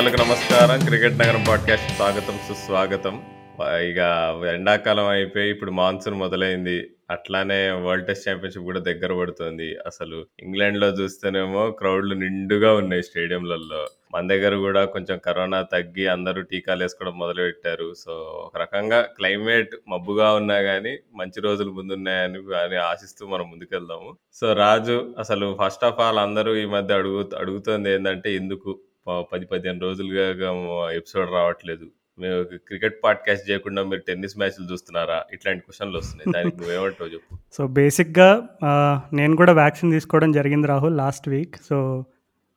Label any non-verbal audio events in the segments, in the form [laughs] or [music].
శ్రోతలకు నమస్కారం. క్రికెట్ నగరం పాడ్కాస్ట్ స్వాగతం సుస్వాగతం. ఇక ఎండాకాలం అయిపోయి ఇప్పుడు మాన్సూన్ మొదలైంది. అట్లానే వరల్డ్ టెస్ట్ ఛాంపియన్షిప్ కూడా దగ్గర పడుతుంది. అసలు ఇంగ్లాండ్లో చూస్తేనేమో క్రౌడ్లు నిండుగా ఉన్నాయి స్టేడియంలలో. మన దగ్గర కూడా కొంచెం కరోనా తగ్గి అందరూ టీకాలు వేసుకోవడం మొదలు పెట్టారు సో ఒక రకంగా క్లైమేట్ మబ్బుగా ఉన్నా గానీ మంచి రోజులు ముందున్నాయని అని ఆశిస్తూ మనం ముందుకెళ్దాము. సో రాజు అసలు ఫస్ట్ ఆఫ్ ఆల్ అందరూ ఈ మధ్య అడుగు అడుగుతుంది ఏంటంటే ఎందుకు పది పదిహేను రోజులుగా ఎపిసోడ్ రావట్లేదు. మేము క్రికెట్ పాడ్కాస్ట్ చేయకుండా మీరు టెన్నిస్ మ్యాచ్లు చూస్తున్నారా? ఇట్లాంటి క్వశ్చన్లు వస్తున్నాయి. దానికి నువ్వేమంటావు చెప్పు. [laughs] సో బేసిక్గా నేను కూడా వ్యాక్సిన్ తీసుకోవడం జరిగింది Rahul last week. So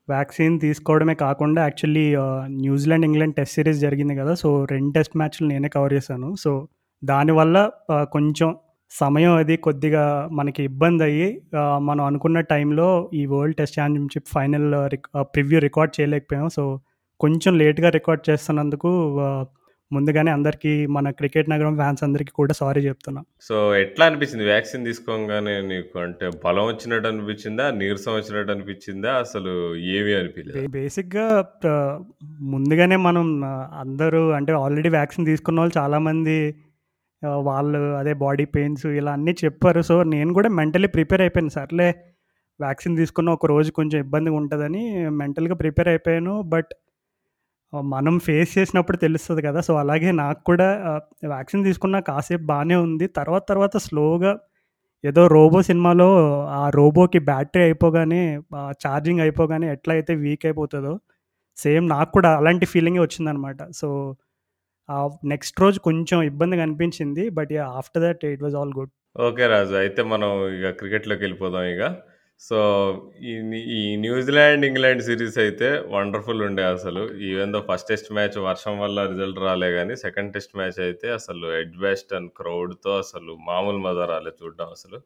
vaccine తీసుకోవడమే కాకుండా actually New Zealand England test series జరిగింది కదా సో రెండు టెస్ట్ మ్యాచ్లు నేనే కవర్ చేశాను. సో దానివల్ల కొంచెం సమయం అది కొద్దిగా మనకి ఇబ్బంది అయ్యి మనం అనుకున్న టైంలో ఈ world test championship final preview record చేయలేకపోయాం. సో కొంచెం లేట్గా రికార్డ్ చేస్తున్నందుకు ముందుగానే అందరికీ మన క్రికెట్ నగరం ఫ్యాన్స్ అందరికీ కూడా సారీ చెప్తున్నా. సో ఎట్లా అనిపించింది వ్యాక్సిన్ తీసుకోగానే నీకు అంటే బలం వచ్చినట్టు అనిపించిందా? నీరసం వచ్చినట్టు అనిపించిందా? అసలు ఏమీ అనిపించలేదు బే- బేసిక్గా ముందుగానే మనం అందరూ అంటే ఆల్రెడీ వ్యాక్సిన్ తీసుకున్న వాళ్ళు చాలామంది వాళ్ళు అదే బాడీ పెయిన్స్ ఇలా అన్నీ చెప్పారు. సో నేను కూడా మెంటలీ ప్రిపేర్ అయిపోయాను. సర్లే వ్యాక్సిన్ తీసుకున్న ఒక రోజు కొంచెం ఇబ్బందిగా ఉంటుందని మెంటల్గా ప్రిపేర్ అయిపోయాను. బట్ మనం ఫేస్ చేసినప్పుడు తెలుస్తుంది కదా. సో అలాగే నాకు కూడా వ్యాక్సిన్ తీసుకున్న కాసేపు బాగానే ఉంది. తర్వాత తర్వాత స్లోగా ఏదో రోబో సినిమాలో ఆ రోబోకి బ్యాటరీ అయిపోగానే ఛార్జింగ్ అయిపోగానే ఎట్లా అయితే వీక్ అయిపోతుందో సేమ్ నాకు కూడా అలాంటి ఫీలింగే వచ్చిందనమాట. సో నెక్స్ట్ రోజు కొంచెం ఇబ్బందిగా అనిపించింది but ya after that it was all good okay Raju అయితే మనం ఇక క్రికెట్లోకి వెళ్ళిపోదాం ఇక. సో ఈ ఈ న్యూజిలాండ్ ఇంగ్లాండ్ సిరీస్ అయితే వండర్ఫుల్ ఉండే అసలు. Even though first test match వర్షం వల్ల రిజల్ట్ రాలే కానీ సెకండ్ టెస్ట్ మ్యాచ్ అయితే అసలు ఎడ్ బెస్ట్ అండ్ క్రౌడ్తో అసలు మామూలు మజా రాలే చూడడం అసలు.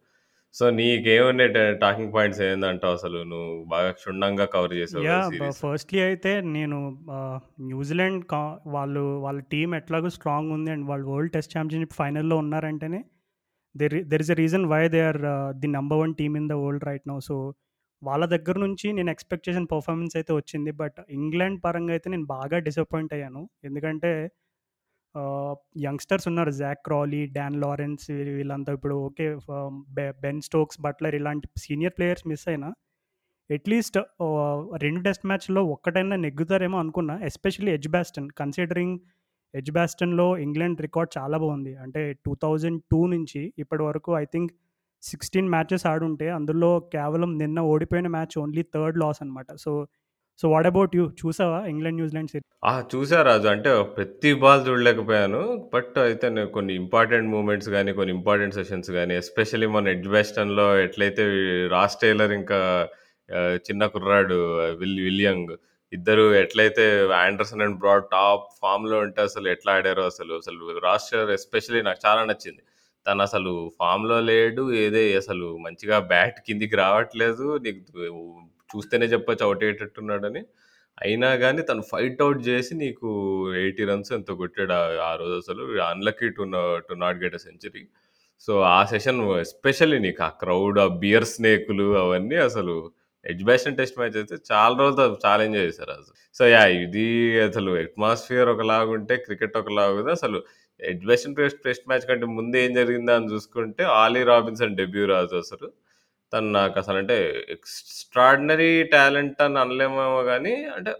సో నీకేమున్నాయి టాకింగ్ పాయింట్స్ ఏందంటావు అసలు? నువ్వు బాగా క్షుణ్ణంగా కవర్ చేసావు సిరీస్. ఫస్ట్లీ అయితే నేను న్యూజిలాండ్ కా వాళ్ళు వాళ్ళ టీం ఎట్లాగో స్ట్రాంగ్ ఉంది అండ్ వాళ్ళు వరల్డ్ టెస్ట్ ఛాంపియన్షిప్ ఫైనల్లో ఉన్నారంటేనే there there is a reason why they are the number one team in the world right now so వాళ్ళ దగ్గర నుంచి నేను ఎక్స్పెక్ట్ చేసిన పర్ఫార్మెన్స్ అయితే వచ్చింది. బట్ ఇంగ్లాండ్ పరంగా అయితే నేను బాగా డిసప్పాయింట్ అయ్యాను. ఎందుకంటే యంగ్స్టర్స్ ఉన్నారు. జాక్ క్రాలీ డాన్ లారెన్స్ వీళ్ళంతా ఇప్పుడు ఓకే బెన్ స్టోక్స్ బట్లర్ ఇలాంటి సీనియర్ ప్లేయర్స్ మిస్ అయినా అట్లీస్ట్ రెండు టెస్ట్ మ్యాచ్లో ఒక్కటైనా నెగ్గుతారేమో అనుకున్నా ఎస్పెషల్లీ ఎజ్ బ్యాస్టన్ కన్సిడరింగ్ ఎజ్ బ్యాస్టన్లో ఇంగ్లాండ్ రికార్డ్ చాలా బాగుంది. అంటే టూ థౌజండ్ టూ నుంచి ఇప్పటి వరకు ఐ థింక్ సిక్స్టీన్ మ్యాచెస్ ఆడుంటే అందులో కేవలం నిన్న ఓడిపోయిన మ్యాచ్ ఓన్లీ థర్డ్ లాస్ అనమాట so so what about you చూసావా ఇంగ్లాండ్ న్యూజిలాండ్ సిరీస్ ఆ చూసా రాజు. అంటే ప్రతి బాల్ చూడలేకపోయాను. బట్ అయితే నేను కొన్ని ఇంపార్టెంట్ మూమెంట్స్ కానీ కొన్ని ఇంపార్టెంట్ సెషన్స్ కానీ ఎస్పెషల్లీ మన ఎడ్బెస్టన్లో వెస్టన్లో ఎట్లయితే రాస్ టైలర్ ఇంకా చిన్న కుర్రాడు విల్ విలియంగ్ ఇద్దరు ఎట్లయితే ఆండర్సన్ అండ్ బ్రాడ్ టాప్ ఫామ్లో ఉంటే అసలు ఎట్లా ఆడారో అసలు అసలు రాస్ టైలర్ ఎస్పెషల్లీ నాకు చాలా నచ్చింది. తను అసలు ఫామ్లో లేడు ఏదే అసలు మంచిగా బ్యాట్ కిందికి రావట్లేదు. నీకు చూస్తేనే చెప్పొచ్చు అవుట్ అయ్యేటట్టున్నాడని. అయినా కానీ తను ఫైట్ అవుట్ చేసి నీకు ఎయిటీ రన్స్ ఎంతో కొట్టాడు ఆ- రోజు అసలు. Unlucky to to not get a century. So ఆ సెషన్ ఎస్పెషల్లీ నీకు ఆ క్రౌడ్ ఆ బియర్ స్నేకులు అవన్నీ అసలు ఎడ్జ్ టెస్ట్ మ్యాచ్ అయితే చాలా రోజులు చాలా ఎంజాయ్ చేశారు అసలు. సో యా ఇది అసలు అట్మాస్ఫియర్ ఒకలాగుంటే క్రికెట్ ఒకలాగుంది అసలు ఎడ్జ్ టెస్ట్ టెస్ట్ మ్యాచ్ కంటే ముందు ఏం జరిగిందా అని చూసుకుంటే ఆలీ రాబిన్సన్ డెబ్యూ రాజు అసలు. తను నాకు అసలు అంటే ఎక్స్ట్రాడినరీ టాలెంట్ అని అనలేమేమో కానీ అంటే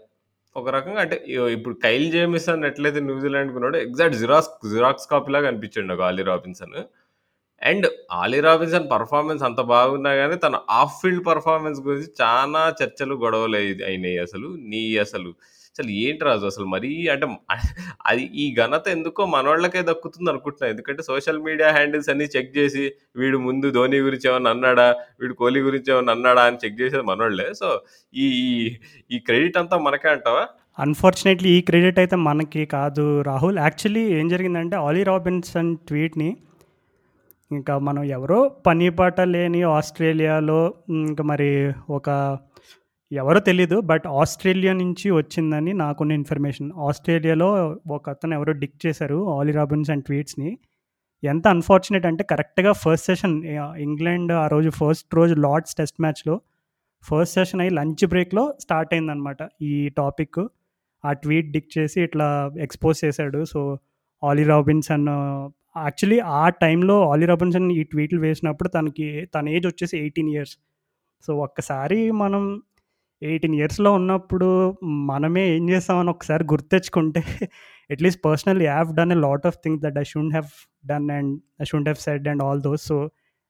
ఒక రకంగా అంటే ఇప్పుడు కైల్ జేమిసన్ ఎట్లయితే న్యూజిలాండ్ కొన్నాడో ఎగ్జాక్ట్ జిరాక్స్ జిరాక్స్ కాపీలాగా అనిపించండి ఒక Ollie Robinson. And Ollie Robinson performance అంత బాగున్నా కానీ తన ఆఫ్ ఫీల్డ్ పర్ఫార్మెన్స్ గురించి చాలా చర్చలు గొడవలు అయినాయి అసలు. నీ అసలు అసలు ఏంటి రాజు అసలు మరీ అంటే అది ఈ ఘనత ఎందుకో మనోళ్ళకే దక్కుతుంది అనుకుంటున్నాను ఎందుకంటే సోషల్ మీడియా హ్యాండిల్స్ అన్ని చెక్ చేసి వీడు ముందు ధోని గురించి ఏమన్నా అన్నాడా వీడు కోహ్లీ గురించి ఏమన్నా అన్నాడా అని చెక్ చేసేది మనోళ్ళే. సో ఈ ఈ- ఈ క్రెడిట్ అంతా మనకే అంటావా? అన్ఫార్చునేట్లీ ఈ క్రెడిట్ అయితే మనకి కాదు రాహుల్. యాక్చువల్లీ ఏం జరిగిందంటే ఆలీ రాబిన్సన్ ట్వీట్ని ఇంకా మనం ఎవరో పని పాట లేని ఆస్ట్రేలియాలో ఇంకా మరి ఒక ఎవరో తెలీదు బట్ ఆస్ట్రేలియా నుంచి వచ్చిందని నాకున్న ఇన్ఫర్మేషన్. ఆస్ట్రేలియాలో ఒక అతను ఎవరో డిక్ చేశారు ఆలీ అండ్ ట్వీట్స్ని. ఎంత అన్ఫార్చునేట్ అంటే కరెక్ట్గా ఫస్ట్ సెషన్ ఇంగ్లాండ్ ఆ రోజు ఫస్ట్ రోజు లార్డ్స్ టెస్ట్ మ్యాచ్లో ఫస్ట్ సెషన్ అయ్యి లంచ్ బ్రేక్లో స్టార్ట్ అయిందనమాట ఈ టాపిక్ ఆ ట్వీట్ డిక్ చేసి ఇట్లా ఎక్స్పోజ్ చేశాడు. సో ఆలీ రాబిన్సన్ యాక్చువల్లీ ఆ టైంలో ఆలీ రాబిన్సన్ ఈ ట్వీట్లు వేసినప్పుడు తనకి తన ఏజ్ వచ్చేసి ఎయిటీన్ ఇయర్స్ సో ఒక్కసారి మనం ఎయిటీన్ ఇయర్స్లో ఉన్నప్పుడు మనమే ఏం చేస్తామని ఒకసారి గుర్తెచ్చుకుంటే at least personally have done a lot of things that I should have done and I should have said and all those so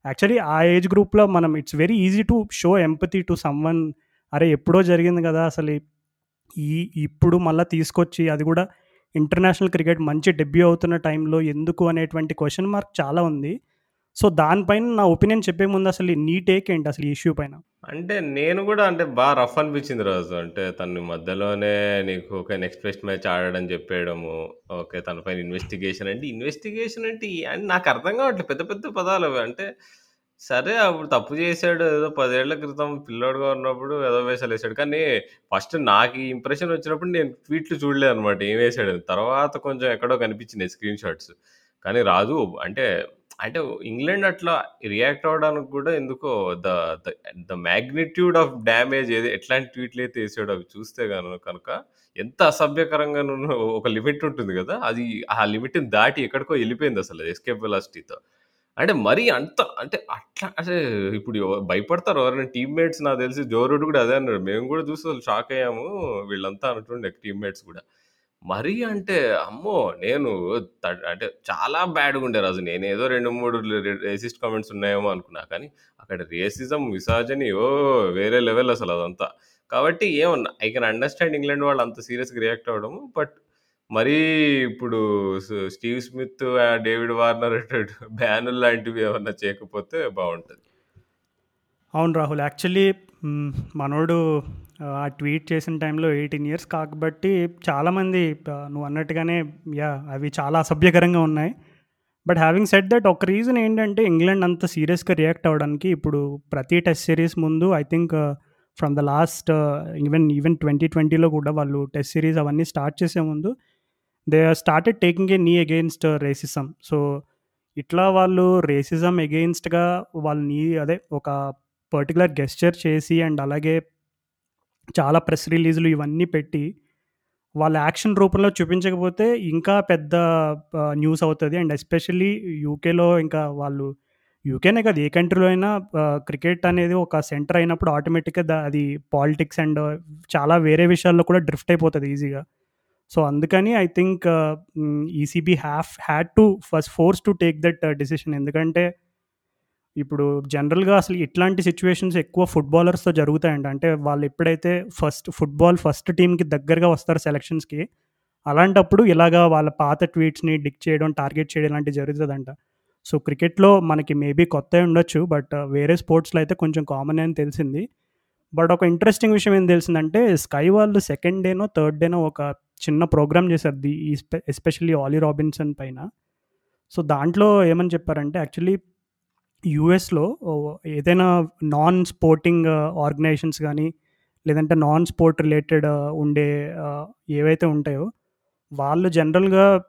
actually ఆ ఏజ్ గ్రూప్లో మనం it's very easy to show empathy to someone అరే ఎప్పుడో జరిగింది కదా అసలు. ఈ ఇప్పుడు మళ్ళీ తీసుకొచ్చి అది కూడా ఇంటర్నేషనల్ క్రికెట్ మంచి డెబ్యూ అవుతున్న టైంలో ఎందుకు అనేటువంటి క్వశ్చన్ మార్క్ చాలా ఉంది. సో దానిపైన నా ఒపీనియన్ చెప్పే ముందు అసలు నీ టేక్ ఏంటి అసలు ఈ ఇష్యూ పైన? అంటే నేను కూడా అంటే బాగా రఫ్ అనిపించింది రోజు. అంటే తను మధ్యలోనే నీకు ఒక నెక్స్ట్ టెస్ట్ మ్యాచ్ ఆడడం చెప్పేయడము ఓకే తన పైన ఇన్వెస్టిగేషన్ అంటే ఇన్వెస్టిగేషన్ అంటే అని నాకు అర్థం కావట్లేదు. పెద్ద పెద్ద పదాలు అవి. అంటే సరే అప్పుడు తప్పు చేశాడు. ఏదో పదేళ్ళ క్రితం పిల్లోడుగా ఉన్నప్పుడు ఏదో వేసాలు వేసాడు కానీ ఫస్ట్ నాకు ఈ ఇంప్రెషన్ వచ్చినప్పుడు నేను ట్వీట్లు చూడలేదు అనమాట ఏం వేసాడు తర్వాత కొంచెం ఎక్కడో కనిపించింది స్క్రీన్ షాట్స్ కానీ రాజు అంటే అంటే ఇంగ్లాండ్ అట్లా రియాక్ట్ అవ్వడానికి కూడా ఎందుకో the the magnitude of damage ఏది ఎట్లాంటి ట్వీట్లు అయితే వేసాడో అవి చూస్తే గాను కనుక ఎంత అసభ్యకరంగా ఒక లిమిట్ ఉంటుంది కదా అది ఆ లిమిట్ని దాటి ఎక్కడికో వెళ్ళిపోయింది అసలు ఎస్కేప్ వెలాసిటీతో. అంటే మరీ అంత అంటే అట్లా అంటే ఇప్పుడు భయపడతారు ఎవరైనా టీమ్మేట్స్ నాకు తెలిసి జోరుడు కూడా అదే అన్నాడు. మేము కూడా చూసి అసలు షాక్ అయ్యాము వీళ్ళంతా అంటుండే టీమ్మేట్స్ కూడా. మరీ అంటే అమ్మో! నేను తడ్ అంటే చాలా బ్యాడ్గా ఉండే రాజు. నేనేదో రెండు మూడు రేసిస్ట్ కామెంట్స్ ఉన్నాయేమో అనుకున్నా. కానీ అక్కడ రేసిజం విసాజని ఓ వేరే లెవెల్ అసలు అదంతా. కాబట్టి ఏమన్నా ఐ కెన్ అండర్స్టాండ్ ఇంగ్లాండ్ వాళ్ళు అంత సీరియస్గా రియాక్ట్ అవ్వడం. బట్ మరీ ఇప్పుడు స్- స్టీవ్ స్మిత్ డేవిడ్ వార్నర్ బ్యానుల్ లాంటివి ఏమన్నా చేయకపోతే బాగుంటుంది అవును రాహుల్. యాక్చువల్లీ మ్, మనోడు ఆ, ట్వీట్ చేసిన టైంలో ఎయిటీన్ ఇయర్స్ కాబట్టి చాలామంది నువ్వు అన్నట్టుగానే యా అవి చాలా అసభ్యకరంగా ఉన్నాయి. బట్ హ్యావింగ్ సెట్ దట్ ఒక రీజన్ ఏంటంటే ఇంగ్లాండ్ అంత సీరియస్గా రియాక్ట్ అవ్వడానికి ఇప్పుడు ప్రతి టెస్ట్ సిరీస్ ముందు I think from the last even even twenty ట్వంటీలో కూడా వాళ్ళు టెస్ట్ సిరీస్ అవన్నీ స్టార్ట్ చేసే ముందు they started taking a knee against racism so ఇట్లా వాళ్ళు రేసిజం అగెయిన్స్ట్గా వాళ్ళు నీ అదే ఒక పర్టికులర్ గెస్చర్ చేసి అండ్ అలాగే చాలా ప్రెస్ రిలీజులు ఇవన్నీ పెట్టి వాళ్ళ యాక్షన్ రూపంలో చూపించకపోతే ఇంకా పెద్ద న్యూస్ అవుతుంది. అండ్ ఎస్పెషల్లీ యూకేలో ఇంకా వాళ్ళు యూకేనే కాదు ఏ కంట్రీలో అయినా క్రికెట్ అనేది ఒక సెంటర్ అయినప్పుడు ఆటోమేటిక్గా అది పాలిటిక్స్ అండ్ చాలా వేరే విషయాల్లో కూడా డ్రిఫ్ట్ అయిపోతుంది ఈజీగా. సో అందుకని I think ECB have had to first force to take that decision. ఎందుకంటే ఇప్పుడు జనరల్గా అసలు ఇట్లాంటి సిచ్యువేషన్స్ ఎక్కువ ఫుట్బాలర్స్తో జరుగుతాయంట అంటే వాళ్ళు ఎప్పుడైతే ఫస్ట్ ఫుట్బాల్ ఫస్ట్ టీంకి దగ్గరగా వస్తారు సెలక్షన్స్కి అలాంటప్పుడు ఇలాగా వాళ్ళ పాత ట్వీట్స్ని డిక్ చేయడం టార్గెట్ చేయడం ఇలాంటివి జరుగుతుందంట. సో క్రికెట్లో మనకి మేబీ కొత్త ఉండొచ్చు బట్ వేరే స్పోర్ట్స్లో అయితే కొంచెం కామన్ అని తెలిసింది. బట్ ఒక ఇంట్రెస్టింగ్ విషయం ఏం తెలిసిందంటే స్కై వాళ్ళు సెకండ్ డేనో థర్డ్ డేనో ఒక చిన్న ప్రోగ్రామ్ చేశారు ది ఈ ఎస్పెషల్లీ ఆలీ రాబిన్సన్ పైన. సో దాంట్లో ఏమని చెప్పారంటే యాక్చువల్లీ యూఎస్లో ఏదైనా నాన్ స్పోర్టింగ్ ఆర్గనైజేషన్స్ కానీ లేదంటే నాన్ స్పోర్ట్ రిలేటెడ్ ఉండే ఏవైతే ఉంటాయో వాళ్ళు జనరల్గా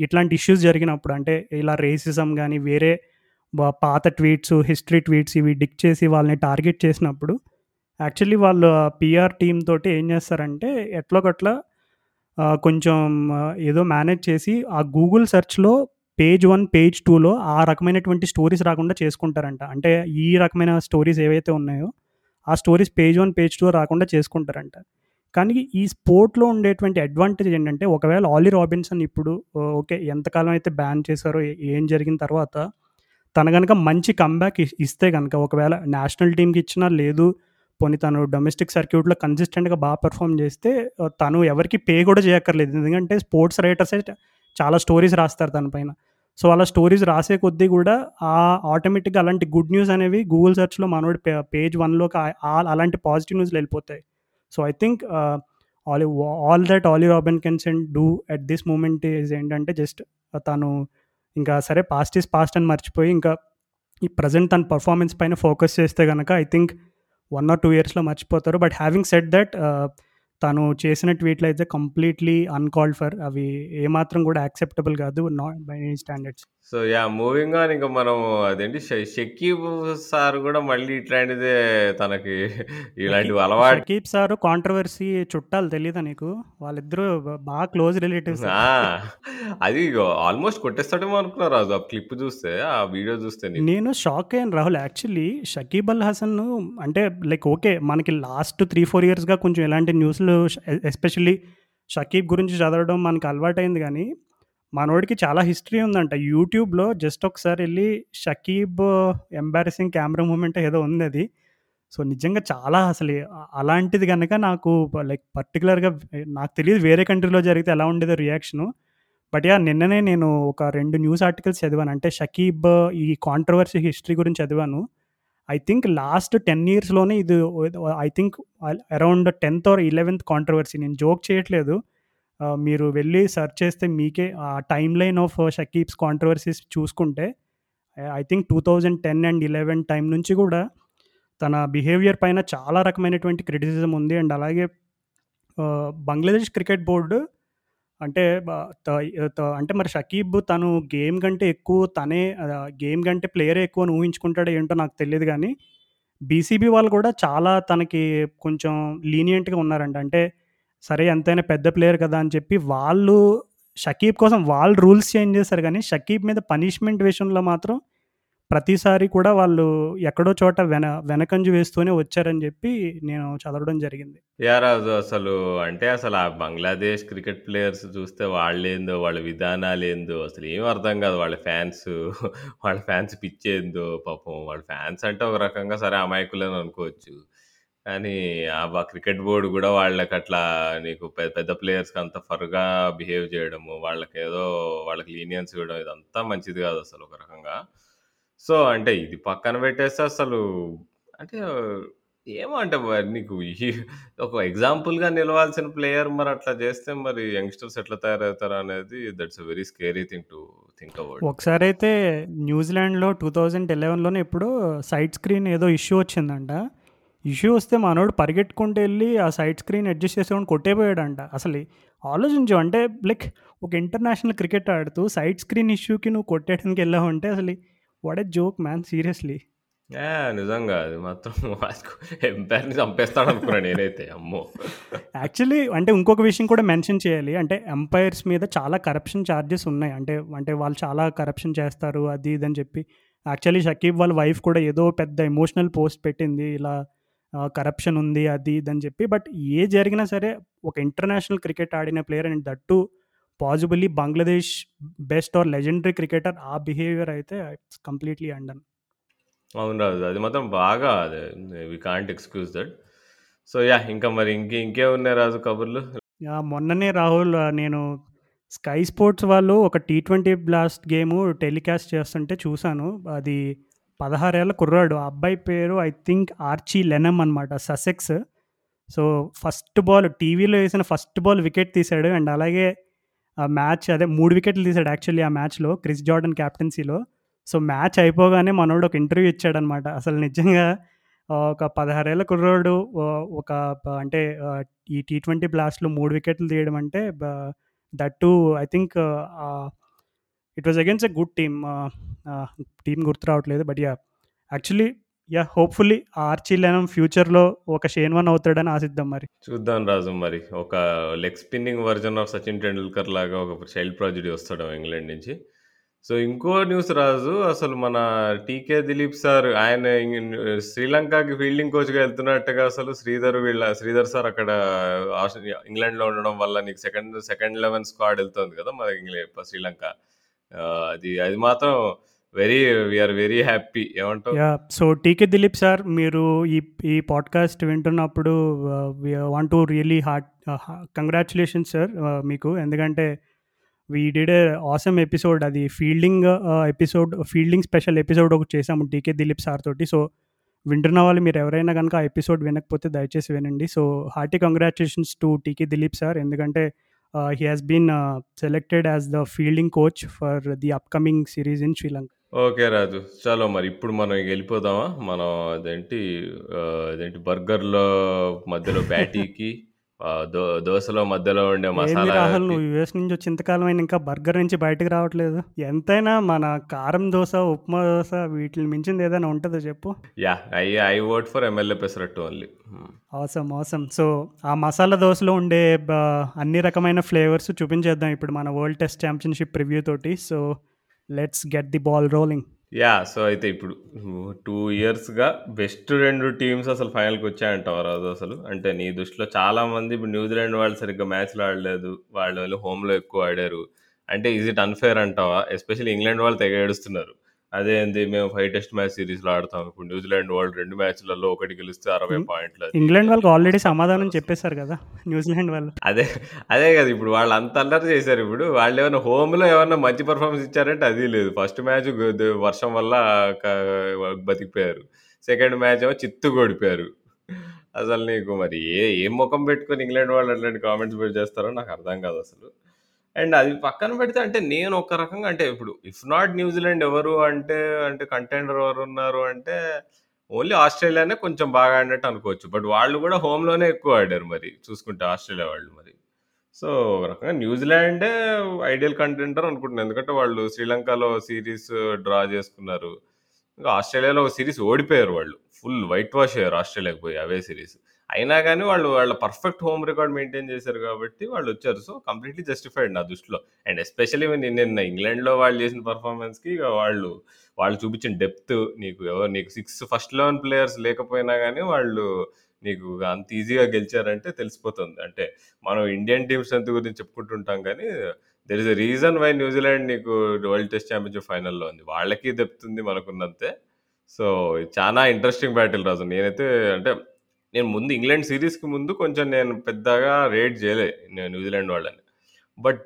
ఇట్లాంటి ఇష్యూస్ జరిగినప్పుడు అంటే ఇలా రేసిజం కానీ వేరే పాత ట్వీట్స్ హిస్టరీ ట్వీట్స్ ఇవి డిక్ చేసి వాళ్ళని టార్గెట్ చేసినప్పుడు యాక్చువల్లీ వాళ్ళు పిఆర్ టీమ్ తోటి ఏం చేస్తారంటే ఎట్లోకట్లా కొంచెం ఏదో మేనేజ్ చేసి ఆ గూగుల్ సెర్చ్లో పేజ్ వన్ పేజ్ టూలో ఆ రకమైనటువంటి స్టోరీస్ రాకుండా చేసుకుంటారంట. అంటే ఈ రకమైన స్టోరీస్ ఏవైతే ఉన్నాయో ఆ stories page one page two రాకుండా చేసుకుంటారంట. కానీ ఈ స్పోర్ట్లో ఉండేటువంటి అడ్వాంటేజ్ ఏంటంటే ఒకవేళ ఆలీ రాబిన్సన్ ఇప్పుడు ఓకే ఎంతకాలం అయితే బ్యాన్ చేశారో ఏం జరిగిన తర్వాత తన కనుక మంచి కంబ్యాక్ ఇస్తే కనుక ఒకవేళ నేషనల్ టీంకి ఇచ్చినా లేదు పోనీ తను డొమెస్టిక్ సర్క్యూట్లో కన్సిస్టెంట్గా బాగా పెర్ఫామ్ చేస్తే తను ఎవరికి పే కూడా చేయక్కర్లేదు. ఎందుకంటే స్పోర్ట్స్ రైటర్సే చాలా స్టోరీస్ రాస్తారు దానిపైన సో అలా స్టోరీస్ రాసే కొద్దీ కూడా ఆ ఆటోమేటిక్గా అలాంటి గుడ్ న్యూస్ అనేవి గూగుల్ సెర్చ్లో మనోడి పేజ్ వన్లోకి అలాంటి పాజిటివ్ న్యూస్లు వెళ్ళిపోతాయి. So I think all all that Ollie Robin can send do at this moment is ఏంటంటే జస్ట్ తను ఇంకా సరే పాస్ట్ ఈస్ పాస్ట్ అని మర్చిపోయి ఇంకా ఈ ప్రజెంట్ తన పర్ఫార్మెన్స్ పైన ఫోకస్ చేస్తే కనుక I think one or two ఇయర్స్లో మర్చిపోతారు. బట్ హ్యావింగ్ సెట్ దట్ తను చేసిన ట్వీట్లు అయితే కంప్లీట్లీ అన్కాల్డ్ ఫర్ అవి ఏమాత్రం కూడా యాక్సెప్టబుల్ కాదు not by any standards. So yeah! Moving on ఇంక మనం అదేంటి షకీబ్ సార్ గూడా మళ్ళీ ఇట్లాంటిదే తనకి షకీ ఇలాంటివి అలవాటు షకీబ్ సారు కాంట్రోవర్సీ చుట్టాలు తెలీదా నీకు? వాళ్ళిద్దరూ బాగా క్లోజ్ రిలేటివ్స్. అది ఆల్మోస్ట్ కొట్టేస్తాడేమో అనుకున్నా రాజు. ఆ క్లిప్ చూస్తే, ఆ వీడియో చూస్తే. నేను షాక్ అయ్యాను రాహుల్. యాక్చువల్లీ షకీబ్ అల్ హసన్ అంటే లైక్ ఓకే. మనకి లాస్ట్ 3, 4 ఇయర్స్‌గా కొంచెం ఇలాంటి న్యూస్‌లు ఎస్పెషల్లీ షకీబ్ గురించి చదవడం మనకు అలవాటయింది గానీ, మనోడికి చాలా హిస్టరీ ఉందంట. యూట్యూబ్‌లో జస్ట్ ఒకసారి వెళ్ళి షకీబ్ ఎంబారసింగ్ కెమెరా మూమెంట్ ఏదో ఉంది అది సో, నిజంగా చాలా అసలు అలాంటిది కనుక నాకు లైక్ పర్టిక్యులర్‌గా నాకు తెలియదు వేరే కంట్రీలో జరిగితే ఎలా ఉండేదో రియాక్షను. బట్ యా నిన్ననే నేను ఒక రెండు న్యూస్ ఆర్టికల్స్ చదివాను. అంటే షకీబ్ ఈ కాంట్రవర్సీ హిస్టరీ గురించి చదివాను. ఐ థింక్ లాస్ట్ 10 ఇయర్స్‌లోనే ఇది ఐ థింక్ అరౌండ్ 10థ్ ఆర్ ఇలెవెన్త్ కాంట్రవర్సీ నేను జోక్ చేయట్లేదు. మీరు వెళ్ళి సెర్చ్ చేస్తే మీకే ఆ టైమ్‌లైన్ ఆఫ్ షకీబ్స్ కాంట్రవర్సీస్ చూసుకుంటే I think 2010 and eleven time నుంచి కూడా తన బిహేవియర్ పైన చాలా రకమైనటువంటి క్రిటిసిజం ఉంది. అండ్ అలాగే బంగ్లాదేశ్ క్రికెట్ బోర్డు అంటే అంటే మరి షకీబ్ తను గేమ్ కంటే ఎక్కువ తనే గేమ్ కంటే ప్లేయరే ఎక్కువ అని ఊహించుకుంటాడో ఏంటో నాకు తెలియదు కానీ బీసీబీ వాళ్ళు కూడా చాలా తనకి కొంచెం లీనియంట్‌గా ఉన్నారంట. అంటే సరే ఎంతైనా పెద్ద ప్లేయర్ కదా! అని చెప్పి వాళ్ళు షకీబ్ కోసం వాళ్ళు రూల్స్ చేంజ్ చేశారు కానీ షకీబ్ మీద పనిష్మెంట్ విషయంలో మాత్రం ప్రతిసారి కూడా వాళ్ళు ఎక్కడో చోట వెన వెనకంజు వేస్తూనే వచ్చారని చెప్పి నేను చదవడం జరిగింది. యారాజు అసలు అంటే అసలు ఆ బంగ్లాదేశ్ క్రికెట్ ప్లేయర్స్ చూస్తే వాళ్ళేందో, వాళ్ళ విధానాలు ఏందో అసలు ఏం అర్థం కాదు. వాళ్ళ ఫ్యాన్స్ వాళ్ళ ఫ్యాన్స్ పిచ్చేందో పాపం వాళ్ళ ఫ్యాన్స్ అంటే ఒక రకంగా సరే అమాయకులని అనుకోవచ్చు. కానీ ఆ బ క్రికెట్ బోర్డ్ గూడా వాళ్ళకట్లా నీకు పె పెద్ద ప్లేయర్స్‌కి అంత ఫర్‌గా బిహేవ్ చేయడము, వాళ్ళకేదో వాళ్ళకి లీనియన్స్ ఇవ్వడం ఇదంతా మంచిది కాదు అసలు ఒక రకంగా. సో, అంటే ఇది పక్కన పెట్టేస్తే అసలు అంటే ఏమో అంటే మరి నీకు ఈ ఒక ఎగ్జాంపుల్‌గా నిలవాల్సిన ప్లేయర్ మరి అట్లా చేస్తే మరి యంగ్‌స్టర్స్ ఎట్లా తయారవుతారు అనేది that's a very scary thing to think about. ఒకసారైతే న్యూజిలాండ్‌లో 2011లోనే ఎప్పుడో సైడ్ స్క్రీన్ ఏదో ఇష్యూ వచ్చిందంట. ఇష్యూ వస్తే మనోడు పరిగెట్టుకుంటూ ఎళ్ళి ఆ సైడ్ స్క్రీన్ అడ్జస్ట్ చేసుకొని కొట్టేపోయాడంట. అసలు ఆలోచించు అంటే లైక్ ఒక ఇంటర్నేషనల్ క్రికెట్ ఆడుతూ సైడ్ స్క్రీన్ ఇష్యూకి నువ్వు కొట్టేయడానికి ఎళ్ళావంటే అసలు what a joke man seriously. నిజంగా అది మాత్రం ఎంపైర్‌ని చంపేస్తాడనుకున్నా నేనైతే అమ్మో! యాక్చువల్లీ అంటే ఇంకొక విషయం కూడా మెన్షన్ చేయాలి. అంటే ఎంపైర్స్ మీద చాలా కరప్షన్ చార్జెస్ ఉన్నాయి. అంటే అంటే వాళ్ళు చాలా కరప్షన్ చేస్తారు అది ఇది అని చెప్పి. యాక్చువల్లీ షకీబ్ వాళ్ళ వైఫ్ కూడా ఏదో పెద్ద ఎమోషనల్ పోస్ట్ పెట్టింది. ఇలా కరప్షన్ ఉంది అది ఇది అని చెప్పి. బట్ ఏ జరిగినా సరే ఒక ఇంటర్నేషనల్ క్రికెట్ ఆడిన player and that too possibly Bangladesh best or legendary cricketer ఆ బిహేవియర్ అయితే ఇట్స్ కంప్లీట్‌లీ అండన్. అవును రాజు. అది మాత్రం బాగా అదే we can't excuse that. So yeah! ఇంకా మరి ఇంకే ఇంకేమున్నాయి రాజు కబుర్లు? మొన్ననే రాహుల్ నేను స్కై స్పోర్ట్స్ వాళ్ళు ఒక టీ20 బ్లాస్ట్ గేము టెలికాస్ట్ చేస్తుంటే చూసాను. అది పదహారేళ్ళ కుర్రాడు. ఆ అబ్బాయి పేరు ఐ థింక్ ఆర్చీ లెనమ్ అనమాట. ససెక్స్. సో, ఫస్ట్ బాల్ టీవీలో వేసిన ఫస్ట్ బాల్ వికెట్ తీశాడు అండ్ అలాగే ఆ మ్యాచ్ అదే మూడు వికెట్లు తీసాడు యాక్చువల్లీ ఆ మ్యాచ్‌లో క్రిస్ జార్డన్ క్యాప్టెన్సీలో సో, మ్యాచ్ అయిపోగానే మనోడు ఒక ఇంటర్వ్యూ ఇచ్చాడనమాట. అసలు నిజంగా ఒక 16 ఏళ్ళ కుర్రోడు ఒక అంటే ఈ టీ ట్వంటీ బ్లాస్ట్‌లో మూడు వికెట్లు తీయడం అంటే that to I think it was against a good team. Team గుర్తు రావట్లేదు. But yeah actually yeah hopefully Archie Lenham ఫ్యూచర్‌లో ఒక షేన్ వన్ అవుతాడని ఆశిద్దాం మరి. చూద్దాం రాజు మరి. ఒక leg spinning version of Sachin Tendulkar లాగా ఒక చైల్డ్ ప్రాజెక్ట్ వస్తాడు ఇంగ్లాండ్ నుంచి. సో, ఇంకో న్యూస్ రాజు అసలు మన టీకే దిలీప్ సార్ ఆయన శ్రీలంకకి ఫీల్డింగ్ కోచ్‌గా వెళ్తున్నట్టుగా అసలు శ్రీధర్ వీళ్ళ శ్రీధర్ సార్ అక్కడ ఇంగ్లాండ్‌లో ఉండడం వల్ల నీకు సెకండ్ సెకండ్ 11 స్క్వాడ్ వెళ్తుంది కదా! మన ఇంగ్లాండ్ శ్రీలంక. అది అది మాత్రం very we are very happy ఏమంటావు? So, T K Dilip sir మీరు ఈ ఈ పాడ్‌కాస్ట్ వింటున్నప్పుడు want to really heart congratulation sir మీకు. ఎందుకంటే we did a awesome episode అది fielding episode fielding special episode ఒకటి చేసాము టీకే దిలీప్ సార్ తోటి. సో, వింటున్న వాళ్ళు మీరు ఎవరైనా కనుక ఆ ఎపిసోడ్ వినకపోతే దయచేసి వినండి. So, hearty congratulations to T K Dilip sir. ఎందుకంటే ఆహ్, he has been selected as the fielding coach for the upcoming series in Sri Lanka. Okay Raju. చలో మరి ఇప్పుడు మనం ఇగ ఎళ్ళిపోదామా? మనం అదేంటి అదేంటి బర్గర్‌లో మధ్యలో [laughs] బ్యాటీకి ఆ, దో దోసలో మధ్యలో ఉండే మసాలా రాహుల్ నువ్వు యూఎస్ నుంచి వచ్చి ఇంతకాలం అయినా ఇంకా బర్గర్ నుంచి బయటకు రావట్లేదు? ఎంతైనా మన కారం దోశ ఉప్మా దోశ వీటిని మించింది ఏదైనా ఉంటుందో చెప్పు? Yeah I I vote for MLA pesarattu only అవసరం అవసరం సో ఆ మసాలా దోశలో ఉండే అన్ని రకమైన ఫ్లేవర్స్ చూపించేద్దాం ఇప్పుడు మన వరల్డ్ టెస్ట్ ఛాంపియన్షిప్ రివ్యూ తోటి. So let's get the ball rolling yeah so అయితే ఇప్పుడు టూ ఇయర్స్గా బెస్ట్ రెండు టీమ్స్ అసలు ఫైనల్కి వచ్చాయంటావు రాజు అసలు. అంటే నీ దృష్టిలో చాలా మంది ఇప్పుడు న్యూజిలాండ్ వాళ్ళు సరిగ్గా మ్యాచ్లు ఆడలేదు వాళ్ళు హోమ్లో ఎక్కువ ఆడారు. అంటే ఈజ్ ఇట్ అన్ఫేర్ అంటావా? ఎస్పెషల్లీ ఇంగ్లాండ్ వాళ్ళు తెగ ఏడుస్తున్నారు. అదేంది మేము ఫైవ్ టెస్ట్ మ్యాచ్ సిరీస్లో ఆడతాం ఇప్పుడు న్యూజిలాండ్ వాళ్ళు రెండు మ్యాచ్లలో ఒకటి గెలిస్తే అరవై ఇం- పాయింట్లు అది. ఇంగ్లాండ్ వాళ్ళకి ఆల్రెడీ సమాధానం చెప్పేశారు కదా న్యూజిలాండ్ వాళ్ళు. అదే అదే కదా ఇప్పుడు వాళ్ళు అంత అల్లరి చేశారు ఇప్పుడు. వాళ్ళు ఏమైనా హోమ్లో ఏమన్నా మంచి పర్ఫార్మెన్స్ ఇచ్చారంటే అది లేదు. ఫస్ట్ మ్యాచ్ వర్షం వల్ల బతికిపోయారు. సెకండ్ మ్యాచ్ ఏమో చిత్తు ఓడిపోయారు అసలు నీకు మరి ఏ ఏం ముఖం పెట్టుకొని ఇంగ్లాండ్ వాళ్ళు అట్లాంటి కామెంట్స్ చేస్తారో నాకు అర్థం కాదు అసలు. అండ్ అది పక్కన పెడితే అంటే నేను ఒక రకంగా అంటే ఇప్పుడు ఇఫ్ నాట్ న్యూజిలాండ్ ఎవరు అంటే అంటే కంటెండర్ ఎవరు ఉన్నారు అంటే ఓన్లీ ఆస్ట్రేలియానే కొంచెం బాగా ఆడినట్టు అనుకోవచ్చు. బట్ వాళ్ళు కూడా హోమ్లోనే ఎక్కువ ఆడారు మరి. చూసుకుంటే ఆస్ట్రేలియా వాళ్ళు మరి. సో ఒక రకంగా న్యూజిలాండే ఐడియల్ కంటెంటర్ అనుకుంటున్నాను ఎందుకంటే వాళ్ళు శ్రీలంకలో సిరీస్ డ్రా చేసుకున్నారు. ఇంకా ఆస్ట్రేలియాలో ఒక సిరీస్ ఓడిపోయారు వాళ్ళు. ఫుల్ వైట్ వాష్ అయ్యారు ఆస్ట్రేలియాకి పోయి అవే సిరీస్ అయినా కానీ వాళ్ళు వాళ్ళ పర్ఫెక్ట్ హోమ్ రికార్డ్ మెయింటైన్ చేశారు కాబట్టి వాళ్ళు వచ్చారు. సో కంప్లీట్లీ జస్టిఫైడ్ నా దృష్టిలో. అండ్ ఎస్పెషల్లీ నిన్న ఇంగ్లాండ్లో వాళ్ళు చేసిన పర్ఫార్మెన్స్కి వాళ్ళు వాళ్ళు చూపించిన డెప్త్ నీకు ఎవరు నీకు సిక్స్ ఫస్ట్ లెవెన్ ప్లేయర్స్ లేకపోయినా కానీ వాళ్ళు నీకు అంత ఈజీగా గెలిచారంటే తెలిసిపోతుంది. అంటే మనం ఇండియన్ టీమ్స్ అంత గురించి చెప్పుకుంటుంటాం కానీ there is a reason why New Zealand నీకు వరల్డ్ టెస్ట్ ఛాంపియన్షిప్ ఫైనల్లో ఉంది. వాళ్ళకి దెప్తుంది మనకున్నంతే. సో చాలా ఇంట్రెస్టింగ్ బ్యాటిల్ రాజు. నేనైతే అంటే నేను ముందు ఇంగ్లాండ్ సిరీస్కి ముందు కొంచెం నేను పెద్దగా రేట్ చేయలే న్యూజిలాండ్ వాళ్ళని. బట్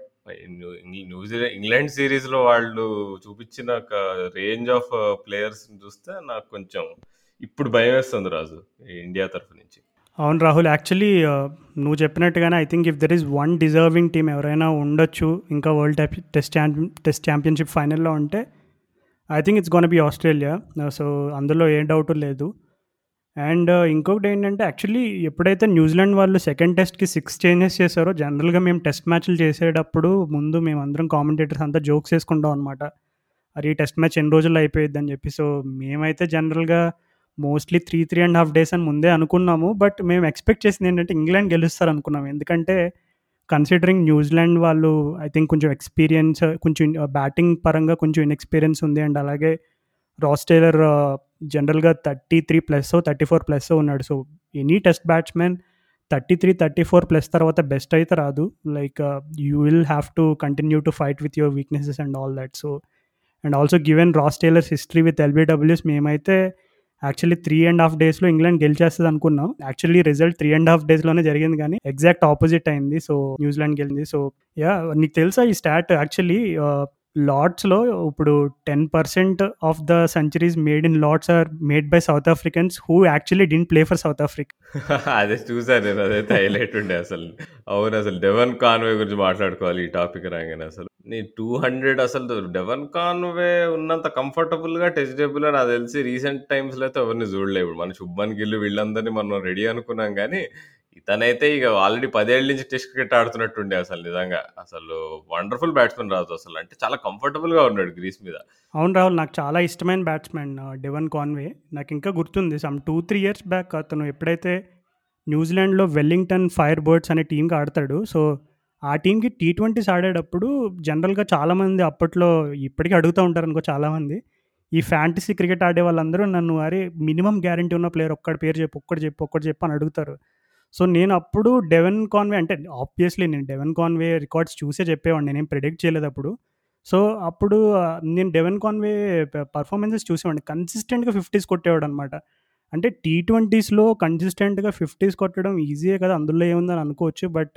న్యూజిలాండ్ ఇంగ్లాండ్ సిరీస్లో వాళ్ళు చూపించిన రేంజ్ ఆఫ్ ప్లేయర్స్ని చూస్తే నాకు కొంచెం ఇప్పుడు భయం వేస్తుంది రాజు ఇండియా తరఫు నుంచి. అవును రాహుల్ యాక్చువల్లీ నువ్వు చెప్పినట్టుగానే I think if there is one deserving team ఎవరైనా ఉండొచ్చు ఇంకా world test champion test championship ఫైనల్లో ఉంటే I think it's gonna be Australia. So అందులో ఏ డౌట్ లేదు. అండ్ ఇంకొకటి ఏంటంటే యాక్చువల్లీ ఎప్పుడైతే న్యూజిలాండ్ వాళ్ళు సెకండ్ టెస్ట్కి సిక్స్ చేంజెస్ చేశారో జనరల్గా మేము టెస్ట్ మ్యాచ్లు చేసేటప్పుడు ముందు మేము అందరం కామెంటేటర్స్ అంతా జోక్స్ వేసుకుంటాం అనమాట అరే ఈ టెస్ట్ మ్యాచ్ ఎన్ని రోజుల్లో అయిపోయిద్ది అని చెప్పి. సో మేమైతే జనరల్గా mostly three three and half days అని ముందే అనుకున్నాము. బట్ మేము ఎక్స్పెక్ట్ చేసింది ఏంటంటే ఇంగ్లాండ్ గెలుస్తారు అనుకున్నాం. ఎందుకంటే కన్సిడరింగ్ న్యూజిలాండ్ వాళ్ళు ఐ థింక్ కొంచెం ఎక్స్పీరియన్స్ కొంచెం బ్యాటింగ్ పరంగా కొంచెం ఇన్ఎక్స్పీరియన్స్ ఉంది. అండ్ అలాగే రాస్ టైలర్ జనరల్గా thirty three plus thirty four plus ఉన్నాడు. So any test batsmen thirty three thirty four plus తర్వాత బెస్ట్ అయితే రాదు. Like you will have to continue to fight with your weaknesses and all that. So and also given Ross Taylor's history with LBWs మేమైతే actually three and half డేస్లో England గెలిచేస్తుంది అనుకున్నాం. Actually result three and half డేస్లోనే జరిగింది కానీ exact opposite అయింది. So New Zealand గెలింది so yeah నీకు తెలుసా ఈ స్టాట్? యాక్చువల్లీ లార్డ్స్లో ఇప్పుడు ten percent of the centuries made in Lord's are made by South Africans who actually didn't play for South Africa. [laughs] అదే చూసాను నేను అదైతే హైలైట్ ఉండే అసలు. అవును అసలు డెవన్ కాన్వే గురించి మాట్లాడుకోవాలి ఈ టాపిక్ రాగానే అసలు. నీ టూ హండ్రెడ్ అసలు డెవన్ కాన్వే ఉన్నంత కంఫర్టబుల్గా గా అని నాకు తెలిసి రీసెంట్ టైమ్స్లో అయితే ఎవరిని చూడలేదు ఇప్పుడు మన శుభ్మన్ గిల్లు వీళ్ళందరినీ మనం రెడీ అనుకున్నాం కానీ ఇతనైతే ఇక ఆల్రెడీ పదేళ్ళ నుంచి టెస్ట్ క్రికెట్ ఆడుతున్నట్టుండే అసలు నిజంగా. అసలు వండర్ఫుల్ బ్యాట్స్మెన్ రాదు అసలు. అంటే చాలా కంఫర్టబుల్గా ఉన్నాడు గ్రీస్ మీద. అవును రాహుల్ నాకు చాలా ఇష్టమైన బ్యాట్స్మెన్ డెవన్ కాన్వే నాకు ఇంకా గుర్తుంది some two three years back అతను ఎప్పుడైతే న్యూజిలాండ్లో వెల్లింగ్టన్ ఫైర్ బర్డ్స్ అనే టీంకి ఆడతాడు. సో ఆ టీంకి టీ ట్వంటీస్ ఆడేటప్పుడు జనరల్గా చాలామంది అప్పట్లో ఇప్పటికీ అడుగుతూ ఉంటారు అనుకో చాలామంది ఈ ఫ్యాంటసీ క్రికెట్ ఆడే వాళ్ళందరూ నన్ను అరే మినిమం గ్యారంటీ ఉన్న ప్లేయర్ ఒక్కడి పేరు చెప్పు ఒక్కటి చెప్పు ఒక్కటి చెప్పు అని అడుగుతారు. సో నేను అప్పుడు డెవెన్ కాన్వే అంటే ఆబ్వియస్లీ నేను డెవెన్ కాన్వే రికార్డ్స్ చూసే చెప్పేవాడిని నేనేం ప్రిడిక్ట్ చేయలేదు అప్పుడు. సో అప్పుడు నేను డెవెన్ కాన్వే పర్ఫార్మెన్సెస్ చూసేవాడిని. కన్సిస్టెంట్గా ఫిఫ్టీస్ కొట్టేవాడు అనమాట అంటే టీ ట్వంటీస్లో కన్సిస్టెంట్గా ఫిఫ్టీస్ కొట్టడం ఈజీయే కదా అందులో ఏముందని అనుకోవచ్చు. బట్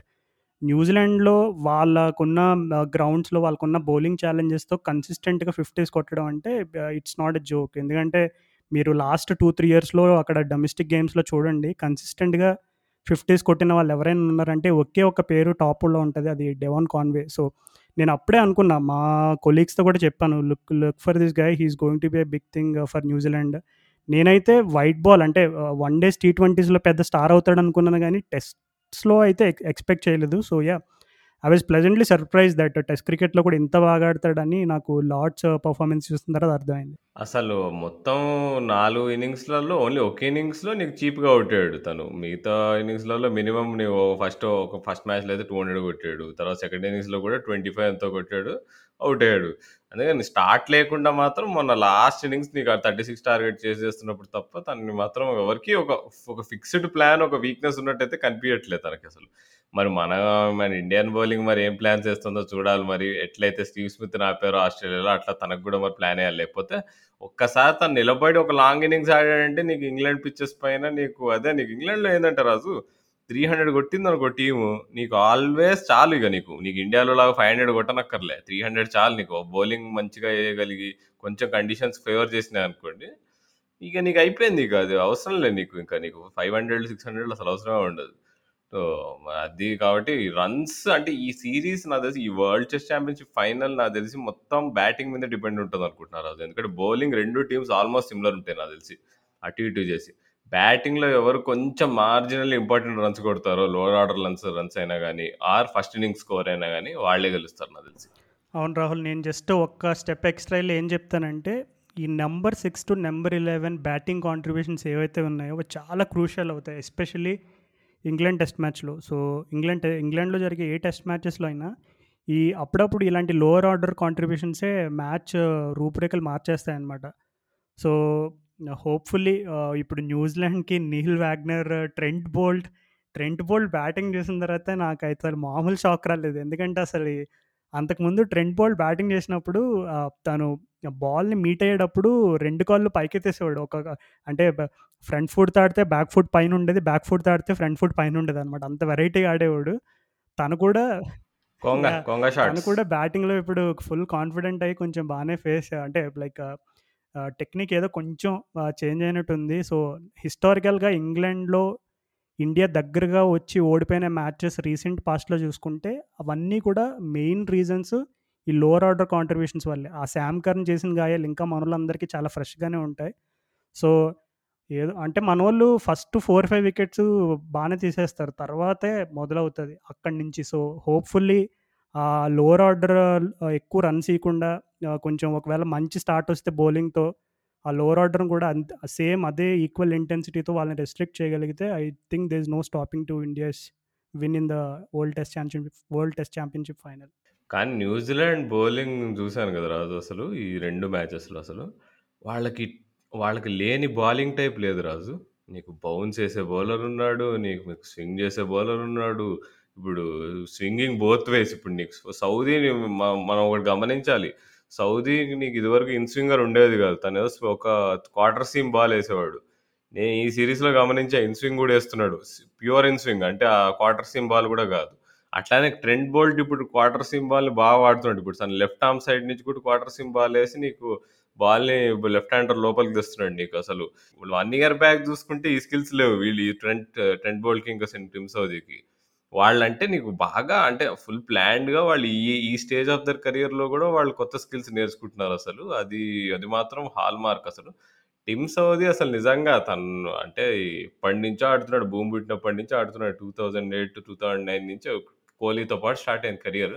న్యూజిలాండ్లో వాళ్ళకున్న గ్రౌండ్స్లో వాళ్ళకున్న బౌలింగ్ ఛాలెంజెస్తో కన్సిస్టెంట్గా ఫిఫ్టీస్ కొట్టడం అంటే ఇట్స్ నాట్ ఎ జోక్ ఎందుకంటే మీరు లాస్ట్ టూ త్రీ ఇయర్స్లో అక్కడ డొమెస్టిక్ గేమ్స్లో చూడండి కన్సిస్టెంట్గా ఫిఫ్టీస్ కొట్టిన వాళ్ళు ఎవరైనా ఉన్నారంటే ఒకే ఒక పేరు టాప్లో ఉంటుంది అది డెవాన్ కాన్వే సో నేను అప్పుడే అనుకున్నా మా కొలీగ్స్తో కూడా చెప్పాను look look for this guy he's going to be a big thing for New Zealand నేనైతే వైట్ బాల్ అంటే వన్ డేస్ టీ ట్వంటీస్లో పెద్ద స్టార్ అవుతాడు అనుకున్నాను కానీ టెస్ట్స్లో అయితే ఎక్స్‌పెక్ట్ చేయలేదు. So, yeah I was pleasantly surprise that test క్రికెట్‌లో కూడా ఇంత బాగా ఆడతాడని నాకు లార్డ్స్ పర్ఫార్మెన్స్ uh, చూసిన తర్వాత అర్థమైంది. అసలు మొత్తం నాలుగు ఇన్నింగ్స్‌లలో ఓన్లీ ఒక ఇన్నింగ్స్‌లో నీకు చీప్‌గా కొట్టాడు తను. మిగతా ఇన్నింగ్స్‌లలో మినిమమ్ నువ్వు ఫస్ట్ ఒక ఫస్ట్ మ్యాచ్‌లో అయితే 200 కొట్టాడు. తర్వాత సెకండ్ ఇన్నింగ్స్‌లో కూడా 25 ఎంతో కొట్టాడు. అవుట్ అయ్యాడు అందుకని స్టార్ట్ లేకుండా మాత్రం మొన్న లాస్ట్ ఇన్నింగ్స్ నీకు థర్టీ సిక్స్ టార్గెట్ చేసేస్తున్నప్పుడు తప్ప తనని మాత్రం ఎవరికి ఒక ఒక ఫిక్స్డ్ ప్లాన్, ఒక వీక్‌నెస్ ఉన్నట్టయితే కనిపియట్లేదు అసలు మరి మన మన ఇండియన్ బౌలింగ్ మరి ఏం ప్లాన్ చేస్తుందో చూడాలి మరి. ఎట్లయితే స్టీవ్ స్మిత్ ఆపారో ఆస్ట్రేలియాలో అట్లా తనకు కూడా మరి ప్లాన్ ఎయాలి. లేకపోతే ఒక్కసారి తను నిలబడి ఒక లాంగ్ ఇన్నింగ్స్ ఆడాడంటే నీకు ఇంగ్లాండ్ పిచ్చెస్ పైన నీకు అదే నీకు ఇంగ్లాండ్‌లో ఏంటంటే రాజు త్రీ హండ్రెడ్ కొట్టింది అనుకో టీము నీకు ఆల్వేస్ చాలు ఇక నీకు. నీకు ఇండియాలో లాగా 500 కొట్టనక్కర్లే. 300 చాలు నీకు. బౌలింగ్ మంచిగా వేయగలిగి కొంచెం కండిషన్స్ ఫేవర్ చేసినాయి అనుకోండి ఇక నీకు అయిపోయింది ఇక అది అవసరం లేదు నీకు ఇంకా నీకు 500, 600 అసలు అవసరమే ఉండదు. సో, అది కాబట్టి రన్స్ అంటే ఈ సీరీస్ నాకు తెలిసి ఈ వరల్డ్ చెస్ ఛాంపియన్‌షిప్ ఫైనల్ నాకు తెలిసి మొత్తం బ్యాటింగ్ మీద డిపెండ్ ఉంటుంది అనుకుంటున్నారు అది ఎందుకంటే బౌలింగ్ రెండు టీమ్స్ ఆల్మోస్ట్ సిమిలర్ ఉంటాయి నాకు తెలిసి. అటు ఇటు చేసి. బ్యాటింగ్‌లో ఎవరు కొంచెం మార్జినల్ ఇంపార్టెంట్ రన్స్ కొడతారో లోవర్ ఆర్డర్ రన్స్ రన్స్ అయినా గానీ, ఆర్ ఫస్ట్ ఇన్నింగ్స్ స్కోర్ అయినా గానీ వాళ్ళే గెలుస్తారు నాకు తెలిసి. అవును రాహుల్. నేను జస్ట్ ఒక్క స్టెప్ ఎక్స్‌ట్రా ఎళ్ళి ఏం చెప్తానంటే ఈ number 6 to number 11 batting contributions ఏవైతే ఉన్నాయో అవి చాలా క్రూషియల్ అవుతాయి. ఎస్పెషల్లీ ఇంగ్లాండ్ టెస్ట్ మ్యాచ్‌లో. సో, ఇంగ్లాండ్ ఇంగ్లాండ్‌లో జరిగే ఏ టెస్ట్ మ్యాచెస్‌లో అయినా ఈ అప్పుడప్పుడు ఇలాంటి లోవర్ ఆర్డర్ కాంట్రిబ్యూషన్సే మ్యాచ్ రూపురేఖలు మార్చేస్తాయన్నమాట. సో, హోప్‌ఫుల్లీ ఇప్పుడు న్యూజిలాండ్‌కి Neil Wagner, Trent Boult, Trent Boult batting చూసిన తర్వాత నాకైతే అది మామూలు షాక్ రాలేదు. ఎందుకంటే అసలు అంతకుముందు ట్రెంట్ బోల్ట్ బ్యాటింగ్ చేసినప్పుడు తను బాల్‌ని మీట్ అయ్యేటప్పుడు 2 కాళ్ళు పైకెత్తేసేవాడు. ఒక అంటే ఫ్రంట్ ఫుట్ తాడితే బ్యాక్ ఫుట్ పైనుండేది. బ్యాక్ ఫుట్ తాడితే ఫ్రంట్ ఫుట్ పైనుండేదనమాట. అంత వెరైటీగా ఆడేవాడు. తను కూడా తను. కూడా బ్యాటింగ్‌లో ఇప్పుడు ఫుల్ కాన్ఫిడెంట్ అయ్యి కొంచెం బానే ఫేస్ అంటే లైక్ టెక్నిక్ ఏదో కొంచెం చేంజ్ అయినట్టుంది. సో, హిస్టారికల్‌గా ఇంగ్లాండ్‌లో ఇండియా దగ్గరగా వచ్చి ఓడిపోయిన మ్యాచెస్ రీసెంట్ పాస్ట్‌లో చూసుకుంటే అవన్నీ కూడా మెయిన్ రీజన్స్ ఈ లోవర్ ఆర్డర్ కాంట్రిబ్యూషన్స్ వల్లే. ఆ శామ్ కర్న్ చేసిన గాయాలు ఇంకా మనోళ్ళందరికీ చాలా ఫ్రెష్‌గానే ఉంటాయి. సో, ఏదో అంటే మన వాళ్ళు ఫస్ట్ 4, 5 వికెట్స్ బాగానే తీసేస్తారు. తర్వాతే మొదలవుతుంది అక్కడి నుంచి. సో, హోప్‌ఫుల్లీ ఆ లోవర్ ఆర్డర్ ఎక్కువ రన్స్ ఇవ్వకుండా కొంచెం ఒకవేళ మంచి స్టార్ట్ వస్తే బౌలింగ్‌తో ఆ లోవర్ ఆర్డర్‌ని కూడా అంత సేమ్ అదే ఈక్వల్ ఇంటెన్సిటీతో వాళ్ళని రెస్ట్రిక్ట్ చేయగలిగితే I think they is no stopping to India's win in the world test championship world test championship final. కానీ న్యూజిలాండ్ బౌలింగ్ చూశాను కదా రాజు అసలు ఈ రెండు మ్యాచెస్‌లో అసలు. వాళ్ళకి వాళ్ళకి లేని బౌలింగ్ టైప్ లేదు రాజు. నీకు బౌన్స్ చేసే బౌలర్ ఉన్నాడు. నీకు మీకు స్వింగ్ చేసే బౌలర్ ఉన్నాడు. ఇప్పుడు స్వింగింగ్ బోత్ వేస్ ఇప్పుడు నీకు సౌదీని మనం ఒకటి గమనించాలి. సౌదీ నీకు ఇదివరకు ఇన్స్వింగర్ ఉండేది కాదు. తను ఒక క్వార్టర్ సీమ్ బాల్ వేసేవాడు నేను ఈ సిరీస్లో గమనించే ఇన్ స్వింగ్ కూడా వేస్తున్నాడు ప్యూర్ ఇన్ స్వింగ్ అంటే ఆ క్వార్టర్ సీమ్ బాల్ కూడా కాదు. అట్లానే ట్రెంట్ బోల్ట్ ఇప్పుడు క్వార్టర్ సీమ్ బాల్‌ని బాగా వాడుతున్నాడు. ఇప్పుడు తను లెఫ్ట్ ఆర్మ్ సైడ్ నుంచి కూడా క్వార్టర్ సీమ్ బాల్ వేసి నీకు బాల్‌ని లెఫ్ట్ హ్యాండర్ లోపలికి తెస్తున్నాడు నీకు అసలు. వన్ ఇయర్ బ్యాక్ చూసుకుంటే ఈ స్కిల్స్ లేవు. వీళ్ళు ఈ ట్రెంట్ ట్రెంట్ బోల్ట్‌కి ఇంకా టిమ్ సౌదీకి. వాళ్ళంటే నీకు బాగా అంటే ఫుల్ ప్లాన్డ్‌గా వాళ్ళు ఈ ఈ స్టేజ్ ఆఫ్ దర్ కెరియర్‌లో కూడా వాళ్ళు కొత్త స్కిల్స్ నేర్చుకుంటున్నారు అసలు. అది అది మాత్రం హాల్ మార్క్ అసలు. టిమ్ సౌదీ అసలు నిజంగా తను అంటే ఎప్పటినుంచో ఆడుతున్నాడు. భూమి పుట్టినప్పటి నుంచి ఆడుతున్నాడు. 2008-2009 నుంచి కోహ్లీతో పాటు స్టార్ట్ అయింది కెరియర్.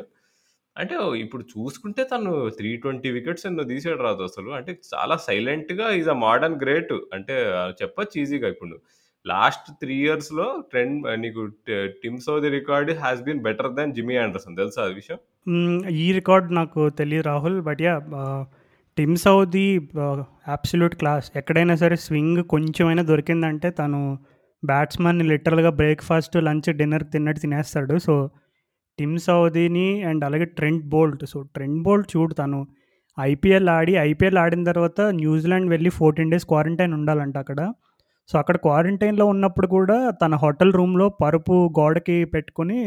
అంటే ఇప్పుడు చూసుకుంటే తను 320 వికెట్స్ ఎన్నో తీసాడు రాదు అసలు. అంటే చాలా సైలెంట్‌గా ఈజ్ అ మోడర్న్ గ్రేట్. అంటే చెప్పచ్చు ఈజీగా ఇప్పుడు. లాస్ట్ 3 ఇయర్స్‌లో ట్రెండ్ నీకు T Tim Southee record has been better than Jimmy Anderson తెలుసా ఆ విషయం? ఈ రికార్డ్ నాకు తెలియదు Rahul. But yeah Tim Southee absolute class. ఎక్కడైనా సరే స్వింగ్ కొంచెమైనా దొరికిందంటే తను బ్యాట్స్మెన్ లిటరల్‌గా బ్రేక్‌ఫాస్ట్, లంచ్, డిన్నర్ తిన్నట్టు తినేస్తాడు. సో, టిమ్ సౌదీని అండ్ అలాగే Trent Boult. So, Trent Boult చూడు తను ఐపీఎల్ ఆడి, ఐపీఎల్ ఆడిన తర్వాత న్యూజిలాండ్ వెళ్ళి 14 డేస్ క్వారంటైన్ ఉండాలంట అక్కడ. సో, అక్కడ క్వారంటైన్‌లో ఉన్నప్పుడు కూడా తన హోటల్ రూమ్‌లో పరుపు గోడకి పెట్టుకొని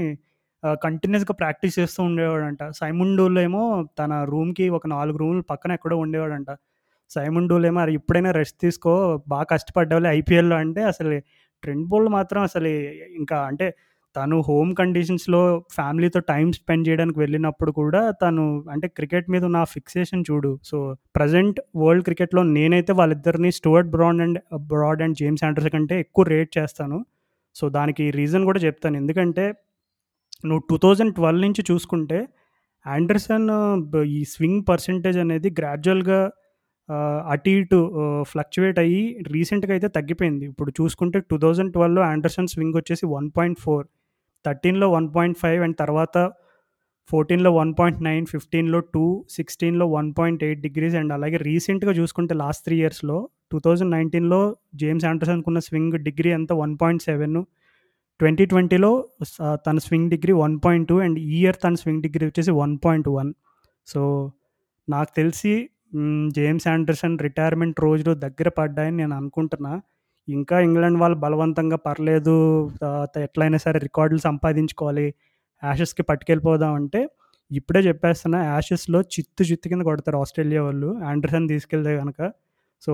కంటిన్యూస్గా ప్రాక్టీస్ చేస్తూ ఉండేవాడంట. సైమన్ డూల్ ఏమో తన రూమ్‌కి ఒక నాలుగు రూములు పక్కన ఎక్కడో ఉండేవాడంట. సైమన్ డూల్ ఏమో ఇప్పుడైనా రెస్ట్ తీసుకో. బాగా కష్టపడ్డావులే ఐపీఎల్‌లో" అంటే అసలు ట్రెండ్ బోల్ మాత్రం అసలు ఇంకా అంటే తను హోమ్ కండిషన్స్‌లో ఫ్యామిలీతో టైం స్పెండ్ చేయడానికి వెళ్ళినప్పుడు కూడా తను అంటే క్రికెట్ మీద నా ఫిక్సేషన్ చూడు. సో, ప్రెజెంట్ వరల్డ్ క్రికెట్‌లో నేనైతే వాళ్ళిద్దరిని Stuart Broad and Broad and James Anderson కంటే ఎక్కువ రేట్ చేస్తాను. సో దానికి రీజన్ కూడా చెప్తాను ఎందుకంటే నువ్వు టూ థౌజండ్ ట్వెల్వ్ నుంచి చూసుకుంటే ఆండర్సన్ ఈ స్వింగ్ పర్సంటేజ్ అనేది గ్రాడ్యువల్గా అటు ఇటు ఫ్లక్చువేట్ అయ్యి రీసెంట్గా అయితే తగ్గిపోయింది ఇప్పుడు చూసుకుంటే టూ థౌజండ్ ట్వెల్వ్లో ఆండర్సన్ స్వింగ్ వచ్చేసి వన్ పాయింట్ ఫోర్ థర్టీన్లో వన్ పాయింట్ ఫైవ్ అండ్ తర్వాత ఫోర్టీన్లో వన్ పాయింట్ నైన్ ఫిఫ్టీన్లో టూ సిక్స్టీన్లో one point eight degrees and అలాగే రీసెంట్గా చూసుకుంటే లాస్ట్ త్రీ ఇయర్స్లో టూ థౌజండ్ నైన్టీన్లో జేమ్స్ ఆండర్సన్కున్న స్వింగ్ డిగ్రీ అంతా వన్ పాయింట్ సెవెన్ ట్వంటీ ట్వంటీలో తన swing degree one point two and ఈ ఇయర్ తన స్వింగ్ డిగ్రీ వచ్చేసి వన్ పాయింట్ వన్. సో నాకు తెలిసి జేమ్స్ ఆండర్సన్ రిటైర్మెంట్ రోజులు దగ్గర పడ్డాయని నేను అనుకుంటున్నా. ఇంకా ఇంగ్లాండ్ వాళ్ళు బలవంతంగా పర్లేదు ఎట్లయినా సరే రికార్డులు సంపాదించుకోవాలి యాషెస్కి పట్టుకెళ్ళిపోదాం అంటే ఇప్పుడే చెప్పేస్తున్నా యాషెస్లో చిత్తు చిత్తు కింద కొడతారు ఆస్ట్రేలియా వాళ్ళు. ఆండర్సన్ తీసుకెళ్తే కనుక సో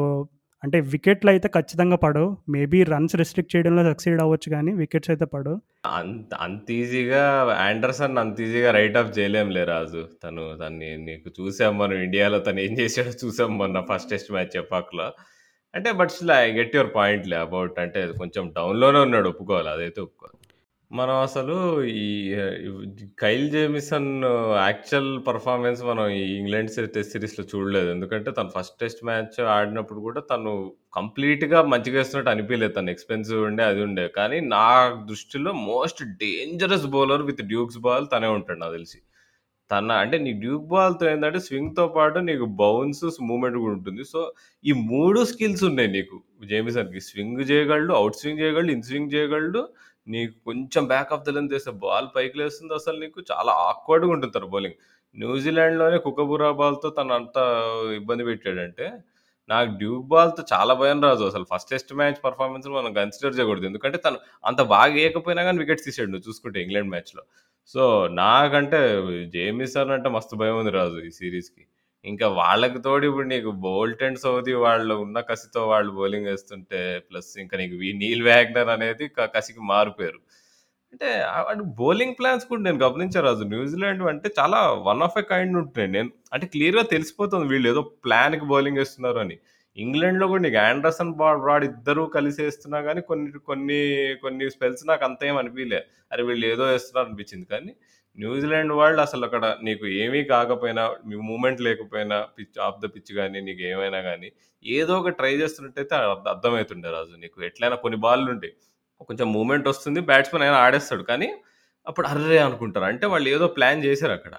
అంటే వికెట్లు అయితే ఖచ్చితంగా పడవు. మేబీ రన్స్ రెస్ట్రిక్ట్ చేయడంలో సక్సీడ్ అవ్వచ్చు కానీ వికెట్స్ అయితే పడవు. అంత అంత ఈజీగా ఆండర్సన్ అంత ఈజీగా రైట్ ఆఫ్ చేయలేంలే రాజు. తను తన్ని నీకు చూసాం మనం ఇండియాలో తను ఏం చేశాడో చూసాం మొన్న ఫస్ట్ టెస్ట్ మ్యాచ్ చెప్పాకలో అంటే but still I get your point లే అబౌట్ అంటే కొంచెం డౌన్లోనే ఉన్నాడు ఒప్పుకోవాలి అదైతే ఒప్పుకోవాలి. మనం అసలు ఈ కైల్ జేమిసన్ యాక్చువల్ పర్ఫార్మెన్స్ మనం ఈ ఇంగ్లాండ్ టెస్ట్ సిరీస్లో చూడలేదు. ఎందుకంటే తను ఫస్ట్ టెస్ట్ మ్యాచ్ ఆడినప్పుడు కూడా తను కంప్లీట్గా మంచిగా వేస్తున్నట్టు అనిపించలేదు. తను ఎక్స్పెన్సివ్ ఉండే అది ఉండే. కానీ నా దృష్టిలో most dangerous bowler with Dukes ball తనే ఉంటాడు నాకు తెలిసి. తన అంటే నీ డ్యూక్ బాల్తో ఏంటంటే స్వింగ్తో పాటు నీకు బౌన్స్ మూమెంట్ కూడా ఉంటుంది. సో ఈ మూడు స్కిల్స్ ఉన్నాయి నీకు జేమిసన్కి. స్వింగ్ చేయగలడు అవుట్ స్వింగ్ చేయగలడు ఇన్ స్వింగ్ చేయగలడు. నీకు కొంచెం బ్యాక్ ఆఫ్ ద లెంత్ చేస్తే బాల్ పైకి లేస్తుంది అసలు నీకు. చాలా ఆక్వర్డ్గా ఉంటుంది తన బౌలింగ్. న్యూజిలాండ్లోనే కుకబురా బాల్తో తను అంత ఇబ్బంది పెట్టాడంటే నాకు డ్యూక్ బాల్తో చాలా భయం రాదు అసలు. ఫస్ట్ టెస్ట్ మ్యాచ్ పర్ఫార్మెన్స్ మనం కన్సిడర్ చేయకూడదు. ఎందుకంటే తను అంత బాగా వేయకపోయినా కానీ వికెట్స్ తీసాడు నువ్వు చూసుకుంటే ఇంగ్లాండ్ మ్యాచ్లో. సో నాకంటే జేమిసన్ అంటే మస్తు భయం ఉంది రాజు ఈ సిరీస్కి. ఇంకా వాళ్ళకి తోడు ఇప్పుడు నీకు బోల్ట్ అండ్ సౌదీ వాళ్ళు ఉన్న కసితో వాళ్ళు బౌలింగ్ వేస్తుంటే ప్లస్ ఇంకా నీకు నీల్ వ్యాగ్నర్ అనేది కసికి మారిపోయారు. అంటే బౌలింగ్ ప్లాన్స్ కూడా నేను గమనించాను రాజు. న్యూజిలాండ్ అంటే చాలా వన్ ఆఫ్ ఎ కైండ్ ఉంటున్నాయి. నేను అంటే క్లియర్గా తెలిసిపోతుంది వీళ్ళు ఏదో ప్లాన్కి బౌలింగ్ వేస్తున్నారు అని. ఇంగ్లాండ్లో కూడా నీకు ఆండర్సన్ బ్రాడ్ ఇద్దరు కలిసి వేస్తున్నా కానీ కొన్ని కొన్ని కొన్ని స్పెల్స్ నాకు అంత ఏం అనిపించలే అరే వీళ్ళు ఏదో వేస్తున్నారు అనిపించింది. కానీ న్యూజిలాండ్ వాళ్ళు అసలు అక్కడ నీకు ఏమీ కాకపోయినా మీ మూమెంట్ లేకపోయినా పిచ్ ఆఫ్ ద పిచ్ కానీ నీకు ఏమైనా కానీ ఏదో ఒక ట్రై చేస్తున్నట్టయితే అర్థమవుతుండే రాజు నీకు. ఎట్లయినా కొన్ని బాళ్ళు ఉంటాయి కొంచెం మూమెంట్ వస్తుంది బ్యాట్స్మెన్ అయినా ఆడేస్తాడు. కానీ అప్పుడు అర్రే అనుకుంటారు. అంటే వాళ్ళు ఏదో ప్లాన్ చేశారు అక్కడ.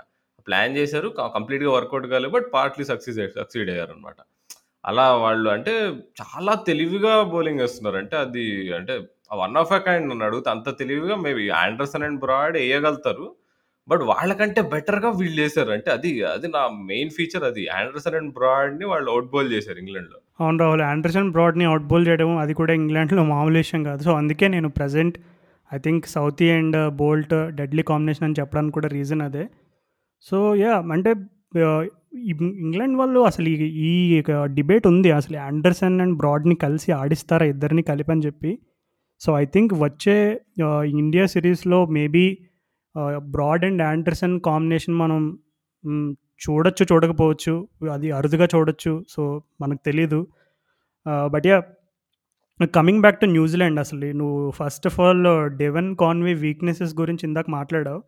ప్లాన్ చేశారు కంప్లీట్గా వర్కౌట్ కాలేదు బట్ పార్ట్లీ సక్సెస్ సక్సీడ్ అయ్యారు అనమాట అలా వాళ్ళు అంటే చాలా తెలివిగా బౌలింగ్ వేస్తున్నారు. అంటే అది అంటే వన్ ఆఫ్ ఎ కైండ్ నన్ను అంత తెలివిగా మేబీ ఆండర్సన్ అండ్ బ్రాడ్ వేయగలుగుతారు. బట్ వాళ్ళకంటే బెటర్గా వీళ్ళు చేశారు అంటే అది అది నా మెయిన్ ఫీచర్ అది. ఆండర్సన్ అండ్ బ్రాడ్ని వాళ్ళు అవుట్ బౌల్ చేశారు ఇంగ్లాండ్లో. అవును రాహుల్ ఆండర్సన్ బ్రాడ్ని అవుట్ బౌల్ చేయడం అది కూడా ఇంగ్లాండ్లో మామూలు విషయం కాదు. సో అందుకే నేను present I think Southee and Boult deadly combination అని చెప్పడానికి కూడా రీజన్ అదే. సో యా అంటే uh, ఇంగ్లాండ్ వాళ్ళు అసలు ఈ డిబేట్ ఉంది. అసలు ఆండర్సన్ అండ్ బ్రాడ్ని కలిసి ఆడిస్తారా ఇద్దరిని కలిపి అని చెప్పి. సో ఐ థింక్ వచ్చే ఇండియా సిరీస్లో maybe Broad and Anderson combination మనం చూడొచ్చు చూడకపోవచ్చు. అది అరుదుగా చూడొచ్చు. సో మనకు తెలీదు. But yeah coming back to New Zealand అసలు. నువ్వు first of all Devon Conway weaknesses గురించి ఇందాక మాట్లాడావు.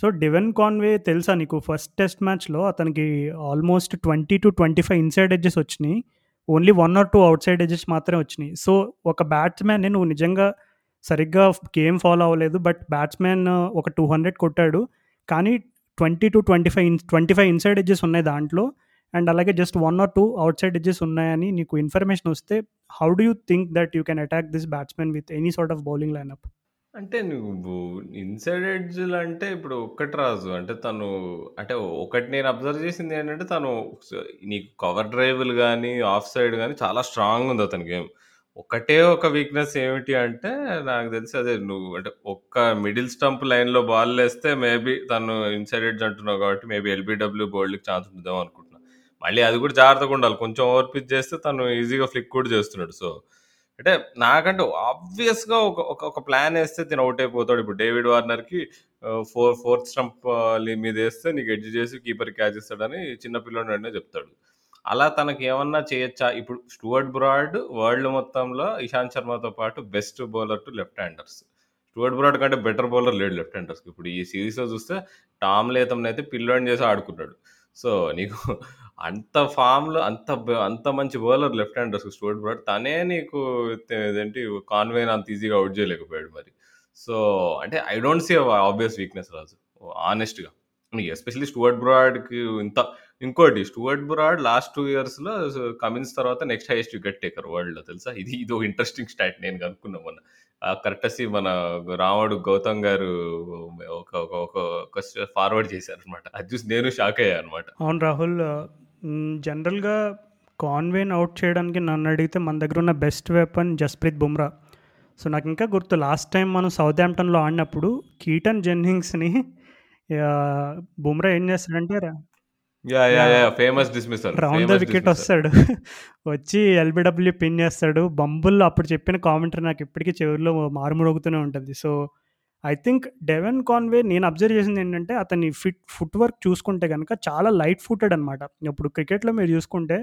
సో డివెన్ కాన్వే తెలుసా నీకు? ఫస్ట్ టెస్ట్ మ్యాచ్లో అతనికి almost twenty two twenty five inside edges వచ్చినాయి. Only one or two outside edges మాత్రమే వచ్చినాయి. సో ఒక బ్యాట్స్మెన్ నువ్వు నిజంగా సరిగ్గా గేమ్ ఫాలో అవ్వలేదు. బట్ బ్యాట్స్మెన్ ఒక టూ హండ్రెడ్ కొట్టాడు. కానీ twenty two twenty five in twenty five inside edges ఉన్నాయి దాంట్లో. అండ్ అలాగే just one or two outside edges ఉన్నాయని నీకు ఇన్ఫర్మేషన్ వస్తే how do you think that you can attack this batsmen with any sort of bowling lineup? అంటే నువ్వు inside ఎడ్జ్లు అంటే ఇప్పుడు ఒక్కటి రాజు. అంటే తను అంటే ఒకటి నేను అబ్జర్వ్ చేసింది ఏంటంటే తను నీకు కవర్ డ్రైవ్లు కానీ ఆఫ్ సైడ్ కానీ చాలా స్ట్రాంగ్ ఉంది అతని గేమ్ ఒకటే ఒక వీక్నెస్ ఏమిటి అంటే నాకు తెలిసి అదే నువ్వు అంటే ఒక్క మిడిల్ స్టంప్ లైన్లో బాల్ వేస్తే మేబీ తను ఇన్సైడ్ ఎడ్జ్ అంటున్నావు కాబట్టి మేబీ ఎల్బిడబ్ల్యూ బోల్డ్కి ఛాన్స్ ఉంటుందేమో అనుకుంటున్నా. మళ్ళీ అది కూడా జాగ్రత్తగా ఉండాలి. కొంచెం ఓవర్ పిచ్ చేస్తే తను ఈజీగా ఫ్లిక్ కూడా చేస్తున్నాడు. సో అంటే నాకంటే ఆబ్వియస్గా ఒక ఒక ఒక ప్లాన్ వేస్తే తిన అవుట్ అయిపోతాడు. ఇప్పుడు డేవిడ్ వార్నర్కి ఫోర్ ఫోర్త్ స్టంప్ మీద వేస్తే నీకు ఎడ్జ్ చేసి కీపర్ క్యాచ్ ఇస్తాడని చిన్న అంటే చెప్తాడు. అలా తనకి ఏమన్నా చేయొచ్చా? ఇప్పుడు స్టూవర్ట్ బ్రాడ్ వరల్డ్ మొత్తంలో ఇషాంత్ శర్మతో పాటు best bowler to left handers Stuart Broad కంటే బెటర్ బౌలర్ లేడు లెఫ్ట్ హ్యాండర్స్ ఇప్పుడు ఈ సిరీస్లో చూస్తే టామ్ లేతంని అయితే పిల్లోని చేసి ఆడుకున్నాడు. సో నీకు అంత ఫామ్లో అంత బ- అంత మంచి bowler left handers Stuart Broad. తనే నీకు తే- ఏంటి కాన్వేన్ అంత ఈజీగా అవుట్ చేయలేకపోయాడు మరి. సో అంటే I don't see obvious weakness Raju. ఆనెస్ట్గా. Especially Stuart బ్రాడ్కి ఇంత ఇంకోటి స్టూవర్ట్ బ్రాడ్ లాస్ట్ టూ ఇయర్స్లో కమిన్స్ తర్వాత నెక్స్ట్ హైయెస్ట్ వికెట్ టేకర్ వరల్డ్లో తెలుసా? ఇది ఇది ఒక ఇంట్రెస్టింగ్ స్టాట్ నేను కనుక్కున్నా మొన్న. కరెక్టసీ మన రాముడు గౌతమ్ గారు ఒక ఒక ఒక ఫార్వర్డ్ చేశారు అనమాట అది చూసి నేను షాక్ అయ్యా అనమాట అవును రాహుల్ జనరల్గా కాన్వేన్ అవుట్ చేయడానికి నన్ను అడిగితే మన దగ్గర ఉన్న best weapon Jasprit Bumrah. So నాకు ఇంకా గుర్తు లాస్ట్ టైం మనం సౌత్ హాంప్టన్లో ఆడినప్పుడు కీటన్ జెన్నింగ్స్ని బుమ్రా ఏం చేస్తాడంటే రా- yeah yeah yeah famous dismissal round the wicket వస్తాడు. [laughs] వచ్చి ఎల్బిడబ్ల్యూ పిన్ చేస్తాడు. బంబుల్లో అప్పుడు చెప్పిన కామెంటరీ నాకు ఇప్పటికీ చెవిలో మారుమోగుతూనే ఉంటుంది. So I think Devon Conway నేను అబ్జర్వ్ చేసింది ఏంటంటే అతని ఫిట్ ఫుట్ వర్క్ చూసుకుంటే కనుక చాలా లైట్ ఫుటెడ్ అనమాట ఇప్పుడు క్రికెట్లో మీరు చూసుకుంటే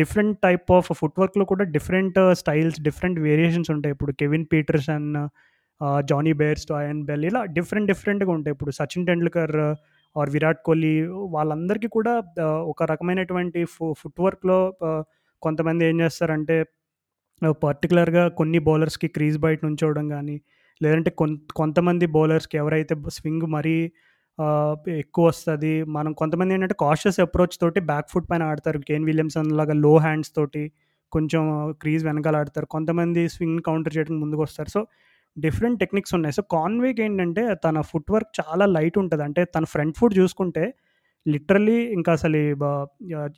డిఫరెంట్ టైప్ ఆఫ్ ఫుట్ వర్క్లో కూడా డిఫరెంట్ స్టైల్స్ డిఫరెంట్ వేరియేషన్స్ ఉంటాయి. ఇప్పుడు Kevin Pietersen Jonny Bairstow Ian Bell ఇలా డిఫరెంట్ డిఫరెంట్గా ఉంటాయి. ఇప్పుడు సచిన్ టెండూల్కర్ ఆర్ విరాట్ కోహ్లీ వాళ్ళందరికీ కూడా ఒక రకమైనటువంటి ఫు ఫుట్ వర్క్లో కొంతమంది ఏం చేస్తారంటే పర్టికులర్గా కొన్ని బౌలర్స్కి క్రీజ్ బయట నుంచోవడం కానీ లేదంటే కొంత కొంతమంది బౌలర్స్కి ఎవరైతే స్వింగ్ మరీ ఎక్కువ వస్తుంది మనం కొంతమంది ఏంటంటే కాషియస్ అప్రోచ్ తోటి బ్యాక్ ఫుట్ పైన ఆడతారు. కేన్ విలియమ్సన్ లాగా లో హ్యాండ్స్ తోటి కొంచెం క్రీజ్ వెనకాల ఆడతారు. కొంతమంది స్వింగ్ కౌంటర్ చేయడానికి ముందుకు వస్తారు సో డిఫరెంట్ టెక్నిక్స్ ఉన్నాయి. సో కాన్వేకి ఏంటంటే తన ఫుట్ వర్క్ చాలా లైట్ ఉంటుంది. అంటే తన ఫ్రంట్ ఫుట్ చూసుకుంటే లిటరలీ ఇంకా అసలు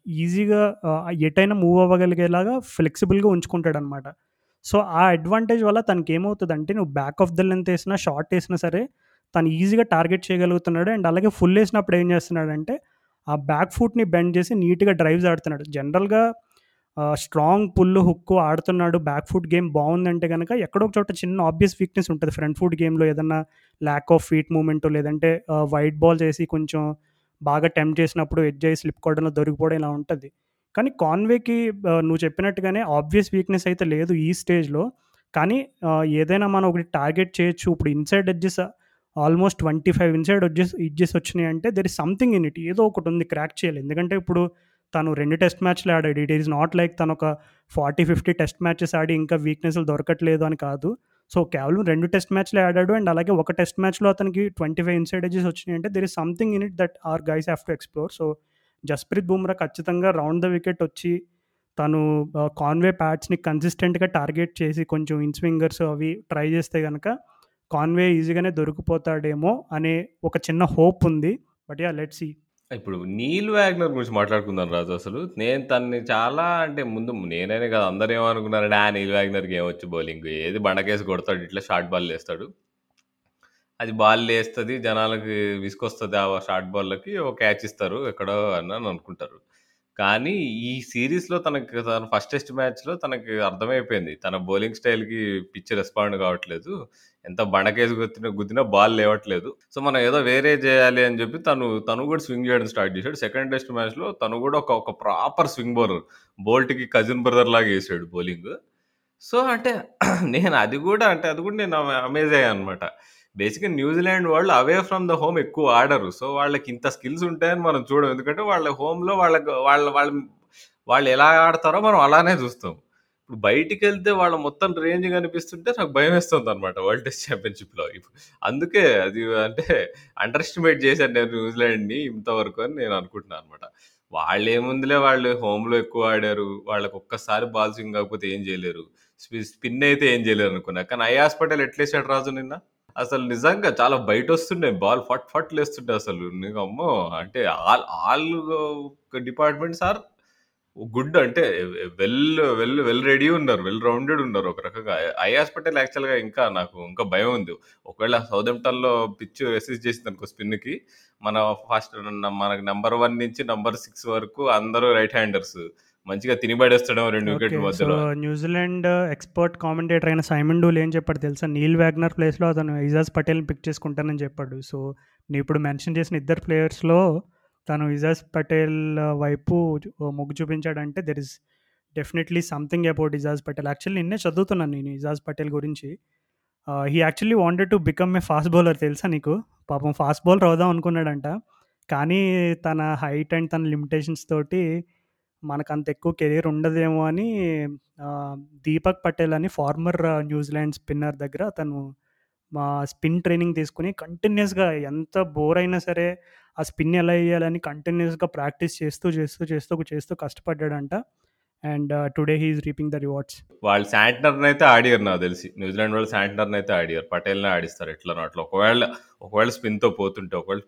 ఈజీగా ఎటైనా మూవ్ అవ్వగలిగేలాగా ఫ్లెక్సిబుల్గా ఉంచుకుంటాడు అనమాట సో ఆ అడ్వాంటేజ్ వల్ల తనకి ఏమవుతుంది అంటే నువ్వు బ్యాక్ ఆఫ్ ద లెంత్ వేసినా షార్ట్ వేసినా సరే తను ఈజీగా టార్గెట్ చేయగలుగుతున్నాడు. అండ్ అలాగే ఫుల్ వేసినప్పుడు ఏం చేస్తున్నాడంటే ఆ బ్యాక్ ఫుట్ని బెండ్ చేసి నీట్గా డ్రైవ్స్ ఆడుతున్నాడు. జనరల్గా స్ట్రాంగ్ పుల్ హుక్ ఆడుతున్నాడు. బ్యాక్ ఫుట్ గేమ్ బాగుందంటే కనుక ఎక్కడో ఒక చోట చిన్న ఆబ్వియస్ వీక్నెస్ ఉంటుంది. ఫ్రంట్ ఫుట్ గేమ్లో ఏదన్నా ల్యాక్ ఆఫ్ ఫీట్ మూమెంట్ లేదంటే వైట్ బాల్ చేసి కొంచెం బాగా టెంప్ట్ చేసినప్పుడు ఎడ్జ్ అయ్యి స్లిప్ కొట్టడంలో దొరికిపోవడం ఇలా ఉంటుంది. కానీ కాన్వేకి నువ్వు చెప్పినట్టుగానే ఆబ్వియస్ వీక్నెస్ అయితే లేదు ఈ స్టేజ్లో. కానీ ఏదైనా మనం ఒకటి టార్గెట్ చేయొచ్చు. ఇప్పుడు inside edges almost twenty five inside edges edges వచ్చినాయి అంటే there is something in it ఏదో ఒకటి ఉంది క్రాక్ చేయాలి. ఎందుకంటే ఇప్పుడు తను రెండు టెస్ట్ మ్యాచ్లు ఆడాడు. ఇట్ ఈస్ నాట్ లైక్ తను ఒక ఫార్టీ ఫిఫ్టీ టెస్ట్ మ్యాచెస్ ఆడి ఇంకా వీక్నెస్లు దొరకట్లేదు అని కాదు. సో కేవలం రెండు టెస్ట్ మ్యాచ్లు ఆడాడు. అండ్ అలాగే ఒక టెస్ట్ మ్యాచ్లో అతనికి ట్వంటీ ఫైవ్ ఇన్సైడ్ ఎడ్జెస్ వచ్చినాయి అంటే there is something in it that are guys have to explore so Jasprit Bumrah ఖచ్చితంగా రౌండ్ ద వికెట్ వచ్చి తను కాన్వే ప్యాడ్స్ని కన్సిస్టెంట్గా టార్గెట్ చేసి కొంచెం ఇన్స్వింగర్స్ అవి ట్రై చేస్తే కనుక కాన్వే ఈజీగానే దొరికిపోతాడేమో అనే ఒక చిన్న హోప్ ఉంది. బట్ యా లెట్ సి ఇప్పుడు నీల్ వ్యాగ్నర్ గురించి మాట్లాడుకుందాం రాజు అసలు. నేను తన్ని చాలా అంటే ముందు నేనైనా కదా అందరూ ఏమనుకున్నారంటే ఆ నీల్ వ్యాగ్నర్కి ఏమొచ్చు బౌలింగ్? ఏది బండకేసి కొడతాడు ఇట్లా షార్ట్ బాల్ వేస్తాడు. అది బాల్ లేస్తుంది జనాలకి విసుకొస్తుంది ఆ షార్ట్ బాల్లకి ఒక క్యాచ్ ఇస్తారు ఎక్కడో అని అని అనుకుంటారు. కానీ ఈ సిరీస్లో తనకి తన ఫస్ట్ టెస్ట్ మ్యాచ్లో తనకి అర్థమైపోయింది. తన బౌలింగ్ స్టైల్కి పిచ్ రెస్పాండ్ కావట్లేదు. ఎంత బండకేసి గుర్తిన గుద్దినా బాల్ లేవట్లేదు. సో మనం ఏదో వేరే చేయాలి అని చెప్పి తను తను కూడా స్వింగ్ చేయడం స్టార్ట్ చేశాడు. సెకండ్ టెస్ట్ మ్యాచ్లో తను కూడా ఒక ఒక ప్రాపర్ స్వింగ్ బౌలర్ బోల్ట్కి కజిన్ బ్రదర్ లాగా వేసాడు బౌలింగ్. సో అంటే [clears throat] నేను అది కూడా అంటే అది కూడా నేను అమేజ్ అయ్యాను అనమాట బేసిక్గా న్యూజిలాండ్ వాళ్ళు అవే ఫ్రమ్ ద హోమ్ ఎక్కువ ఆడరు. సో వాళ్ళకి ఇంత స్కిల్స్ ఉంటాయని మనం చూడం. ఎందుకంటే వాళ్ళ హోమ్లో వాళ్ళకి వాళ్ళ వాళ్ళ వాళ్ళు ఎలా ఆడతారో మనం అలానే చూస్తాం. ఇప్పుడు బయటికి వెళ్తే వాళ్ళ మొత్తం రేంజ్ కనిపిస్తుంటే నాకు భయం వేస్తుంది అనమాట వరల్డ్ టెస్ట్ ఛాంపియన్షిప్లో. అందుకే అది అంటే అండర్ ఎస్టిమేట్ చేశాను నేను న్యూజిలాండ్ని ఇంతవరకు అని నేను అనుకుంటున్నాను అనమాట వాళ్ళు ఏముందిలే వాళ్ళు హోమ్లో ఎక్కువ ఆడారు. వాళ్ళకి ఒక్కసారి బాల్ స్వింగ్ కాకపోతే ఏం చేయలేరు. స్పిన్ అయితే ఏం చేయలేరు అనుకున్నా. కానీ ఐ హాస్పిటల్ ఎట్లేసాడు రాజు నిన్న? అసలు నిజంగా చాలా బయట వస్తుండే బాల్ ఫట్ ఫట్ లేస్తుండే అసలు. నీకు అమ్మో అంటే all all departments are good అంటే వెల్ వెల్ వెల్ రెడీ ఉన్నారు వెల్ రౌండెడ్ ఉన్నారు ఒక రకంగా. ఐ పటేల్ యాక్చువల్గా ఇంకా నాకు ఇంకా భయం ఉంది. ఒకవేళ సౌదంప్టన్లో పిచ్ రెసిస్ట్ చేసింది అనుకో స్పిన్కి మన ఫస్ట్ మనకి నెంబర్ వన్ నుంచి నెంబర్ సిక్స్ వరకు అందరూ రైట్ హ్యాండర్స్. మంచిగా తినిబడేస్తాడేమో రెండు మధ్యలో. న్యూజిలాండ్ ఎక్స్పర్ట్ కామెంటేటర్ అయిన సైమన్ డూల్ ఏం చెప్పాడు తెలుసా? నీల్ వ్యాగ్నర్ ప్లేస్లో అతను ఇజాజ్ పటేల్ని పిక్ చేసుకుంటానని చెప్పాడు. సో నేను ఇప్పుడు మెన్షన్ చేసిన ఇద్దరు ప్లేయర్స్లో తను ఇజాజ్ పటేల్ వైపు మొగ్గు చూపించాడంటే there is definitely something about Ajaz Patel actually నిన్నే చదువుతున్నాను నేను ఇజాజ్ పటేల్ గురించి. He actually wanted to become a fast bowler తెలుసా నీకు? పాపం ఫాస్ట్ బౌలర్ అవుదాం అనుకున్నాడంట. కానీ తన హైట్ అండ్ తన లిమిటేషన్స్ తోటి మనకు అంత ఎక్కువ కెరీర్ ఉండదేమో అని దీపక్ పటేల్ అని ఫార్మర్ న్యూజిలాండ్ స్పిన్నర్ దగ్గర తను మా స్పిన్ ట్రైనింగ్ తీసుకుని కంటిన్యూస్గా ఎంత బోర్ అయినా సరే ఆ స్పిన్ ఎలా వేయాలని కంటిన్యూస్గా ప్రాక్టీస్ చేస్తూ చేస్తూ చేస్తూ చేస్తూ కష్టపడ్డాడంట. And today he is reaping the rewards. వాళ్ళు శాంట్నర్ అయితే ఆడియర్ నాకు తెలిసి. న్యూజిలాండ్ వాళ్ళు శాంట్నర్ అయితే ఆడియర్. పటేల్నే ఆడిస్తారు ఎట్లా అట్లా. ఒకవేళ ఒకవేళ స్పిన్తో పోతుంటే ఒకవేళ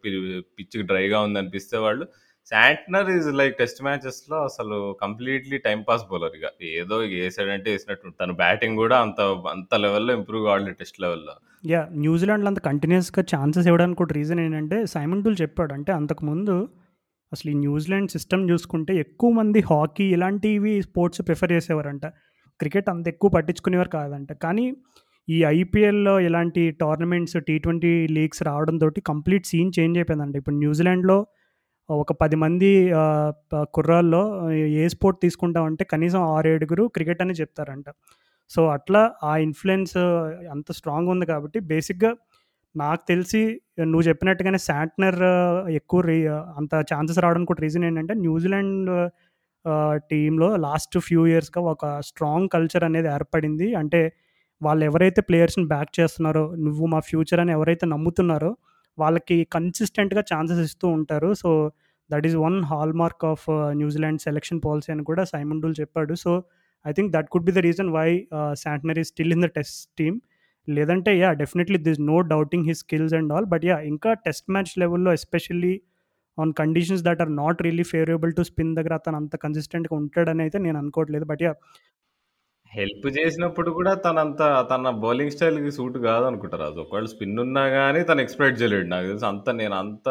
పిచ్ డ్రైగా ఉంది అనిపిస్తే వాళ్ళు శాంట్నర్ ఈజ్ లైక్ టెస్ట్ మ్యాచెస్లో అసలు కంప్లీట్లీ టైం పాస్ బౌలర్ ఇక. ఏదో వేసాడంటే వేసినట్టు తన బ్యాటింగ్ కూడా అంత అంత లెవెల్లో ఇంప్రూవ్ కావాలి టెస్ట్ లెవెల్లో. యా న్యూజిలాండ్లో అంత కంటిన్యూస్గా ఛాన్సెస్ ఇవ్వడానికి కూడా రీజన్ ఏంటంటే సైమన్ టూల్ చెప్పాడు అంటే అంతకుముందు అసలు ఈ న్యూజిలాండ్ సిస్టమ్ చూసుకుంటే ఎక్కువ మంది హాకీ ఇలాంటివి స్పోర్ట్స్ ప్రిఫర్ చేసేవారంట. క్రికెట్ అంత ఎక్కువ పట్టించుకునేవారు కాదంట. కానీ ఈ ఐపీఎల్లో ఇలాంటి టోర్నమెంట్స్ టీ ట్వంటీ లీగ్స్ రావడంతో కంప్లీట్ సీన్ చేంజ్ అయిపోయిందంట. ఇప్పుడు న్యూజిలాండ్లో ఒక పది మంది కుర్రాల్లో ఏ స్పోర్ట్ తీసుకుంటామంటే కనీసం ఆరు ఏడుగురు క్రికెట్ అని చెప్తారంట. సో అట్లా ఆ ఇన్ఫ్లుయెన్స్ అంత స్ట్రాంగ్ ఉంది కాబట్టి బేసిక్గా నాకు తెలిసి నువ్వు చెప్పినట్టుగానే శాంట్నర్ ఎక్కువ రీ అంత ఛాన్సెస్ రావడానికి కూడా రీజన్ ఏంటంటే న్యూజిలాండ్ టీంలో లాస్ట్ ఫ్యూ ఇయర్స్గా ఒక స్ట్రాంగ్ కల్చర్ అనేది ఏర్పడింది. అంటే వాళ్ళు ఎవరైతే ప్లేయర్స్ని బ్యాక్ చేస్తున్నారో నువ్వు మా ఫ్యూచర్ అని ఎవరైతే నమ్ముతున్నారో వాళ్ళకి కన్సిస్టెంట్గా ఛాన్సెస్ ఇస్తూ ఉంటారు. So that is one hallmark of New Zealand selection policy అని కూడా సైమన్ డూల్ చెప్పాడు. So I think that could be the reason why Santner still in the test team లేదంటే yeah definitely this no doubting his skills and all but yeah ఇంకా test match లెవెల్లో especially on conditions that are not really favourable to spin దగ్గర అతను అంత కన్సిస్టెంట్గా ఉంటాడని అయితే నేను అనుకోవట్లేదు. బట్ యా హెల్ప్ చేసినప్పుడు కూడా తనంత తన బౌలింగ్ స్టైల్కి సూట్ కాదు అనుకుంటారు అది ఒకవేళ స్పిన్ ఉన్నా కానీ తను ఎక్స్పెక్ట్ చేయలేడు. నాకు తెలిసి అంత నేను అంత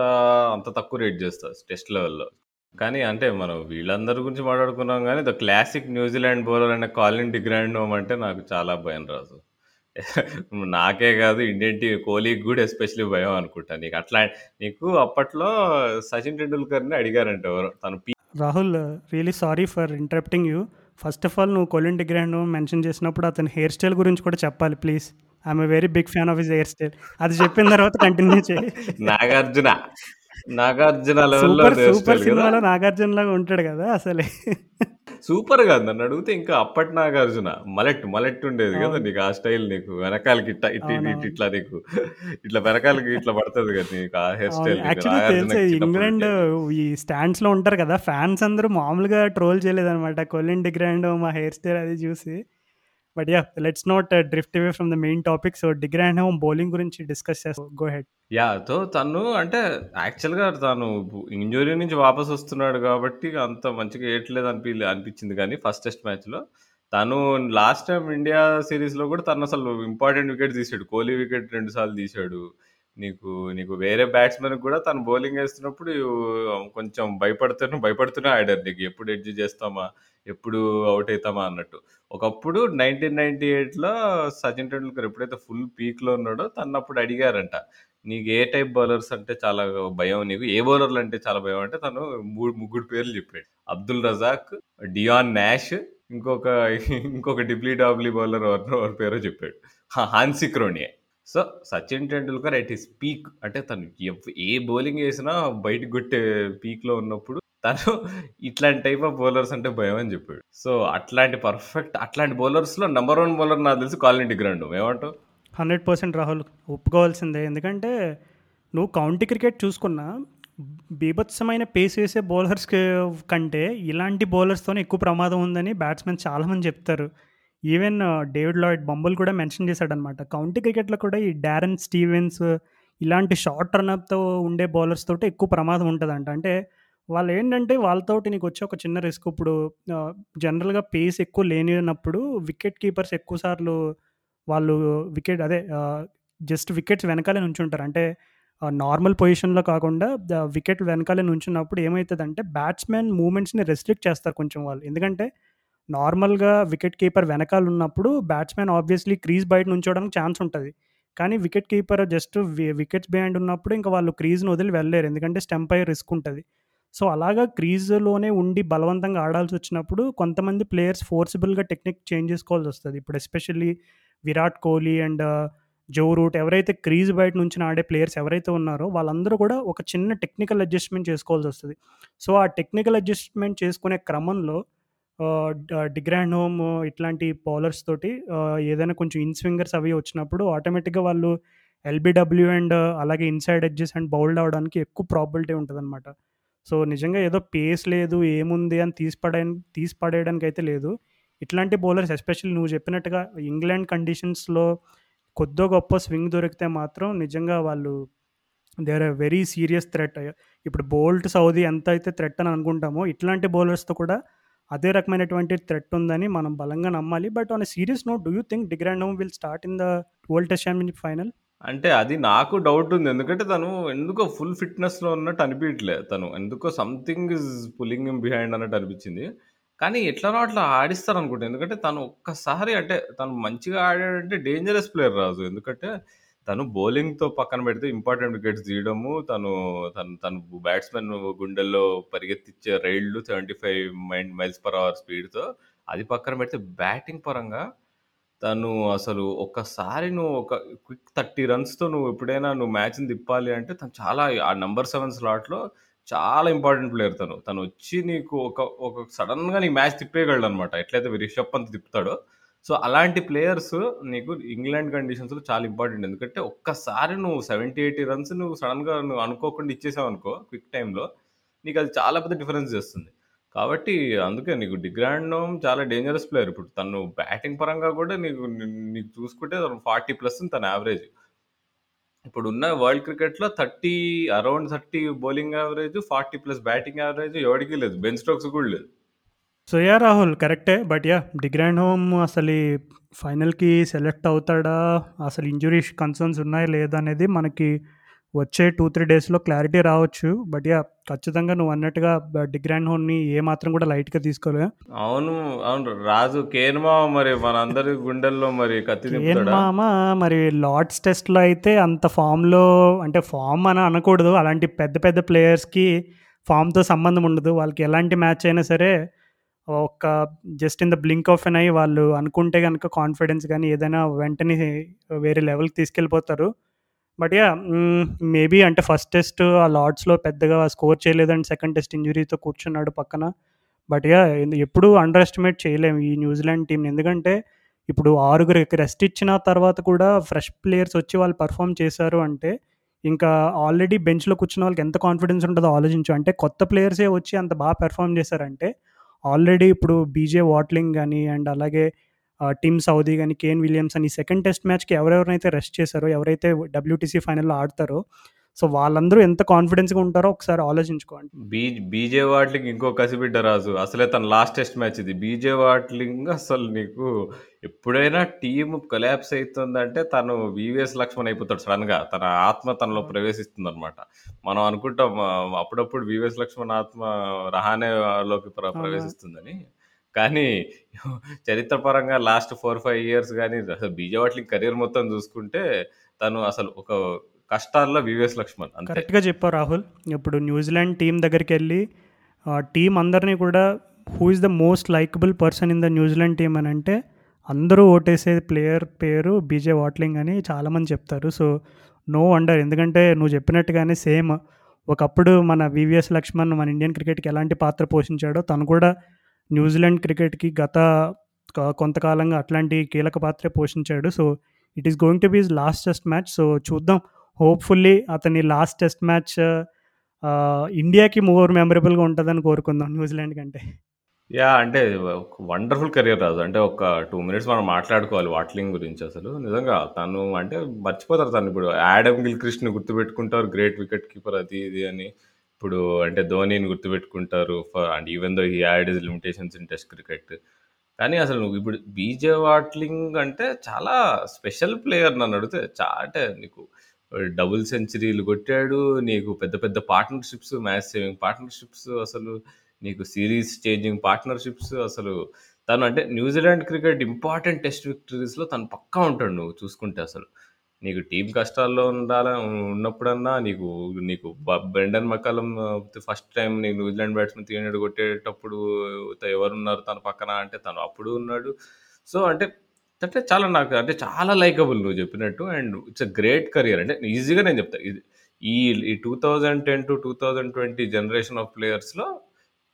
అంత తక్కువ రేట్ చేస్తా టెస్ట్ లెవెల్లో. కానీ అంటే మనం వీళ్ళందరి గురించి మాట్లాడుకున్నాం కానీ ద క్లాసిక్ న్యూజిలాండ్ బౌలర్ అనే కాలిన్ డిగ్రాండ్ హోమ్ అంటే నాకు చాలా భయం రాదు [laughs] నాకే కాదు ఇండియన్ టీం కోహ్లీకి కూడా ఎస్పెషలీ భయం అనుకుంటా. నీకు అట్లా నీకు అప్పట్లో సచిన్ టెండూల్కర్ని అడిగారంట ఎవరు. తను Rahul really sorry for interrupting you first of all నువ్వు కొలిన్ డిగ్రాండ్ మెన్షన్ చేసినప్పుడు అతని హెయిర్ స్టైల్ గురించి కూడా చెప్పాలి please I'm very big fan of his hair style అది చెప్పిన తర్వాత కంటిన్యూ చేయి. నాగార్జున. నాగార్జున సూపర్ సూపర్ సినిమాలో నాగార్జున లాగా ఉంటాడు కదా అసలే. సూపర్ కాదు నన్ను అడిగితే ఇంకా అప్పటి నాగార్జున మలెట్ మలెట్ ఉండేది కదా నీకు ఆ స్టైల్ నీకు వెనకాలకి ఇట్లా ఇటు ఇటు ఇట్లా నీకు ఇట్లా వెనకాలకి ఇట్లా పడుతుంది కదా నీకు ఆ హెయిర్ స్టైల్ ఇంగ్లాండ్ ఈ స్టాండ్స్లో ఉంటారు కదా ఫ్యాన్స్ అందరూ మామూలుగా ట్రోల్ చేయలేదన్నమాట. కొలిన్ డిగ్రాండ్ మా హెయిర్ స్టైల్ అది చూసి. But yeah let's not drift away from the main topic so de Grandhomme bowling గురించి డిస్కస్ చేస్తాం. గో హెడ్ యా తో తను అంటే యాక్చువల్గా తను ఇంజురీ నుంచి వాపస్ వస్తున్నాడు కాబట్టి అంత మంచిగా వేయట్లేదు అనిపి అనిపించింది. కానీ ఫస్ట్ టెస్ట్ మ్యాచ్లో తను లాస్ట్ టైం ఇండియా సిరీస్లో కూడా తను అసలు ఇంపార్టెంట్ వికెట్ తీసాడు. కోహ్లీ వికెట్ రెండు సార్లు తీసాడు. నీకు నీకు వేరే బ్యాట్స్మెన్ కూడా తను బౌలింగ్ వేస్తున్నప్పుడు కొంచెం భయపడుతూనే భయపడుతూనే ఆడారు నీకు. ఎప్పుడు ఎడ్జ్ చేస్తామా ఎప్పుడు అవుట్ అవుతామా అన్నట్టు. ఒకప్పుడు నైన్టీన్ నైన్టీ ఎయిట్లో సచిన్ టెండూల్కర్ ఎప్పుడైతే ఫుల్ పీక్లో ఉన్నాడో తను అప్పుడు అడిగారంట నీకు ఏ టైప్ బౌలర్స్ అంటే చాలా భయం నీకు ఏ బౌలర్లు అంటే చాలా భయం? అంటే తను మూడు ముగ్గురు పేర్లు చెప్పాడు. అబ్దుల్ రజాక్ డియాన్ నాష్ ఇంకొక ఇంకొక డిబ్లీ డాబ్లీ బౌలర్ ఎవరి పేరో చెప్పాడు. Hansie Cronje so Sachin Tendulkar at his peak అంటే తను ఏ బౌలింగ్ వేసినా బయట కొట్టే పీక్లో ఉన్నప్పుడు తను ఇట్లాంటి టైప్ ఆఫ్ బౌలర్స్ అంటే భయం అని చెప్పాడు. సో అట్లాంటి పర్ఫెక్ట్ అట్లాంటి బౌలర్స్లో నెంబర్ వన్ బౌలర్ నాకు తెలిసి కాలనీ డిగ్రాండ్. ఏమంటావు? హండ్రెడ్ పర్సెంట్ రాహుల్ ఒప్పుకోవాల్సిందే. ఎందుకంటే నువ్వు కౌంటీ క్రికెట్ చూసుకున్నా బీభత్సమైన పేస్ వేసే బౌలర్స్ కంటే ఇలాంటి బౌలర్స్తోనే ఎక్కువ ప్రమాదం ఉందని బ్యాట్స్మెన్ చాలామంది చెప్తారు. ఈవెన్ డేవిడ్ లాయిడ్ బొమ్మలు కూడా మెన్షన్ చేశాడనమాట కౌంటీ క్రికెట్లో కూడా ఈ డారెన్ స్టీవెన్స్ ఇలాంటి షార్ట్ రన్అప్తో ఉండే బౌలర్స్ తోటి ఎక్కువ ప్రమాదం ఉంటుందంట. అంటే వాళ్ళు ఏంటంటే వాళ్ళతోటి నీకు వచ్చే ఒక చిన్న రిస్క్ ఇప్పుడు జనరల్గా పేస్ ఎక్కువ లేనినప్పుడు వికెట్ కీపర్స్ ఎక్కువ సార్లు వాళ్ళు వికెట్ అదే జస్ట్ వికెట్స్ వెనకాలే నుంచుంటారు. అంటే నార్మల్ పొజిషన్లో కాకుండా వికెట్ వెనకాలే నుంచున్నప్పుడు ఏమవుతుందంటే బ్యాట్స్మెన్ మూమెంట్స్ని రెస్ట్రిక్ట్ చేస్తారు కొంచెం వాళ్ళు. ఎందుకంటే నార్మల్గా వికెట్ కీపర్ వెనకాల ఉన్నప్పుడు బ్యాట్స్మెన్ ఆబ్వియస్లీ క్రీజ్ బయట నుంచోవడానికి ఛాన్స్ ఉంటుంది. కానీ wicket keeper just wickets behind ఉన్నప్పుడు ఇంకా వాళ్ళు క్రీజ్ని వదిలి వెళ్ళలేరు. ఎందుకంటే స్టెంప్ అయ్యే రిస్క్ ఉంటుంది. సో, అలాగా క్రీజ్‌లోనే ఉండి బలవంతంగా ఆడాల్సి వచ్చినప్పుడు కొంతమంది ప్లేయర్స్ ఫోర్సిబుల్‌గా టెక్నిక్ చేంజ్ చేసుకోవాల్సి వస్తుంది. ఇప్పుడు especially Virat Kohli and Joe Root ఎవరైతే క్రీజ్ బయట నుంచి ఆడే ప్లేయర్స్ ఎవరైతే ఉన్నారో వాళ్ళందరూ కూడా ఒక చిన్న టెక్నికల్ అడ్జస్ట్‌మెంట్ చేసుకోవాల్సి వస్తుంది. సో, ఆ టెక్నికల్ అడ్జస్ట్‌మెంట్ చేసుకునే క్రమంలో డిగ్రాండ్ హోమ్ ఇట్లాంటి బౌలర్స్ తోటి ఏదైనా కొంచెం ఇన్ స్వింగర్స్ అవి వచ్చినప్పుడు ఆటోమేటిక్‌గా వాళ్ళు ఎల్‌బిడబ్ల్యూ అండ్ అలాగే ఇన్‌సైడ్ ఎడ్జెస్ అండ్ బౌల్డ్ అవ్వడానికి ఎక్కువ ప్రాబిలిటీ ఉంటుంది అనమాట సో, నిజంగా ఏదో పేస్ లేదు, ఏముంది అని తీసి తీసిపడేయడానికి తీసి లేదు. ఇట్లాంటి బౌలర్స్ ఎస్పెషల్లీ నువ్వు చెప్పినట్టుగా ఇంగ్లాండ్ కండిషన్స్‌లో కొద్దో గొప్ప స్వింగ్ దొరికితే మాత్రం నిజంగా వాళ్ళు they are very serious threat. ఇప్పుడు బోల్ట్, సౌదీ ఎంత అయితే థ్రెట్ అని అనుకుంటామో ఇట్లాంటి బౌలర్స్‌తో కూడా అదే రకమైనటువంటి థ్రెట్ ఉందని మనం బలంగా నమ్మాలి. But on serious note do you think de Grandhomme will start in the world test championship final? అంటే అది నాకు డౌట్ ఉంది. ఎందుకంటే తను ఎందుకో ఫుల్ ఫిట్‌నెస్‌లో ఉన్నట్టు అనిపియట్లే తను. ఎందుకో సంథింగ్ ఇస్ పుల్లింగ్ బిహైండ్ అన్నట్టు అనిపించింది. కానీ ఎట్లనో అట్లా ఆడిస్తారనుకుంటా. ఎందుకంటే తను ఒక్కసారి అంటే తను మంచిగా ఆడాడంటే డేంజరస్ ప్లేయర్ రాజు. ఎందుకంటే తను బౌలింగ్‌తో పక్కన పెడితే ఇంపార్టెంట్ వికెట్స్ తీయడము, తను తను తను బ్యాట్స్‌మెన్ గుండెల్లో పరిగెత్తిచ్చే రైడ్‌లు 75 మైన్ మైల్స్ పర్ అవర్ స్పీడ్‌తో అది పక్కన పెడితే బ్యాటింగ్ పరంగా తను అసలు ఒక్కసారి నువ్వు ఒక క్విక్ 30 రన్స్‌తో నువ్వు ఎప్పుడైనా నువ్వు మ్యాచ్‌ని తిప్పాలి అంటే తను చాలా ఆ నెంబర్ సెవెన్ స్లాట్‌లో చాలా ఇంపార్టెంట్ ప్లేయర్ తను. తను వచ్చి నీకు ఒక ఒక సడన్గా నీ మ్యాచ్ తిప్పేయగలడనమాట. ఎట్లయితే రిషబ్ పంత్ తిప్పుతాడో. సో, అలాంటి ప్లేయర్స్ నీకు ఇంగ్లాండ్ కండిషన్స్‌లో చాలా ఇంపార్టెంట్. ఎందుకంటే ఒక్కసారి నువ్వు 70, 80 రన్స్ నువ్వు సడన్గా నువ్వు అనుకోకుండా ఇచ్చేసావనుకో క్విక్ టైంలో నీకు అది చాలా పెద్ద డిఫరెన్స్ చేస్తుంది. కాబట్టి అందుకే నీకు డిగ్రాండోమ్ చాలా డేంజరస్ ప్లేయర్. ఇప్పుడు తను బ్యాటింగ్ పరంగా కూడా నీకు నీకు చూసుకుంటే 40 ప్లస్ తన యావరేజ్. ఇప్పుడు ఉన్న వరల్డ్ క్రికెట్‌లో 30 around 30 bowling average, 40 plus batting average ఎవడికి లేదు. బెన్ స్టోక్స్ కూడా లేదు. So, yeah! రాహుల్ కరెక్టే. But yeah! డిగ్రాండ్ హోమ్ అసలీ ఫైనల్‌కి సెలెక్ట్ అవుతాడా? అసలు ఇంజ్యూరీ కన్సర్న్స్ ఉన్నాయా లేదా అనేది మనకి వచ్చే 2, 3 డేస్‌లో క్లారిటీ రావచ్చు. But yeah! ఖచ్చితంగా నువ్వన్నట్టుగా బ డిగ్రాండ్ హోమ్‌ని ఏమాత్రం కూడా లైట్‌గా తీసుకోలే. అవును. అవును. రాజు కేన్ మామ మరి మనందరి గుండెల్లో మరి కేన్? మామ మరి లార్డ్స్ టెస్ట్‌లో అయితే అంత ఫామ్‌లో అంటే ఫామ్ అని అనకూడదు. అలాంటి పెద్ద పెద్ద ప్లేయర్స్‌కి ఫామ్‌తో సంబంధం ఉండదు. వాళ్ళకి ఎలాంటి మ్యాచ్ అయినా సరే ఒక just in the blink of an eye వాళ్ళు అనుకుంటే కనుక కాన్ఫిడెన్స్ కానీ ఏదైనా వెంటనే వేరే లెవెల్‌కి తీసుకెళ్ళిపోతారు. బట్ యా మేబీ అంటే ఫస్ట్ టెస్ట్ ఆ లార్డ్స్‌లో పెద్దగా స్కోర్ చేయలేదు అండ్ సెకండ్ టెస్ట్ ఇంజురీతో కూర్చున్నాడు పక్కన. బట్ యా ఎప్పుడూ అండర్ ఎస్టిమేట్ చేయలేము ఈ న్యూజిలాండ్ టీంని ఎందుకంటే ఇప్పుడు ఆరుగురికి రెస్ట్ ఇచ్చిన తర్వాత కూడా ఫ్రెష్ ప్లేయర్స్ వచ్చి వాళ్ళు పర్ఫామ్ చేశారు అంటే ఇంకా ఆల్రెడీ బెంచ్‌లో కూర్చున్న వాళ్ళకి ఎంత కాన్ఫిడెన్స్ ఉంటుందో ఆలోచించు. అంటే కొత్త ప్లేయర్సే వచ్చి అంత బాగా పెర్ఫార్మ్ చేశారంటే ఆల్రెడీ ఇప్పుడు బీజే వాట్లింగ్ కానీ అండ్ అలాగే టీమ్ టిమ్ సౌదీ కానీ కేన్ విలియమ్స్ అని సెకండ్ టెస్ట్ మ్యాచ్‌కి ఎవరెవరినైతే రెస్ట్ చేశారో, ఎవరైతే డబ్ల్యూటీసీ ఫైనల్‌లో ఆడతారో సో, వాళ్ళందరూ ఎంత కాన్ఫిడెన్స్‌గా ఉంటారో ఒకసారి ఆలోచించుకో అండి. బీ బీజే వాట్లింగ్ ఇంకో కసిబిడ్డ రాజు. అసలే తన లాస్ట్ టెస్ట్ మ్యాచ్ ఇది. బీజే వాట్లింగ్ అసలు నీకు ఎప్పుడైనా టీమ్ కొలాప్స్ అయితుందంటే తను వీవీఎస్ లక్ష్మణ్ అయిపోతాడు సడెన్‌గా. తన ఆత్మ తనలో ప్రవేశిస్తుందనమాట. మనం అనుకుంటాం అప్పుడప్పుడు వీవీఎస్ లక్ష్మణ్ ఆత్మ రహానేలోకి ప్ర అవునా? ప్రవేశిస్తుందని. కానీ చరిత్ర పరంగా లాస్ట్ 4, 5 ఇయర్స్ గానీ అసలు బీజే వాట్లింగ్ కెరియర్ మొత్తం చూసుకుంటే తను అసలు ఒక కష్టాల్లో వీవీఎస్ లక్ష్మణ్ కరెక్ట్‌గా చెప్పావు రాహుల్. ఇప్పుడు న్యూజిలాండ్ టీం దగ్గరికి వెళ్ళి టీం అందరిని కూడా who is the most likeable person in the New Zealand team అని అంటే అందరూ ఓటేసే ప్లేయర్ పేరు బీజే వాట్లింగ్ అని చాలామంది చెప్తారు. సో, నో వండర్ ఎందుకంటే నువ్వు చెప్పినట్టుగానే సేమ్ ఒకప్పుడు మన వివిఎస్ లక్ష్మణ్ మన ఇండియన్ క్రికెట్‌కి ఎలాంటి పాత్ర పోషించాడో తను కూడా న్యూజిలాండ్ క్రికెట్‌కి గత కొంతకాలంగా అట్లాంటి కీలక పాత్రే పోషించాడు. So, it is going to be his last test match. So, చూద్దాం. హోప్‌ఫుల్లీ అతని లాస్ట్ టెస్ట్ మ్యాచ్ ఇండియాకి మోర్ మెమరబుల్‌గా ఉంటుందని కోరుకుందాం న్యూజిలాండ్ కంటే. యా అంటే వండర్‌ఫుల్ కెరియర్ రాజు. అంటే ఒక టూ మినిట్స్ మనం మాట్లాడుకోవాలి వాట్లింగ్ గురించి అసలు. నిజంగా తను అంటే మర్చిపోతారు తను ఇప్పుడు యాడంగుల్ క్రిష్ని గుర్తుపెట్టుకుంటారు. గ్రేట్ వికెట్ కీపర్ అది ఇది అని. ఇప్పుడు అంటే ధోనిని గుర్తుపెట్టుకుంటారు. For and even though he had his limitations in test cricket. కానీ అసలు నువ్వు ఇప్పుడు బీజే వాట్లింగ్ అంటే చాలా స్పెషల్ ప్లేయర్ నన్నడిగితే. చా అంటే నీకు డబుల్ సెంచరీలు కొట్టాడు. నీకు పెద్ద పెద్ద పార్ట్నర్‌షిప్స్, మ్యాచ్ సేవింగ్ పార్ట్నర్‌షిప్స్ అసలు నీకు సిరీస్ చేంజింగ్ పార్ట్నర్‌షిప్స్ అసలు తను అంటే New Zealand cricket important test విక్టరీస్‌లో తను పక్కా ఉంటాడు నువ్వు చూసుకుంటే అసలు. నీకు టీం కష్టాల్లో ఉండాల ఉన్నప్పుడన్నా నీకు నీకు బ బ్రెండన్ మకాలం ఫస్ట్ టైం నీకు న్యూజిలాండ్ బ్యాట్స్‌మెన్ 300 కొట్టేటప్పుడు ఎవరున్నారు తన పక్కన అంటే తను అప్పుడు ఉన్నాడు. సో, అంటే అంటే చాలా నాకు అంటే చాలా లైకబుల్ నువ్వు చెప్పినట్టు and it's a great career. అంటే ఈజీగా నేను చెప్తా. ఇది ఈ ఈ 2010-2020 జనరేషన్ ఆఫ్ ప్లేయర్స్‌లో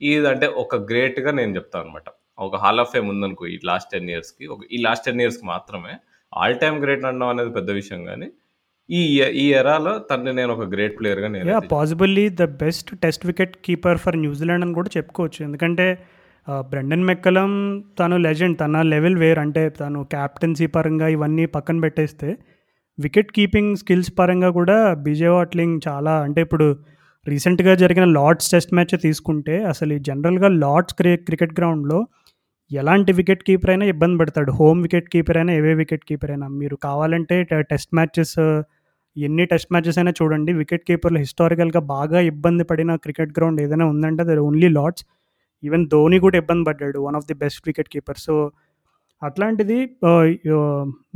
ఇదంటే ఒక గ్రేట్‌గా నేను చెప్తాననమాట. ఒక హాల్ ఆఫ్ ఫేమ్ ఉందనుకో ఈ లాస్ట్ 10 ఇయర్స్‌కి. ఒక ఈ లాస్ట్ 10 ఇయర్స్‌కి మాత్రమే. ఆల్ టైమ్ గ్రేట్ అనడం అనేది పెద్ద విషయం గానీ, ఈ ఈ ఎరాలో తనని నేను ఒక గ్రేట్ ప్లేయర్‌గా! నేనైతే possibly the best test wicket keeper for New Zealand అని కూడా చెప్పుకోవచ్చు. ఎందుకంటే బ్రెండన్ మెక్కలం తను లెజెండ్. తన లెవెల్ వేర్ అంటే తను క్యాప్టెన్సీ పరంగా ఇవన్నీ పక్కన పెట్టేస్తే, వికెట్ కీపింగ్ స్కిల్స్ పరంగా కూడా బీజే వాట్లింగ్ చాలా అంటే ఇప్పుడు రీసెంట్‌గా జరిగిన లార్డ్స్ టెస్ట్ మ్యాచ్ తీసుకుంటే అసలు ఈ జనరల్‌గా లార్డ్స్ క్రి క్రికెట్ గ్రౌండ్‌లో ఎలాంటి వికెట్ కీపర్ అయినా ఇబ్బంది పెడతాడు. హోమ్ వికెట్ కీపర్ అయినా, ఏవే వికెట్ కీపర్ అయినా. మీరు కావాలంటే టెస్ట్ మ్యాచెస్ ఎన్ని టెస్ట్ మ్యాచెస్ అయినా చూడండి. వికెట్ కీపర్‌లు హిస్టారికల్‌గా బాగా ఇబ్బంది పడిన క్రికెట్ గ్రౌండ్ ఏదైనా ఉందంటే అది ఓన్లీ లార్డ్స్. ఈవెన్ ధోని కూడా ఇబ్బంది పడ్డాడు. One of the best wicket keeper. So, అట్లాంటిది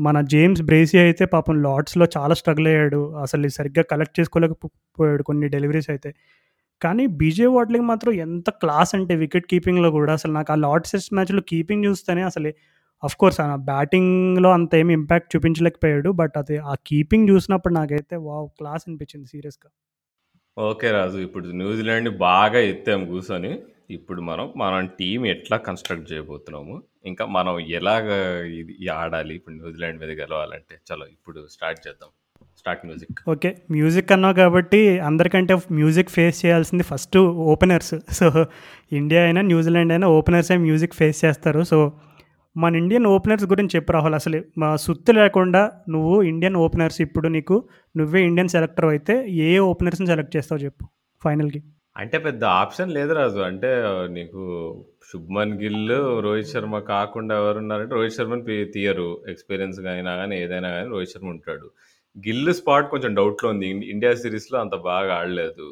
మన జేమ్స్ బ్రేసీ అయితే పాపం లార్డ్స్‌లో చాలా స్ట్రగుల్ అయ్యాడు. అసలు సరిగ్గా కలెక్ట్ చేసుకోలేకపోయాడు కొన్ని డెలివరీస్ అయితే. కానీ బీజే వాట్లింగ్ మాత్రం ఎంత క్లాస్ అంటే వికెట్ కీపింగ్‌లో కూడా అసలు నాకు ఆ లార్డ్స్ టెస్ట్ మ్యాచ్‌లో కీపింగ్ చూస్తేనే అసలు ఆఫ్‌కోర్స్ ఆ బ్యాటింగ్‌లో అంత ఏమి ఇంపాక్ట్ చూపించలేకపోయాడు. బట్ అది ఆ కీపింగ్ చూసినప్పుడు నాకైతే వావ్! క్లాస్ అనిపించింది సీరియస్‌గా. ఓకే రాజు. ఇప్పుడు న్యూజిలాండ్ బాగా ఎత్తాం కూర్చొని ఇప్పుడు మనం మన టీం ఎట్లా కన్‌స్ట్రక్ట్ చేయబోతున్నాము. ఇంకా మనం ఎలాగా ఇది ఆడాలి ఇప్పుడు న్యూజిలాండ్ మీద గెలవాలంటే. చలో ఇప్పుడు స్టార్ట్ చేద్దాం. Start music. ఓకే. మ్యూజిక్ అన్నావు కాబట్టి అందరికంటే మ్యూజిక్ ఫేస్ చేయాల్సింది ఫస్ట్ ఓపెనర్స్. సో, ఇండియా అయినా, న్యూజిలాండ్ అయినా ఓపెనర్సే మ్యూజిక్ ఫేస్ చేస్తారు. సో, మన ఇండియన్ ఓపెనర్స్ గురించి చెప్పు రాహుల్. అసలు మా సుత్తు లేకుండా నువ్వు ఇండియన్ ఓపెనర్స్ ఇప్పుడు నీకు నువ్వే ఇండియన్ సెలెక్టర్ అయితే ఏ ఓపెనర్స్‌ని సెలెక్ట్ చేస్తావు చెప్పు ఫైనల్‌కి? అంటే పెద్ద ఆప్షన్ లేదు రాజు. అంటే నీకు శుభ్మన్ గిల్, రోహిత్ శర్మ కాకుండా ఎవరున్నారంటే రోహిత్ శర్మని పి తీయరు. ఎక్స్‌పీరియన్స్‌గా అయినా కానీ ఏదైనా కానీ రోహిత్ శర్మ ఉంటాడు. గిల్ స్పాట్ కొంచెం డౌట్‌లో ఉంది. ఇండియా సీరీస్‌లో అంత బాగా ఆడలేదు.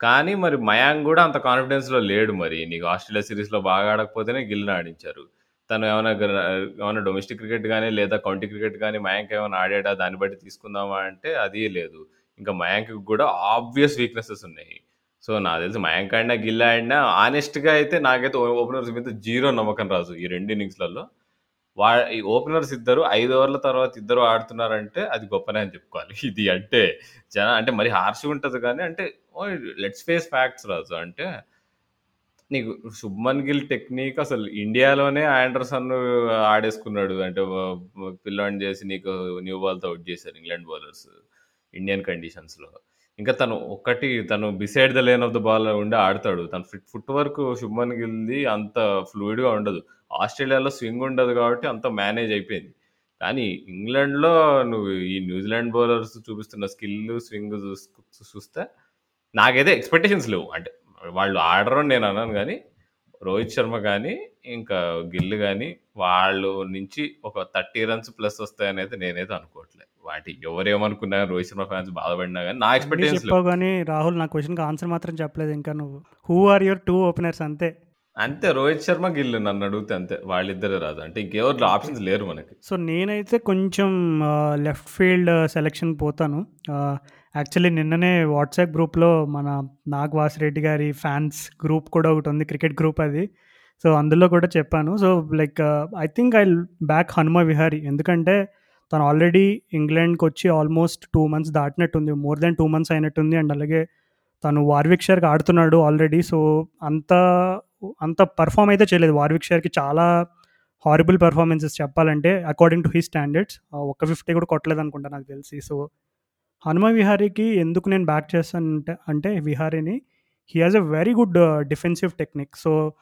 కానీ మరి మయాంక్ గూడా అంత కాన్ఫిడెన్స్‌లో లేడు మరి. నీకు ఆస్ట్రేలియా సీరీస్‌లో బాగా ఆడకపోతేనే గిల్‌ని ఆడించారు. తను ఏమైనా గ డొమెస్టిక్ క్రికెట్ గానీ, లేదా కౌంటీ క్రికెట్ గానీ మయాంక్ ఏమైనా ఆడాడా? దాన్ని బట్టి తీసుకుందామా అంటే అది లేదు. ఇంకా మయాంక్‌కి గూడా ఆబ్వియస్ వీక్‌నెసెస్ ఉన్నాయి. సో, నాకు తెలిసి మయాంక్ ఆడినా, గిల్ ఆడినా ఆనెస్ట్గా అయితే నాకైతే ఓపెనర్స్ మీద జీరో నమ్మకం రాజు ఈ రెండు ఇన్నింగ్స్‌లలో. వా ఈ ఓపెనర్స్ ఇద్దరు ఐదు ఓవర్ల తర్వాత ఇద్దరు ఆడుతున్నారంటే అది గొప్పనే అని చెప్పుకోవాలి. [laughs] ఇది అంటే జన అంటే మరి హార్ష్‌గా ఉంటుంది కానీ అంటే oh let's face facts Raju. అంటే నీకు శుభ్మన్ గిల్ టెక్నిక్ అసలు ఇండియాలోనే ఆండర్సన్ ఆడేసుకున్నాడు. అంటే వ చేసి నీకు న్యూ బాల్‌తో అవుట్ చేశారు ఇంగ్లాండ్ బౌలర్స్. ఇండియన్ కండిషన్స్‌లో. ఇంకా తను ఒక్కటి తను beside the lane of the ball ఉండి ఆడతాడు. తన ఫిట్ ఫుట్ వర్క్ శుభ్మన్ గిల్‌ది అంత ఫ్లూయిడ్‌గా ఉండదు. ఆస్ట్రేలియాలో స్వింగ్ ఉండదు కాబట్టి అంత మేనేజ్ అయిపోయింది. కానీ ఇంగ్లాండ్‌లో నువ్వు ఈ న్యూజిలాండ్ బౌలర్స్ చూపిస్తున్న స్కిల్, స్వింగ్ చూస్ చూస్తే నాకైతే ఎక్స్‌పెక్టేషన్స్ లేవు. అంటే వాళ్ళు ఆడరు నేను అనను కానీ రోహిత్ శర్మ కానీ ఇంకా గిల్ కానీ వాళ్ళు నుంచి ఒక 30 రన్స్ ప్లస్ వస్తాయనైతే నేనైతే అనుకోవట్లేదు వాటి ఎవరేమనుకున్నా రోహిత్ శర్మ ఫ్యాన్స్ బాధపడినా గానీ నా లేవు. చెప్పావు గానీ రాహుల్ నా క్వెషన్‌కి ఆన్సర్ మాత్రం చెప్పలేదు ఇంకా నువ్వు. హూ ఆర్ యువర్ 2 ఓపెనర్స్ అంతే. అంతే రోహిత్ శర్మ, గిల్ నన్నడిగితే అంతే. వాళ్ళిద్దరే రాజు. అంటే ఇంకెవరు ఆప్షన్స్ లేరు మనకి. సో, నేనైతే కొంచెం లెఫ్ట్ ఫీల్డ్ సెలక్షన్ పోతాను. యాక్చువల్లీ నిన్ననే వాట్సాప్ గ్రూప్‌లో మన నాగ్ వాసిరెడ్డి గారి ఫ్యాన్స్ గ్రూప్ కూడా ఒకటుంది. క్రికెట్ గ్రూప్ అది. సో, అందులో కూడా చెప్పాను. So, like I think I'll back Hanuma Vihari. ఎందుకంటే తను ఆల్రెడీ ఇంగ్లాండ్కి వచ్చి ఆల్మోస్ట్ టూ మంత్స్ దాటినట్టుంది. మోర్ దెన్ టూ మంత్స్ అయినట్టుంది. అండ్ అలాగే తను వార్విక్ షేర్కి ఆడుతున్నాడు ఆల్రెడీ. సో, అంత అంత పర్ఫామ్ అయితే చేయలేదు. వార్విక్ షేర్కి చాలా హారిబుల్ పెర్ఫార్మెన్సెస్ చెప్పాలంటే అకార్డింగ్ టు హీ స్టాండర్డ్స్. ఒక ఫిఫ్టీ కూడా కొట్టలేదు అనుకుంటా నాకు తెలిసి. సో, హనుమ విహారీకి ఎందుకు నేను బ్యాక్ చేస్తాను అంటే అంటే విహారీని he has a very good defensive technique. So,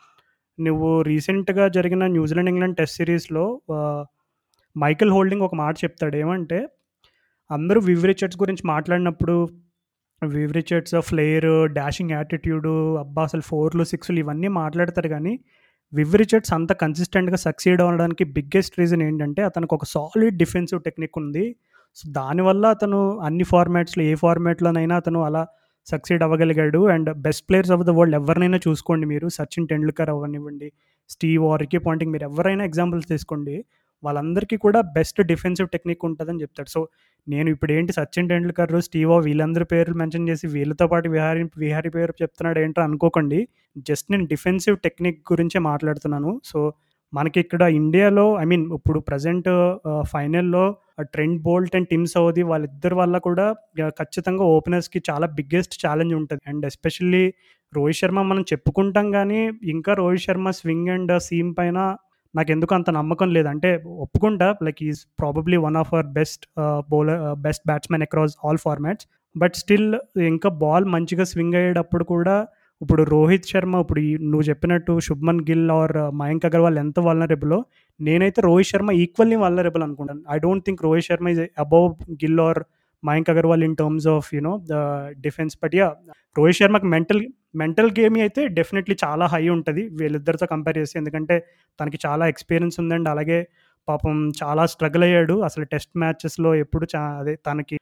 నువ్వు రీసెంట్‌గా జరిగిన న్యూజిలాండ్, ఇంగ్లాండ్ టెస్ట్ సిరీస్లో మైకిల్ హోల్డింగ్ ఒక మాట చెప్తాడు. ఏమంటే అందరూ వివ్ రిచర్డ్స్ గురించి మాట్లాడినప్పుడు Viv Richards flair dashing attitude అబ్బా! అసలు 4లు, 6లు ఇవన్నీ మాట్లాడతారు కానీ వివ్ రిచర్డ్స్ అంత కన్సిస్టెంట్‌గా సక్సీడ్ అవ్వడానికి బిగ్గెస్ట్ రీజన్ ఏంటంటే అతనికి ఒక సాలిడ్ డిఫెన్సివ్ టెక్నిక్ ఉంది. సో, దానివల్ల అతను అన్ని ఫార్మాట్స్‌లో ఏ ఫార్మాట్‌లోనైనా అతను అలా succeed అవ్వగలిగాడు. And best players of the world ఎవరినైనా చూసుకోండి మీరు. సచిన్ టెండూల్కర్ అవ్వనివ్వండి, స్టీవ్ వార్, పాయింటింగ్ మీరు ఎవరైనా ఎగ్జాంపుల్స్ తీసుకోండి. వాళ్ళందరికీ కూడా బెస్ట్ డిఫెన్సివ్ టెక్నిక్ ఉంటుందని చెప్తాడు. సో నేను ఇప్పుడు ఏంటి సచిన్ టెండూల్కర్ స్టీవో వీళ్ళందరి పేర్లు మెన్షన్ చేసి వీళ్ళతో పాటు విహారీ విహారీ పేరు చెప్తున్నాడు ఏంటో అనుకోకండి. జస్ట్ నేను డిఫెన్సివ్ టెక్నిక్ గురించే మాట్లాడుతున్నాను. సో మనకి ఇక్కడ ఇండియాలో ఐ మీన్ ఇప్పుడు ప్రజెంట్ ఫైనల్లో trend Boult and Tim Southee వాళ్ళిద్దరి వల్ల కూడా ఖచ్చితంగా ఓపెనర్స్కి చాలా బిగ్గెస్ట్ ఛాలెంజ్ ఉంటుంది. అండ్ ఎస్పెషల్లీ రోహిత్ శర్మ మనం చెప్పుకుంటాం కానీ ఇంకా Rohit Sharma swing and seam పైన నాకు ఎందుకు అంత నమ్మకం లేదు. అంటే ఒప్పుకుంటా like is probably one of our best bowler best batsmen across all formats but still ఇంకా బాల్ మంచిగా స్వింగ్ అయ్యేటప్పుడు కూడా ఇప్పుడు రోహిత్ శర్మ ఇప్పుడు నువ్వు చెప్పినట్టు శుభ్మన్ గిల్ ఆర్ uh, మయాంక్ అగర్వాల్ ఎంత వల్నరబులో నేనైతే రోహిత్ శర్మ ఈక్వల్లీ వల్నరబుల్ అనుకుంటాను. I don't think Rohit Sharma is above Gill or Mayank Agarwal in terms of you know the defence. But yeah Rohit శర్మకి mental mental game అయితే డెఫినెట్లీ చాలా హై ఉంటుంది. వీళ్ళిద్దరితో కంపేర్ చేస్తే ఎందుకంటే తనకి చాలా ఎక్స్పీరియన్స్ ఉందండి. అలాగే పాపం చాలా స్ట్రగుల్ అయ్యాడు. అసలు టెస్ట్ మ్యాచెస్లో ఎప్పుడు చా అదే తనకి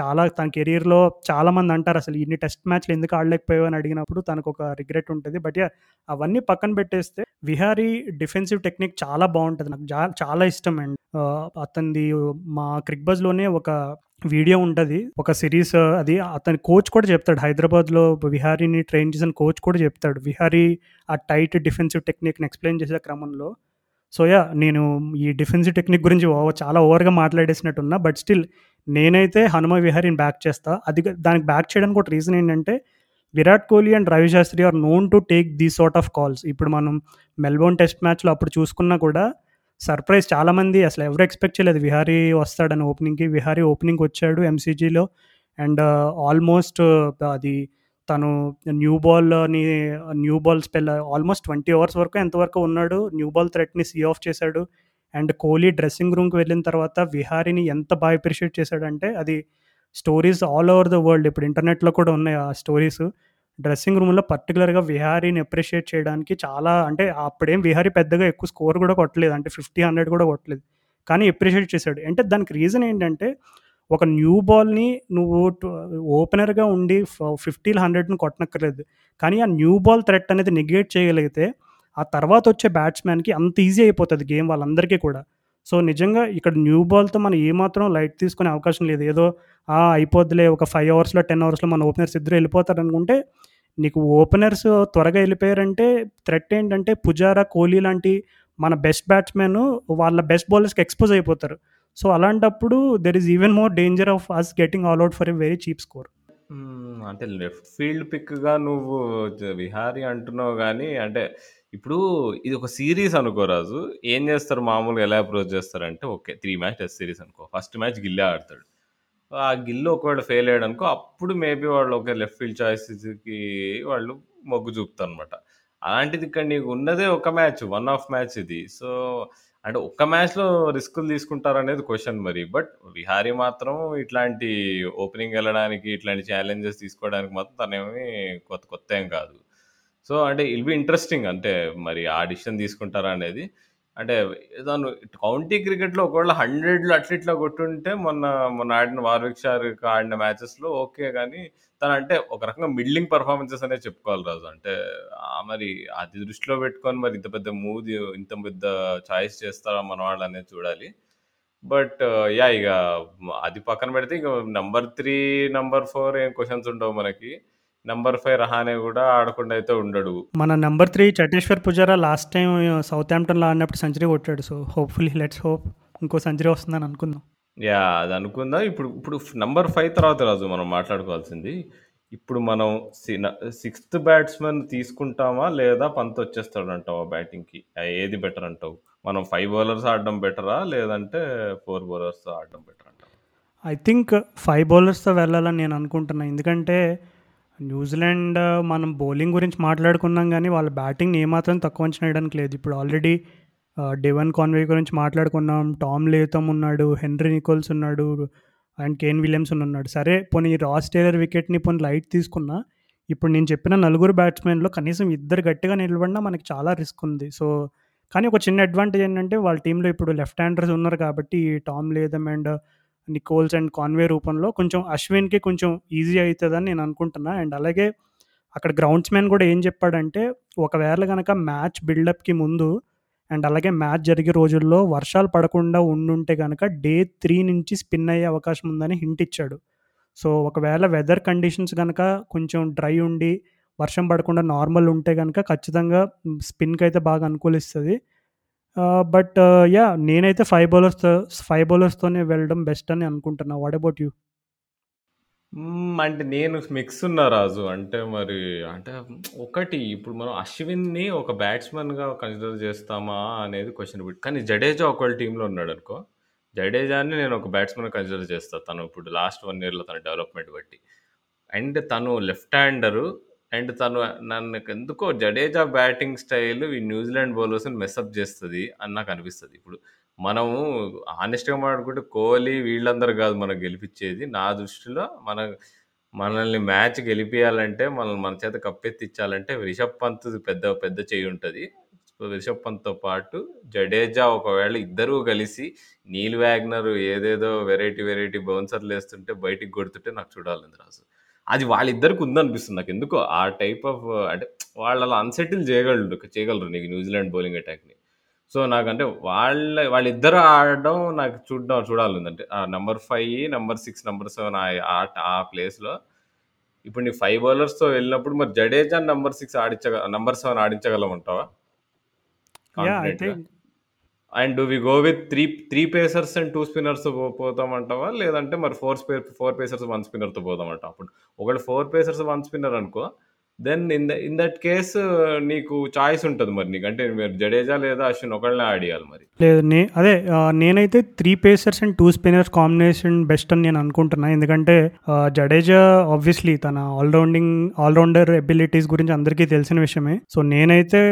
చాలా తన కెరీర్లో చాలామంది అంటారు అసలు ఇన్ని టెస్ట్ మ్యాచ్లు ఎందుకు ఆడలేకపోయావు? అని అడిగినప్పుడు తనకు ఒక రిగ్రెట్ ఉంటుంది. బట్ యా అవన్నీ పక్కన పెట్టేస్తే విహారీ డిఫెన్సివ్ టెక్నిక్ చాలా బాగుంటుంది. నాకు చాలా ఇష్టం అండి. అతనిది మా క్రిక్బజ్లోనే ఒక వీడియో ఉంటుంది. ఒక సిరీస్ అది అతని కోచ్ కూడా చెప్తాడు. హైదరాబాద్లో విహారీని ట్రైన్ చేసిన కోచ్ కూడా చెప్తాడు. విహారీ ఆ టైట్ డిఫెన్సివ్ టెక్నిక్ని ఎక్స్ప్లెయిన్ చేసే క్రమంలో సో యా నేను ఈ డిఫెన్సివ్ టెక్నిక్ గురించి చాలా ఓవర్గా మాట్లాడేసినట్టున్నా బట్ స్టిల్ నేనైతే హనుమ విహారీని బ్యాక్ చేస్తా. అది దానికి బ్యాక్ చేయడానికి ఒక రీజన్ ఏంటంటే Virat Kohli and Ravi Shastri are known to take the sort of calls. ఇప్పుడు మనం మెల్బోర్న్ టెస్ట్ మ్యాచ్లో అప్పుడు చూసుకున్నా కూడా సర్ప్రైజ్ చాలామంది అసలు ఎవరు ఎక్స్పెక్ట్ చేయలేదు. విహారీ వస్తాడని ఓపెనింగ్కి. విహారీ ఓపెనింగ్ వచ్చాడు ఎంసీజీలో అండ్ ఆల్మోస్ట్ అది తను న్యూ బాల్ని new ball spell almost twenty hours వరకు ఎంతవరకు ఉన్నాడు. న్యూ బాల్ థ్రెట్ని సీ ఆఫ్ చేశాడు. అండ్ కోహ్లీ డ్రెస్సింగ్ రూమ్కి వెళ్ళిన తర్వాత విహారీని ఎంత బాగా అప్రిషియేట్ చేశాడంటే అది stories all over the world. ఇప్పుడు ఇంటర్నెట్లో కూడా ఉన్నాయి ఆ స్టోరీస్. డ్రెస్సింగ్ రూమ్లో పర్టికులర్గా విహారీని అప్రిషియేట్ చేయడానికి చాలా అంటే అప్పుడేం విహారీ పెద్దగా ఎక్కువ స్కోర్ కూడా కొట్టలేదు. అంటే ఫిఫ్టీ హండ్రెడ్ కూడా కొట్టలేదు. కానీ అప్రిషియేట్ చేశాడు. అంటే దానికి రీజన్ ఏంటంటే ఒక న్యూ బాల్ని నువ్వు ఓపెనర్గా ఉండి ఫిఫ్టీ హండ్రెడ్ని కొట్టనక్కర్లేదు. కానీ ఆ న్యూ బాల్ థ్రెట్ అనేది నెగ్లెక్ట్ చేయగలిగితే ఆ తర్వాత వచ్చే బ్యాట్స్మెన్కి అంత ఈజీ అయిపోతుంది గేమ్ వాళ్ళందరికీ కూడా. సో నిజంగా ఇక్కడ న్యూ బాల్తో మనం ఏమాత్రం లైట్ తీసుకునే అవకాశం లేదు. ఏదో "ఆ, అయిపోద్దిలే ఒక ఫైవ్ అవర్స్లో టెన్ అవర్స్లో మన ఓపెనర్స్ ఇద్దరు వెళ్ళిపోతారు అనుకుంటే నీకు ఓపెనర్స్ త్వరగా వెళ్ళిపోయారంటే థ్రెట్ ఏంటంటే పుజారా కోహ్లీ లాంటి మన బెస్ట్ బ్యాట్స్మెన్ వాళ్ళ బెస్ట్ బౌలర్స్కి ఎక్స్పోజ్ అయిపోతారు. సో అలాంటప్పుడు there is even more danger of us getting all out for a very cheap score అంటే లెఫ్ట్ ఫీల్డ్ పిక్గా నువ్వు విహారీ అంటున్నావు కానీ అంటే ఇప్పుడు ఇది ఒక సిరీస్ అనుకోరాజు ఏం చేస్తారు? మామూలుగా ఎలా అప్రోచ్ చేస్తారంటే okay three match test series అనుకో. ఫస్ట్ మ్యాచ్ గిల్లే ఆడతాడు. ఆ గిల్లు ఒకవేళ ఫెయిల్ అయ్యాడు అనుకో అప్పుడు మేబీ వాళ్ళు ఒక లెఫ్ట్ ఫీల్డ్ చాయిస్కి వాళ్ళు మొగ్గు చూపుతారు అనమాట అలాంటిది ఇక్కడ నీకు ఉన్నదే ఒక మ్యాచ్ వన్ ఆఫ్ మ్యాచ్ ఇది. సో అంటే ఒక్క మ్యాచ్లో రిస్కులు తీసుకుంటారు అనేది క్వశ్చన్ మరి. బట్ విహారీ మాత్రం ఇట్లాంటి ఓపెనింగ్ వెళ్ళడానికి ఇట్లాంటి ఛాలెంజెస్ తీసుకోవడానికి మాత్రం తనేమి కొత్త కొత్త ఏం కాదు. సో అంటే ఇల్ బి ఇంట్రెస్టింగ్ అంటే మరి ఆ డిసిషన్ తీసుకుంటారా అనేది. అంటే దాని కౌంటీ క్రికెట్లో ఒకవేళ హండ్రెడ్లు అట్లా ఇట్లా కొట్టుంటే మొన్న మొన్న ఆడిన వార్విక్ షార్ ఆడిన మ్యాచెస్లో ఓకే కానీ తను అంటే ఒక రకంగా మిడ్లింగ్ పర్ఫార్మెన్సెస్ అనేది చెప్పుకోవాలి రాజు. అంటే మరి అది దృష్టిలో పెట్టుకొని మరి ఇంత పెద్ద మూవ్ ఇంత పెద్ద చాయిస్ చేస్తారా మన వాళ్ళు అనేది చూడాలి. బట్ యా ఇక అది పక్కన పెడితే ఇక నెంబర్ త్రీ నెంబర్ ఫోర్ ఏం క్వశ్చన్స్ ఉండవు మనకి. నంబర్ ఫైవ్ రహానే కూడా ఆడకుండా అయితే ఉండడు. మన number three Cheteshwar Pujara last time south ఆంప్టన్లో ఆడినప్పుడు సెంచరీ కొట్టాడు. సో హోప్ఫుల్లీ లెట్స్ హోప్ ఇంకో సెంచరీ వస్తుందని అనుకుందాం. యా అది అనుకుందాం. ఇప్పుడు ఇప్పుడు నంబర్ ఫైవ్ తర్వాత రాజు మనం మాట్లాడుకోవాల్సింది. ఇప్పుడు మనం సిక్స్త్ బ్యాట్స్మెన్ తీసుకుంటామా లేదా పంత్ వచ్చేస్తాడు అంటావా బ్యాటింగ్కి ఏది బెటర్ అంటావు? మనం ఫైవ్ బౌలర్స్ ఆడడం బెటరా లేదంటే ఫోర్ బౌలర్స్ ఆడడం బెటర్ అంటావా? ఐ థింక్ ఫైవ్ బౌలర్స్తో వెళ్ళాలని నేను అనుకుంటున్నాను ఎందుకంటే న్యూజిలాండ్ మనం బౌలింగ్ గురించి మాట్లాడుకున్నాం కానీ వాళ్ళ బ్యాటింగ్ని ఏమాత్రం తక్కువ అంచనా వేయడానికి లేదు. ఇప్పుడు ఆల్రెడీ డెవన్ కాన్వే గురించి మాట్లాడుకున్నాం. టామ్ లేతమ్ ఉన్నాడు హెన్రీ నికోల్స్ ఉన్నాడు అండ్ కేన్ విలియమ్సన్ ఉన్నాడు. సరే పోనీ రాస్ టేలర్ వికెట్ని పోనీ లైట్ తీసుకున్నా ఇప్పుడు నేను చెప్పిన నలుగురు బ్యాట్స్మెన్లో కనీసం ఇద్దరు గట్టిగా నిలబడినా మనకి చాలా రిస్క్ ఉంది. సో కానీ ఒక చిన్న అడ్వాంటేజ్ ఏంటంటే వాళ్ళ టీంలో ఇప్పుడు లెఫ్ట్ హ్యాండర్స్ ఉన్నారు కాబట్టి Tom Latham and Nicholls and Conway రూపంలో కొంచెం అశ్విన్కి కొంచెం ఈజీ అవుతుందని నేను అనుకుంటున్నా. అండ్ అలాగే అక్కడ గ్రౌండ్స్ మ్యాన్ కూడా ఏం చెప్పాడంటే ఒకవేళ కనుక మ్యాచ్ బిల్డప్కి ముందు అండ్ అలాగే మ్యాచ్ జరిగే రోజుల్లో వర్షాలు పడకుండా ఉండుంటే కనుక డే త్రీ నుంచి స్పిన్ అయ్యే అవకాశం ఉందని హింట్ ఇచ్చాడు. సో ఒకవేళ వెదర్ కండిషన్స్ కనుక కొంచెం డ్రై ఉండి వర్షం పడకుండా నార్మల్ ఉంటే కనుక ఖచ్చితంగా స్పిన్కి అయితే బాగా అనుకూలిస్తుంది. బట్ యా నేనైతే ఫైవ్ బౌలర్స్తో ఫైవ్ బౌలర్స్తోనే వెళ్ళడం బెస్ట్ అని అనుకుంటున్నా. వాట్ అబౌట్ యూ మ్మ్, అంటే నేను మిక్స్ ఉన్నా రాజు. అంటే మరి అంటే ఒకటి ఇప్పుడు మనం అశ్విన్ని ఒక బ్యాట్స్మెన్గా కన్సిడర్ చేస్తామా అనేది క్వశ్చన్ కానీ జడేజా ఒకవేళ టీంలో ఉన్నాడు అనుకో. జడేజాని నేను ఒక బ్యాట్స్మెన్ కన్సిడర్ చేస్తాను తను ఇప్పుడు లాస్ట్ వన్ ఇయర్లో తన డెవలప్మెంట్ బట్టి. అండ్ తను లెఫ్ట్ హ్యాండరు అండ్ తను నన్ను ఎందుకో జడేజా బ్యాటింగ్ స్టైల్ ఈ న్యూజిలాండ్ బౌలర్స్ని మెస్అప్ చేస్తుంది అని నాకు అనిపిస్తుంది. ఇప్పుడు మనము ఆనెస్ట్గా మాట్లాడుకుంటే కోహ్లీ వీళ్ళందరూ కాదు మనకు గెలిపించేది. నా దృష్టిలో మన మనల్ని మ్యాచ్ గెలిపించాలంటే మనల్ని మన చేత కప్పెత్తిచ్చాలంటే రిషబ్ పంత్ పెద్ద పెద్ద చేయి ఉంటుంది. రిషబ్ పంత్తో పాటు జడేజా ఒకవేళ ఇద్దరూ కలిసి నీల్ వ్యాగ్నర్ ఏదేదో వెరైటీ వెరైటీ బౌన్సర్లు వేస్తుంటే బయటికి కొడుతుంటే నాకు చూడాలని రాజు అది వాళ్ళిద్దరికి ఉందనిపిస్తుంది నాకు. ఎందుకో ఆ టైప్ ఆఫ్ అంటే వాళ్ళు అలా అన్సెటిల్ చేయగలరు చేయగలరు నీకు న్యూజిలాండ్ బౌలింగ్ అటాక్ని. సో నాకంటే వాళ్ళ వాళ్ళిద్దరు ఆడడం నాకు చూడడం చూడాలి అంటే ఆ number five number six number seven ఆ ఆ ప్లేస్లో ఇప్పుడు నీ ఫైవ్ బౌలర్స్తో వెళ్ళినప్పుడు మరి జడేజా నెంబర్ సిక్స్ ఆడించగ number seven ఆడించగలమంటావా? I think and we go with three three pacers and two spinners పోతామంటావా? లేదంటే మరి ఫోర్ స్పే ఫోర్ పేసర్స్ వన్ స్పిన్నర్తో పోతామంట అప్పుడు ఒకటి ఫోర్ పేసర్స్ వన్ స్పిన్నర్ అనుకో then in the in that case నీకు చాయిస్ ఉంటుంది మరి నీకు. అంటే మీరు జడేజా లేదా అశ్విన్ ఒకళ్ళనే ఆడియాలి మరి. లేదు నే అదే నేనైతే three pacers and two spinners combination best అని నేను అనుకుంటున్నా. ఎందుకంటే జడేజా ఆబ్వియస్లీ తన ఆల్రౌండింగ్ ఆల్రౌండర్ ఎబిలిటీస్ గురించి అందరికీ తెలిసిన విషయమే. సో నేనైతే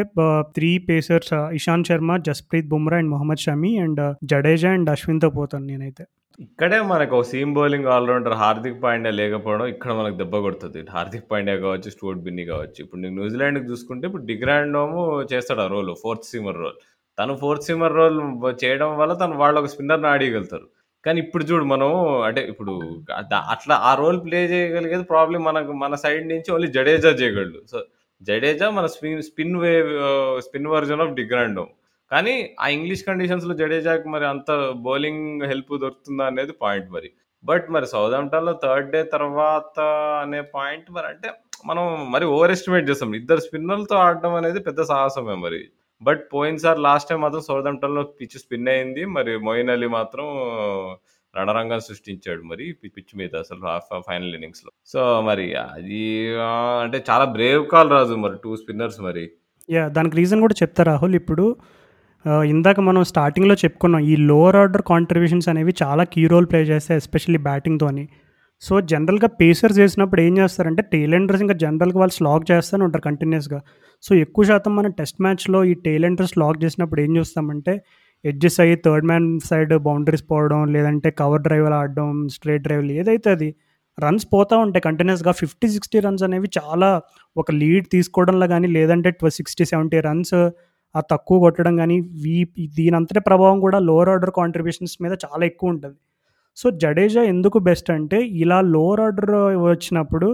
three pacers Ishant Sharma Jasprit Bumrah and Mohammed Shami and Jadeja and అశ్విన్తో పోతాను నేనైతే. ఇక్కడే మనకు seam bowling all rounder Hardik Pandya లేకపోవడం ఇక్కడ మనకు దెబ్బ కొడుతుంది. హార్దిక్ పాండ్యా కావచ్చు స్టూవర్ట్ బిన్నీ కావచ్చు. ఇప్పుడు నీకు న్యూజిలాండ్కి చూసుకుంటే ఇప్పుడు డిగ్రాండోము చేస్తాడు ఆ రోల్ ఫోర్త్ సీమర్ రోల్. తను ఫోర్త్ సీమర్ రోల్ చేయడం వల్ల తను వాళ్ళు ఒక స్పిన్నర్ని ఆడియగలుగుతారు. కానీ ఇప్పుడు చూడు మనం అంటే ఇప్పుడు అట్లా ఆ రోల్ ప్లే చేయగలిగేది ప్రాబ్లం మనకు మన సైడ్ నుంచి ఓన్లీ జడేజా చేయగలడు. సో జడేజా మన spin spin way spin version of de Grandhomme కానీ ఆ ఇంగ్లీష్ కండిషన్స్లో జడేజాకి మరి అంత బౌలింగ్ హెల్ప్ దొరుకుతుందా అనేది పాయింట్ మరి. బట్ మరి సౌదాంప్టన్లో థర్డ్ డే తర్వాత అనే పాయింట్ మరి అంటే మనం మరి ఓవర్ ఎస్టిమేట్ చేస్తాం. ఇద్దరు స్పిన్నర్లతో ఆడడం అనేది పెద్ద సాహసమే మరి. బట్ పోయినసారి లాస్ట్ టైం మాత్రం సౌదాంప్టన్లో పిచ్ స్పిన్ అయింది. మరి మొయిన్ అలీ మాత్రం రణరంగం సృష్టించాడు మరి పిచ్ మీద అసలు ఫైనల్ ఇన్నింగ్స్లో. సో మరి అది అంటే చాలా బ్రేవ్ కాల్ రాజు మరి టూ స్పిన్నర్స్ మరి. యా దానికి రీజన్ కూడా చెప్తా రాహుల్ ఇప్పుడు. ఇందాక మనం స్టార్టింగ్లో చెప్పుకున్నాం ఈ లోవర్ ఆర్డర్ కాంట్రిబ్యూషన్స్ అనేవి చాలా కీ రోల్ ప్లే చేస్తాయి ఎస్పెషల్లీ బ్యాటింగ్తో అని సో జనరల్గా పేసర్స్ చేసినప్పుడు ఏం చేస్తారంటే టేలెండర్స్ ఇంకా జనరల్గా వాళ్ళు స్లాగ్ చేస్తూనే ఉంటారు కంటిన్యూస్గా. సో ఎక్కువ శాతం మన టెస్ట్ మ్యాచ్లో ఈ టేలెండర్స్ స్లాగ్ చేసినప్పుడు ఏం చూస్తామంటే ఎడ్జెస్ అయ్యి థర్డ్ మ్యాన్ సైడ్ బౌండరీస్ పోవడం లేదంటే కవర్ డ్రైవ్లు ఆడడం స్ట్రేట్ డ్రైవ్లు ఏదైతే అది రన్స్ పోతూ ఉంటాయి కంటిన్యూస్గా. ఫిఫ్టీ సిక్స్టీ రన్స్ అనేవి చాలా ఒక లీడ్ తీసుకోవడంలో కానీ లేదంటే సిక్స్టీ సెవెంటీ రన్స్ ఆ తక్కువ కొట్టడం కానీ వీ దీని అంతటి ప్రభావం కూడా లోవర్ ఆర్డర్ కాంట్రిబ్యూషన్స్ మీద చాలా ఎక్కువ ఉంటుంది. సో జడేజా ఎందుకు బెస్ట్ అంటే ఇలా లోవర్ ఆర్డర్ వచ్చినప్పుడు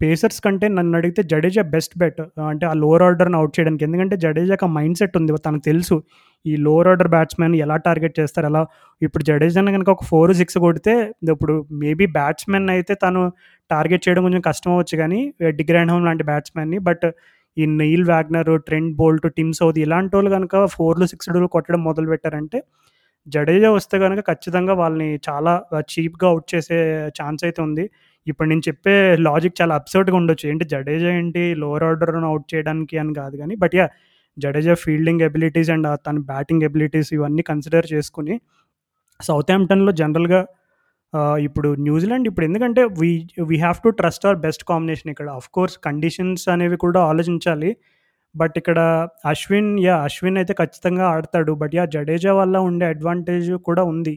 పేసర్స్ కంటే నన్ను అడిగితే జడేజా బెస్ట్ బెట్ అంటే ఆ లోవర్ ఆర్డర్ని అవుట్ చేయడానికి. ఎందుకంటే జడేజాకి ఆ మైండ్ సెట్ ఉంది తనకు తెలుసు ఈ లోవర్ ఆర్డర్ బ్యాట్స్మెన్ ఎలా టార్గెట్ చేస్తారు ఎలా. ఇప్పుడు జడేజాని కనుక ఒక ఫోర్ సిక్స్ కొడితే ఇప్పుడు మేబీ బ్యాట్స్మెన్ అయితే తను టార్గెట్ చేయడం కొంచెం కష్టం అవ్వచ్చు కానీ డిగ్రాండ్ హోమ్ లాంటి బ్యాట్స్మెన్ని బట్ ఈ Neil Wagner Trent Boult Tim Southee ఇలాంటి వాళ్ళు కనుక ఫోర్లు సిక్స్లు కొట్టడం మొదలు పెట్టారంటే జడేజా వస్తే కనుక ఖచ్చితంగా వాళ్ళని చాలా చీప్గా అవుట్ చేసే ఛాన్స్ అయితే ఉంది. ఇప్పుడు నేను చెప్పే లాజిక్ చాలా అబ్సర్డ్గా ఉండొచ్చు. ఏంటి జడేజా ఏంటి? లోవర్ ఆర్డర్ను అవుట్ చేయడానికి అని కాదు కానీ but yeah Jadeja fielding abilities and తన బ్యాటింగ్ ఎబిలిటీస్ ఇవన్నీ కన్సిడర్ చేసుకుని సౌత్ హాంప్టన్లో జనరల్గా ఇప్పుడు న్యూజిలాండ్ ఇప్పుడు ఎందుకంటే we we have to trust our best combination ఇక్కడ. ఆఫ్ కోర్స్ కండిషన్స్ అనేవి కూడా ఆలోచించాలి. బట్ ఇక్కడ అశ్విన్ యా అశ్విన్ అయితే ఖచ్చితంగా ఆడతాడు. బట్ యా జడేజా వల్ల ఉండే అడ్వాంటేజ్ కూడా ఉంది.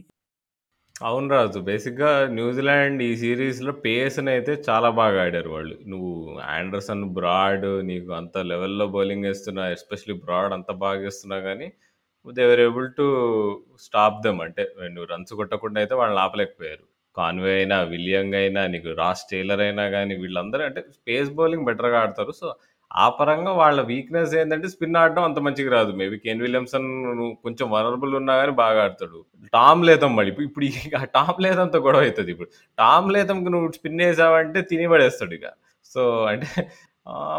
అవును రాజు బేసిక్గా న్యూజిలాండ్ ఈ సిరీస్లో పేస్ని అయితే చాలా బాగా ఆడారు వాళ్ళు. నువ్వు ఆండర్సన్ బ్రాడ్ నీకు అంత లెవెల్లో బౌలింగ్ వేస్తున్నా ఎస్పెషలీ బ్రాడ్ అంత బాగా వేస్తున్నా కానీ they were able to stop them అంటే నువ్వు రన్స్ కొట్టకుండా అయితే వాళ్ళని ఆపలేకపోయారు. కాన్వే అయినా విలియంగ్ అయినా నీకు రాస్ టైలర్ అయినా కానీ వీళ్ళందరూ అంటే స్పేస్ బౌలింగ్ బెటర్గా ఆడతారు. సో ఆ పరంగా వాళ్ళ వీక్నెస్ ఏంటంటే స్పిన్ ఆడడం అంత మంచిగా రాదు. మేబీ కేన్ విలియమ్సన్ కొంచెం వనరబుల్ ఉన్నా కానీ బాగా ఆడతాడు. టామ్ లేతం మళ్ళీ ఇప్పుడు ఇక టామ్ లేతంతో గొడవ అవుతుంది ఇప్పుడు. టామ్ లేతంకి నువ్వు స్పిన్ వేసావంటే తిని పడేస్తాడు ఇక. సో అంటే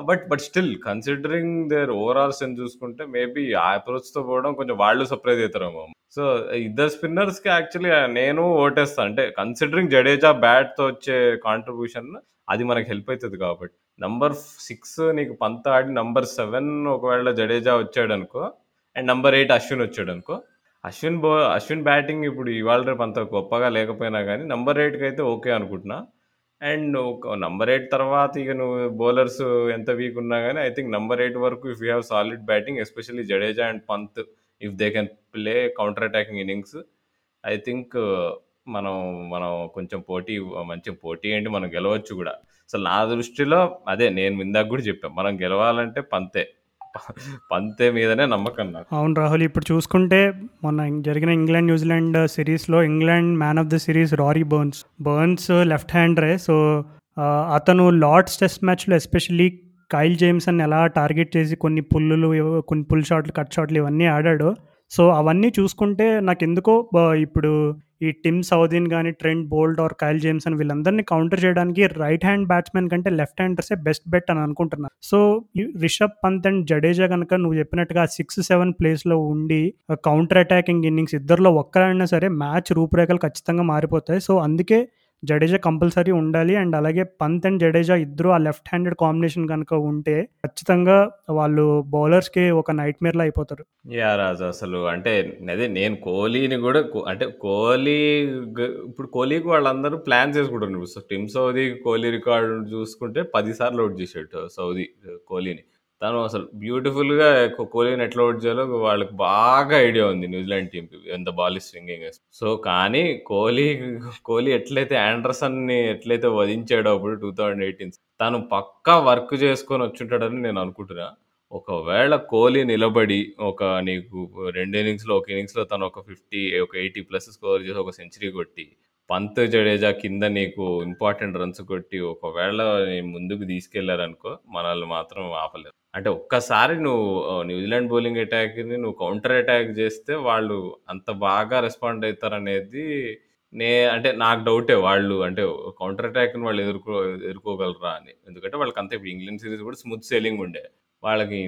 but but still considering their overall strength చూసుకుంటే మేబీ ఆ అప్రోచ్తో పోవడం కొంచెం వాళ్ళు సర్ప్రైజ్ అవుతారేమో సో ఇద్దరు స్పిన్నర్స్కి యాక్చువల్లీ నేను ఓటేస్తాను అంటే కన్సిడరింగ్ జడేజా బ్యాట్తో వచ్చే కాంట్రిబ్యూషన్ అది మనకి హెల్ప్ అవుతుంది కాబట్టి. నంబర్ సిక్స్ నీకు పంత ఆడి నంబర్ సెవెన్ ఒకవేళ జడేజా వచ్చాడు అనుకో అండ్ నంబర్ ఎయిట్ అశ్విన్ వచ్చాడు అనుకో అశ్విన్ బో అశ్విన్ బ్యాటింగ్ ఇప్పుడు ఇవాళ రేపు అంత గొప్పగా లేకపోయినా కానీ నంబర్ ఎయిట్కి అయితే ఓకే అనుకుంటున్నా. అండ్ ఒక నంబర్ ఎయిట్ తర్వాత ఇక నువ్వు బౌలర్స్ ఎంత వీక్ ఉన్నా కానీ ఐ థింక్ నంబర్ ఎయిట్ వరకు if you have solid batting especially Jadeja and Pant if they can play counter attacking innings I think మనం మనం కొంచెం పోటీ మంచి పోటీ ఏంటి మనం గెలవచ్చు కూడా. అసలు నా దృష్టిలో అదే నేను ఇందాక కూడా చెప్పాను మనం గెలవాలంటే పంతే. పంతే మీదనే నమ్మకం నాకు. అవును రాహుల్ ఇప్పుడు చూసుకుంటే మొన్న జరిగిన ఇంగ్లాండ్ న్యూజిలాండ్ సిరీస్లో England man of the series Rory Burns Burns left హ్యాండరే. So అతను లార్డ్స్ టెస్ట్ మ్యాచ్లో ఎస్పెషల్లీ కైల్ జేమ్సన్ ఎలా టార్గెట్ చేసి కొన్ని పుల్లులు కొన్ని పుల్ షాట్లు కట్ షాట్లు ఇవన్నీ ఆడాడు. సో అవన్నీ చూసుకుంటే నాకు ఎందుకో ఇప్పుడు ఈ టిమ్ సౌదీన్ కానీ Trent Boult or Kyle Jamieson వీళ్ళందరినీ కౌంటర్ చేయడానికి రైట్ హ్యాండ్ బ్యాట్స్మెన్ కంటే లెఫ్ట్ హ్యాండర్సే బెస్ట్ బెట్ అని అనుకుంటున్నాను సో రిషబ్ పంత్ అండ్ జడేజా కనుక నువ్వు చెప్పినట్టుగా సిక్స్ సెవెన్ ప్లేస్లో ఉండి కౌంటర్ అటాకింగ్ ఇన్నింగ్స్ ఇద్దరిలో ఒక్కరైనా సరే మ్యాచ్ రూపురేఖలు ఖచ్చితంగా మారిపోతాయి. సో అందుకే జడేజా కంపల్సరీ ఉండాలి. అండ్ అలాగే పంత్ అండ్ జడేజా ఇద్దరు ఆ లెఫ్ట్ హ్యాండెడ్ కాంబినేషన్ కనుక ఉంటే ఖచ్చితంగా వాళ్ళు బౌలర్స్కి ఒక నైట్ మేర్లో అయిపోతారు. యా రాజు అసలు అంటే అదే నేను కోహ్లీని కూడా అంటే కోహ్లీ ఇప్పుడు కోహ్లీకి వాళ్ళందరూ ప్లాన్ చేసుకుంటారు team Tim Southee Kohli record చూసుకుంటే పదిసార్లు అవుట్ చేసేట్టు సౌదీ కోహ్లీని. తను అసలు బ్యూటిఫుల్గా కోహ్లీని ఎట్లా అవుట్ చేయాలో వాళ్ళకి బాగా ఐడియా ఉంది న్యూజిలాండ్ టీంకి ఎంత బాల్ స్వింగింగ్ సో కానీ కోహ్లీ కోహ్లీ ఎట్లయితే ఆండర్సన్ని ఎట్లయితే వధించాడో అప్పుడు టూ థౌజండ్ ఎయిటీన్ తను పక్కా వర్క్ చేసుకొని వచ్చుంటాడని నేను అనుకుంటున్నా. ఒకవేళ కోహ్లీ నిలబడి ఒక నీకు రెండు ఇన్నింగ్స్లో ఒక ఇన్నింగ్స్లో తను ఒక ఫిఫ్టీ ఒక ఎయిటీ ప్లస్ స్కోర్ చేసి ఒక సెంచరీ కొట్టి పంత్ జడేజా కింద నీకు ఇంపార్టెంట్ రన్స్ కొట్టి ఒకవేళ ముందుకు తీసుకెళ్ళారనుకో మనల్ని మాత్రం ఆపలేరు. అంటే ఒక్కసారి నువ్వు న్యూజిలాండ్ బౌలింగ్ అటాక్ని నువ్వు కౌంటర్ అటాక్ చేస్తే వాళ్ళు అంత బాగా రెస్పాండ్ అవుతారనేది నే అంటే నాకు డౌటే వాళ్ళు అంటే కౌంటర్ అటాక్ని వాళ్ళు ఎదుర్కో ఎదుర్కోగలరా అని. ఎందుకంటే వాళ్ళకి అంత ఇప్పుడు ఇంగ్లాండ్ సిరీస్ కూడా స్మూత్ సేలింగ్ ఉండే. వాళ్ళకి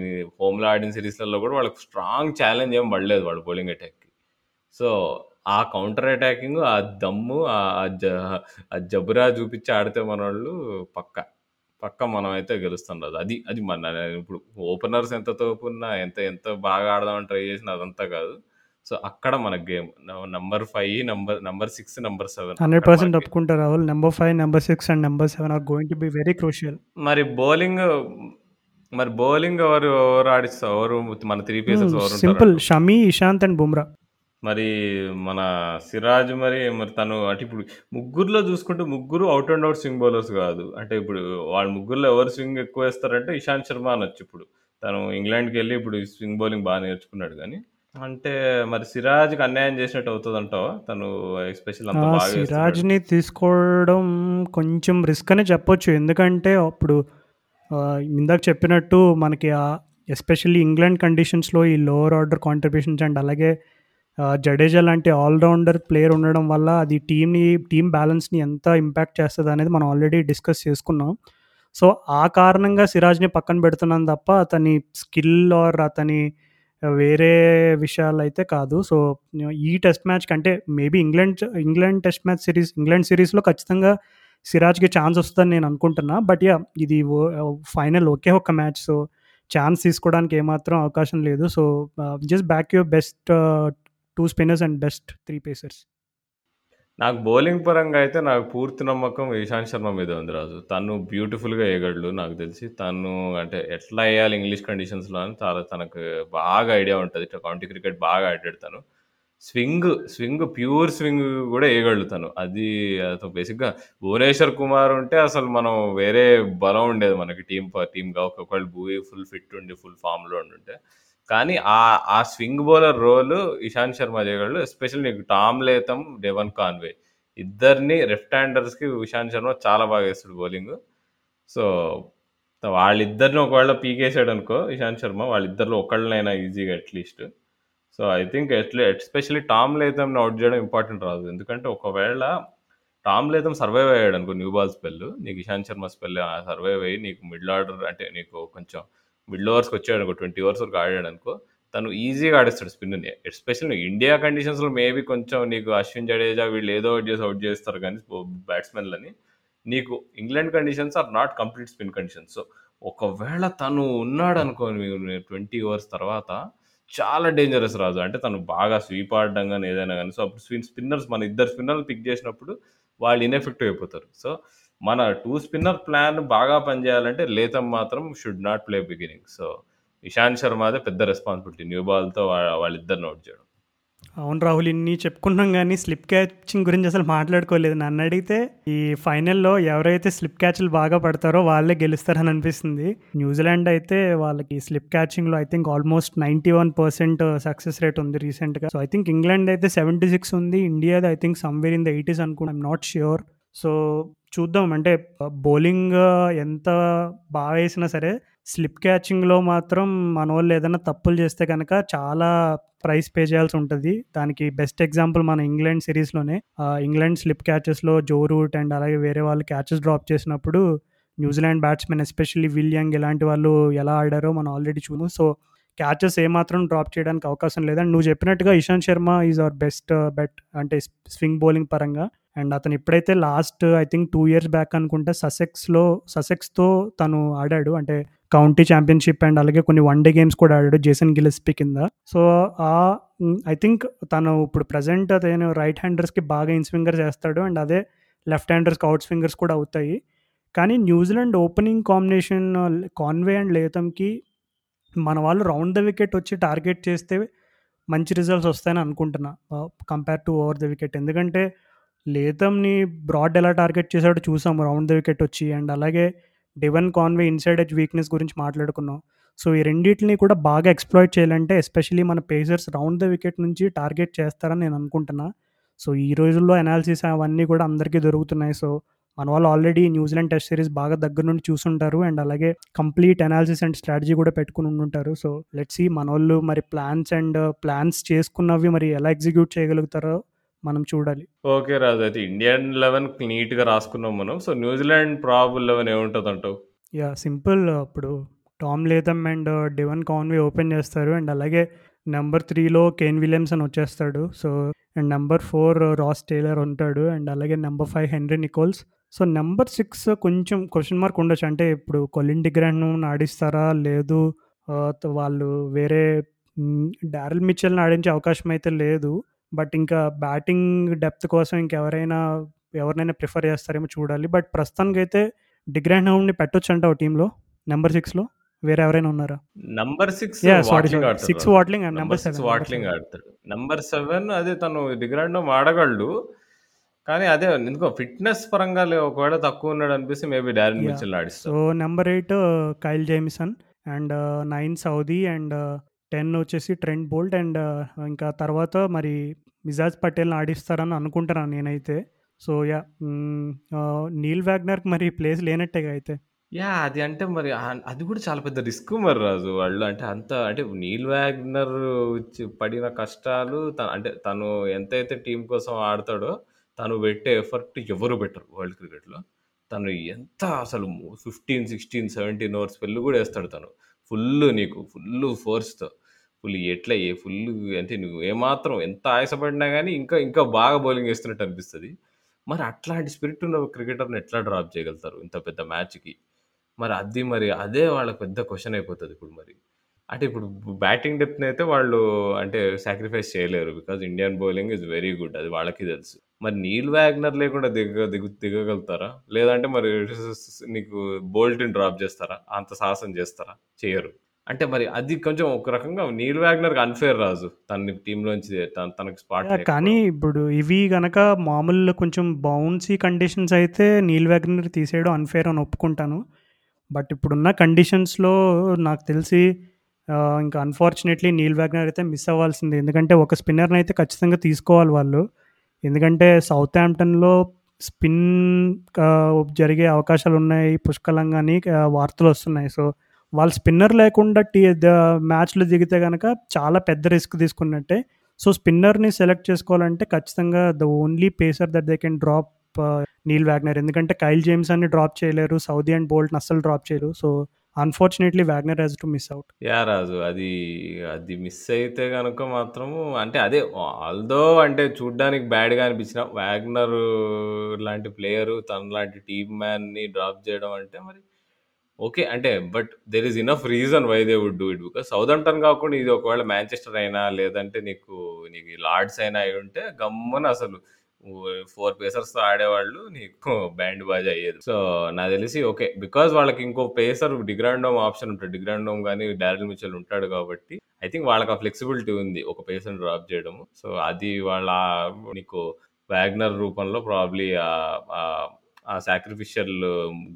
హోమ్లో ఆడిన సిరీస్లలో కూడా వాళ్ళకి స్ట్రాంగ్ ఛాలెంజ్ ఏం పడలేదు వాళ్ళు బౌలింగ్ అటాక్కి. సో ఆ కౌంటర్ అటాకింగ్ ఆ దమ్ము ఆ జబురా చూపించి ఆడితే మన వాళ్ళు పక్కా. పక్క మనం అయితే గెలుస్తాం రాదు అది అది మన ఇప్పుడు ఓపెనర్స్ ఎంత తోపున్నా ఎంత ఎంత బాగా ఆడదామని ట్రై చేసినా అదంతా కాదు. సో అక్కడ మన game number five number number six number seven. Hundred percent ఒప్పుకుంటారు Rahul. Number five number six and number seven are going to be very crucial. మరి బౌలింగ్ మరి బౌలింగ్ ఎవరు ఎవరు ఆడిస్తారు ఎవరు మన త్రీ పేసర్స్ ఎవరు సింపుల్. షమీ ఇషాంత్ అండ్ బుమ్రా. మరి మన సిరాజ్ మరి మరి తను అంటే ఇప్పుడు ముగ్గురులో చూసుకుంటే ముగ్గురు out and out swing bowlers కాదు. అంటే ఇప్పుడు వాళ్ళ ముగ్గురులో ఎవరు స్వింగ్ ఎక్కువ వేస్తారంటే ఇషాంత్ శర్మ అనొచ్చు ఇప్పుడు. తను ఇంగ్లాండ్కి వెళ్ళి ఇప్పుడు స్వింగ్ బౌలింగ్ బాగా నేర్చుకున్నాడు కానీ. అంటే మరి సిరాజ్కి అన్యాయం చేసినట్టు అవుతుంది అంటావా? తను ఎస్పెషల్ సిరాజ్ని తీసుకోవడం కొంచెం రిస్క్ అనే చెప్పొచ్చు. ఎందుకంటే అప్పుడు ఇందాక చెప్పినట్టు మనకి ఎస్పెషల్లీ ఇంగ్లాండ్ కండిషన్స్లో ఈ లోవర్ ఆర్డర్ కాంట్రిబ్యూషన్స్ అండ్ అలాగే జడేజా లాంటి ఆల్రౌండర్ ప్లేయర్ ఉండడం వల్ల అది టీంని టీమ్ బ్యాలెన్స్ని ఎంత ఇంపాక్ట్ చేస్తుంది అనేది మనం ఆల్రెడీ డిస్కస్ చేసుకున్నాం. సో ఆ కారణంగా సిరాజ్ని పక్కన పెడుతున్నాను తప్ప అతని స్కిల్ ఆర్ అతని వేరే విషయాలు అయితే కాదు. సో ఈ టెస్ట్ మ్యాచ్ కంటే maybe England England test match series England సిరీస్లో ఖచ్చితంగా సిరాజ్కి ఛాన్స్ వస్తుందని నేను అనుకుంటున్నా. బట్ యా ఇది ఫైనల్ ఒకే ఒక్క మ్యాచ్. సో ఛాన్స్ తీసుకోవడానికి ఏమాత్రం అవకాశం లేదు. So just back your best two spinners and best three pacers. నాకు బౌలింగ్ పరంగా అయితే నాకు పూర్తి నమ్మకం ఇషాంత్ శర్మ మీద ఉంది రాజు. తను బ్యూటిఫుల్గా వేయగలడు నాకు తెలిసి. తను అంటే ఎట్లా వేయాలి ఇంగ్లీష్ కండిషన్స్లో అని చాలా తనకు బాగా ఐడియా ఉంటుంది. కౌంటీ క్రికెట్ బాగా ఆడాడు తను. స్వింగ్ స్వింగ్ ప్యూర్ స్వింగ్ కూడా వేయగలుగుతాను అది అసలు బేసిక్గా భువనేశ్వర్ కుమార్ ఉంటే అసలు మనం వేరే బలం ఉండేది మనకి టీం టీమ్గా ఒకవేళ భూవి ఫుల్ ఫిట్ ఉండి ఫుల్ ఫామ్లో ఉండుంటే. కానీ ఆ ఆ swing bowler role Ishant Sharma చేయగలడు ఎస్పెషల్ నీకు టామ్ లేతం డెవన్ కాన్వే. ఇద్దరిని లెఫ్ట్ హ్యాండర్స్కి ఇషాంత్ శర్మ చాలా బాగా వేస్తాడు బౌలింగ్. సో వాళ్ళిద్దరిని ఒకవేళ పీకేసాడు అనుకో ఇషాంత్ శర్మ వాళ్ళిద్దరిలో ఒకళ్ళనైనా ఈజీగా at least so I think ఎట్లీ especially Tom లేథమ్ని అవుట్ చేయడం ఇంపార్టెంట్ రాదు. ఎందుకంటే ఒకవేళ టామ్ లేతం సర్వైవ్ అయ్యాడు అనుకో న్యూ బాల్ స్పెల్ నీకు ఇషాంత్ శర్మ స్పెల్ సర్వైవ్ అయ్యి నీకు మిడిల్ ఆర్డర్ అంటే నీకు కొంచెం మిడిల్ ఓవర్స్కి వచ్చాడు అనుకో ట్వంటీ ఓవర్స్ వరకు ఆడాడు అనుకో తను ఈజీగా ఆడేస్తాడు స్పిన్ని ఎస్పెషల్ ఇండియా కండిషన్స్లో మేబీ కొంచెం నీకు అశ్విన్ జడేజా వీళ్ళు ఏదో ఒకటి చేసి అవుట్ చేస్తారు కానీ బ్యాట్స్మెన్లని నీకు England conditions are not complete spin conditions. So ఒకవేళ తను ఉన్నాడు అనుకో ట్వంటీ ఓవర్స్ తర్వాత చాలా డేంజరస్ రాజు. అంటే తను బాగా స్వీప్ ఆడడం కానీ ఏదైనా కానీ సో అప్పుడు స్పిన్ స్పిన్నర్స్ మన ఇద్దరు స్పిన్నర్లు పిక్ చేసినప్పుడు వాళ్ళు ఇన్ఎఫెక్టివ్ అయిపోతారు. సో మన టూ స్పిన్నర్ ప్లాన్ బాగా పనిచేయాలంటే లేతం మాత్రం should not play beginning so Ishant శర్మదే పెద్ద రెస్పాన్సిబిలిటీ న్యూ బాల్తో వాళ్ళిద్దరు నోట్ చేయడం. అవును రాహుల్ ఇన్ని చెప్పుకున్నాం కానీ స్లిప్ క్యాచింగ్ గురించి అసలు మాట్లాడుకోలేదు. నన్ను అడిగితే ఈ ఫైనల్లో ఎవరైతే స్లిప్ క్యాచ్లు బాగా పడతారో వాళ్ళే గెలుస్తారని అనిపిస్తుంది. న్యూజిలాండ్ అయితే వాళ్ళకి slip క్యాచింగ్లో I think almost ninety one percent success rate ఉంది రీసెంట్గా సో ఐ థింక్ ఇంగ్లాండ్ అయితే సెవెంటీ సిక్స్ ఉంది ఇండియాది I think somewhere in the eighties అనుకుంటా. ఐమ్ నాట్ ష్యూర్ సో చూద్దాం. అంటే బౌలింగ్ ఎంత బాగా వేసినా సరే స్లిప్ క్యాచింగ్లో మాత్రం మన వాళ్ళు ఏదైనా తప్పులు చేస్తే కనుక చాలా ప్రైస్ పే చేయాల్సి ఉంటుంది. దానికి బెస్ట్ ఎగ్జాంపుల్ మన ఇంగ్లాండ్ సిరీస్లోనే ఇంగ్లాండ్ స్లిప్ క్యాచెస్లో జో రూట్ అండ్ అలాగే వేరే వాళ్ళు క్యాచెస్ డ్రాప్ చేసినప్పుడు న్యూజిలాండ్ బ్యాట్స్మెన్ ఎస్పెషల్లీ విలియంగ్ ఇలాంటి వాళ్ళు ఎలా ఆడారో మనం ఆల్రెడీ చూము సో క్యాచెస్ ఏమాత్రం డ్రాప్ చేయడానికి అవకాశం లేదండి నువ్వు చెప్పినట్టుగా Ishant Sharma is our best bet అంటే స్వింగ్ బౌలింగ్ పరంగా. అండ్ అతను ఇప్పుడైతే last I think two years back అనుకుంటే ససెక్స్లో ససెక్స్తో తను ఆడాడు. అంటే కౌంటీ ఛాంపియన్షిప్ అండ్ అలాగే కొన్ని వన్ డే గేమ్స్ కూడా ఆడాడు జేసన్ గిలెస్పీ కింద. సో ఆ ఐ థింక్ తను ఇప్పుడు ప్రజెంట్ అతను రైట్ హ్యాండర్స్కి బాగా ఇన్స్వింగర్ చేస్తాడు. అండ్ అదే లెఫ్ట్ హ్యాండర్స్కి అవుట్ స్వింగర్స్ కూడా అవుతాయి. కానీ New Zealand opening combination Conway and లేతంకి మన వాళ్ళు రౌండ్ ద వికెట్ వచ్చి టార్గెట్ చేస్తే మంచి రిజల్ట్స్ వస్తాయని అనుకుంటున్నా. Compare to over the wicket ఎందుకంటే లేతంని బ్రాడ్ ఎలా టార్గెట్ చేశాడో చూసాము రౌండ్ ద వికెట్ వచ్చి అండ్ అలాగే Devon Conway inside edge weakness గురించి మాట్లాడుకున్నాం. సో ఈ రెండింటిని కూడా బాగా ఎక్స్ప్లాయిట్ చేయాలంటే ఎస్పెషలీ మన పేసర్స్ రౌండ్ ద వికెట్ నుంచి టార్గెట్ చేస్తారని నేను అనుకుంటున్నా. సో ఈ రోజుల్లో అనాలిసిస్ అవన్నీ కూడా అందరికీ దొరుకుతున్నాయి. సో మన వాళ్ళు ఆల్రెడీ న్యూజిలాండ్ టెస్ట్ సిరీస్ బాగా దగ్గర నుండి చూసుంటారు. అండ్ అలాగే కంప్లీట్ అనాలిసిస్ అండ్ స్ట్రాటజీ కూడా పెట్టుకుని ఉంటారు సో లెట్స్ ఈ మన వాళ్ళు మరి ప్లాన్స్ అండ్ ప్లాన్స్ చేసుకున్నవి మరి ఎలా ఎగ్జిక్యూట్ చేయగలుగుతారో మనం చూడాలి. ఓకే రాజు అయితే ఇండియన్ లెవెన్ నీట్గా రాసుకున్నాం మనం. సో న్యూజిలాండ్ ప్రాబుల్ లెవెన్ ఏముంటుంది అంటావు యా సింపుల్ ఇప్పుడు Tom Latham and Devon Conway open చేస్తారు. అండ్ అలాగే నెంబర్ త్రీలో కేన్ విలియమ్సన్ వచ్చేస్తాడు. So and number four Ross Taylor ఉంటాడు. అండ్ అలాగే number five Henry Nicholls so number six కొంచెం క్వశ్చన్ మార్క్ ఉండొచ్చు. అంటే ఇప్పుడు కొలిన్ డిగ్రాండ్ ఆడిస్తారా లేదు. వాళ్ళు వేరే డారెల్ మిచెల్ని ఆడించే అవకాశం అయితే లేదు. బట్ ఇంకా బ్యాటింగ్ డెప్త్ కోసం ఇంకెవరైనా ఎవరినైనా ప్రిఫర్ చేస్తారేమో చూడాలి. బట్ ప్రస్తుతానికి అయితే డిగ్రాండ్ హౌండ్ని పెట్టొచ్చు అంటావు టీంలో నెంబర్ సిక్స్లో. వేరే ఎవరైనా ఉన్నారా? Number six six Watling number six Watling ఆడతాడు. నంబర్ సెవెన్ అదే తను డిగ్రాండ్ ఆడగలడు కానీ అదే ఎందుకో ఫిట్నెస్ పరంగా లే- ఒకవేళ తక్కువ ఉన్నాడు అనిపిస్తే maybe Darren. Mitchell ఆడిస్తాడు. So number eight Kyle Jamieson and nine Southee and ten వచ్చేసి ట్రెండ్ బోల్ట్ అండ్ ఇంకా తర్వాత మరి మిజాజ్ పటేల్ని ఆడిస్తారని అనుకుంటున్నాను నేనైతే. సో యా నీల్ వ్యాగ్నర్కి మరి ప్లేస్ లేనట్టేగా అయితే. యా అది అంటే మరి ఆ- అది కూడా చాలా పెద్ద రిస్క్ మరి రాజు. వాళ్ళు అంటే అంత అంటే నీల్ వ్యాగ్నర్ వచ్చి పడిన కష్టాలు త- అంటే తను ఎంతైతే టీం కోసం ఆడతాడో తను పెట్టే ఎఫర్ట్ ఎవరు పెట్టరు వరల్డ్ క్రికెట్లో. తను ఎంత అసలు ఫిఫ్టీన్ సిక్స్టీన్ సెవెంటీన్ ఓవర్స్ పెళ్ళి కూడా వేస్తాడు తను. ఫుల్ నీకు ఫుల్ ఫోర్స్తో. ఫుల్ ఎట్లా ఏ ఫుల్ అంటే నువ్వు ఏమాత్రం ఎంత ఆయాసపడినా కానీ ఇంకా ఇంకా బాగా బౌలింగ్ వేస్తున్నట్టు అనిపిస్తుంది. మరి అట్లాంటి స్పిరిట్ ఉన్న క్రికెటర్ని ఎట్లా డ్రాప్ చేయగలుగుతారు ఇంత పెద్ద మ్యాచ్కి? మరి అది మరి అదే వాళ్ళకి పెద్ద క్వశ్చన్ అయిపోతుంది ఇప్పుడు మరి. అంటే ఇప్పుడు బ్యాటింగ్ డెప్త్ అయితే వాళ్ళు అంటే సాక్రిఫైస్ చేయలేరు. Because Indian bowling is very good. అది వాళ్ళకి తెలుసు. మరి నీల్ వ్యాగ్నర్ లేకుండా దిగ దిగు దిగగలుగుతారా? లేదంటే మరి [laughs] నీకు బోల్ట్ని డ్రాప్ చేస్తారా? అంత సాహసం చేస్తారా? చేయరు. అంటే మరి అది కొంచెం ఒక రకంగా నీల్ వ్యాగ్నర్కి అన్ఫేర్ రాజు. తన టీంలోంచి తన తనకి స్పాట్ కానీ ఇప్పుడు ఇవి గనక మామూలు కొంచెం బౌన్సీ కండిషన్స్ అయితే నీల్ వ్యాగ్నర్ తీసేయడం అన్ఫేర్ అని ఒప్పుకుంటాను. బట్ ఇప్పుడున్న కండిషన్స్లో నాకు తెలిసి ఇంకా అన్ఫార్చునేట్లీ నీల్ వ్యాగ్నర్ అయితే మిస్ అవ్వాల్సింది ఎందుకంటే ఒక స్పిన్నర్ని అయితే ఖచ్చితంగా తీసుకోవాలి వాళ్ళు ఎందుకంటే సౌత్ హాంప్టన్లో స్పిన్ జరిగే జరిగే అవకాశాలున్నాయి పుష్కలంగా అని వార్తలు వస్తున్నాయి సో, వాళ్ళు స్పిన్నర్ లేకుండా టీ మ్యాచ్లు దిగితే కనుక చాలా పెద్ద రిస్క్ తీసుకున్నట్టే. సో, స్పిన్నర్‌ని సెలెక్ట్ చేసుకోవాలంటే ఖచ్చితంగా the only pacer that they can drop Neil Wagner ఎందుకంటే కైల్ జేమ్స్ అని డ్రాప్ చేయలేరు. సౌదీ అండ్ బోల్ట్‌ని అస్సలు డ్రాప్ చేయరు. So, unfortunately Wagner has to miss out yeah Raju. అది, అది మిస్ అయితే కనుక మాత్రము అంటే అదే ఆల్‌దో అంటే చూడ్డానికి బ్యాడ్‌గా అనిపించిన వ్యాగ్నర్ లాంటి ప్లేయరు తనలాంటి టీమ్ మ్యాన్‌ని డ్రాప్ చేయడం అంటే మరి ఓకే. అంటే but there is enough reason why they would do it. Because Southampton కాకుండా ఇది ఒకవేళ మాంచెస్టర్ అయినా లేదంటే నీకు నీకు లార్డ్స్ అయినా అయి ఉంటే గమ్మున అసలు ఫోర్ పేసర్స్తో ఆడేవాళ్ళు నీకు బ్యాండ్ బాజా అయ్యేది. సో, నాకు తెలిసి ఓకే. బికాజ్ వాళ్ళకి ఇంకో పేసర్ డిగ్రాండోమ్ ఆప్షన్ ఉంటాడు. డిగ్రాండోమ్ కానీ డారెల్ మిచెల్ ఉంటాడు కాబట్టి ఐ థింక్ వాళ్ళకి ఆ ఫ్లెక్సిబిలిటీ ఉంది. ఒక పేసర్‌ని డ్రాప్ చేయడము. సో, అది వాళ్ళ నీకు వాగ్నర్ రూపంలో ప్రాబ్లీ ఆ సాక్రిఫిషియల్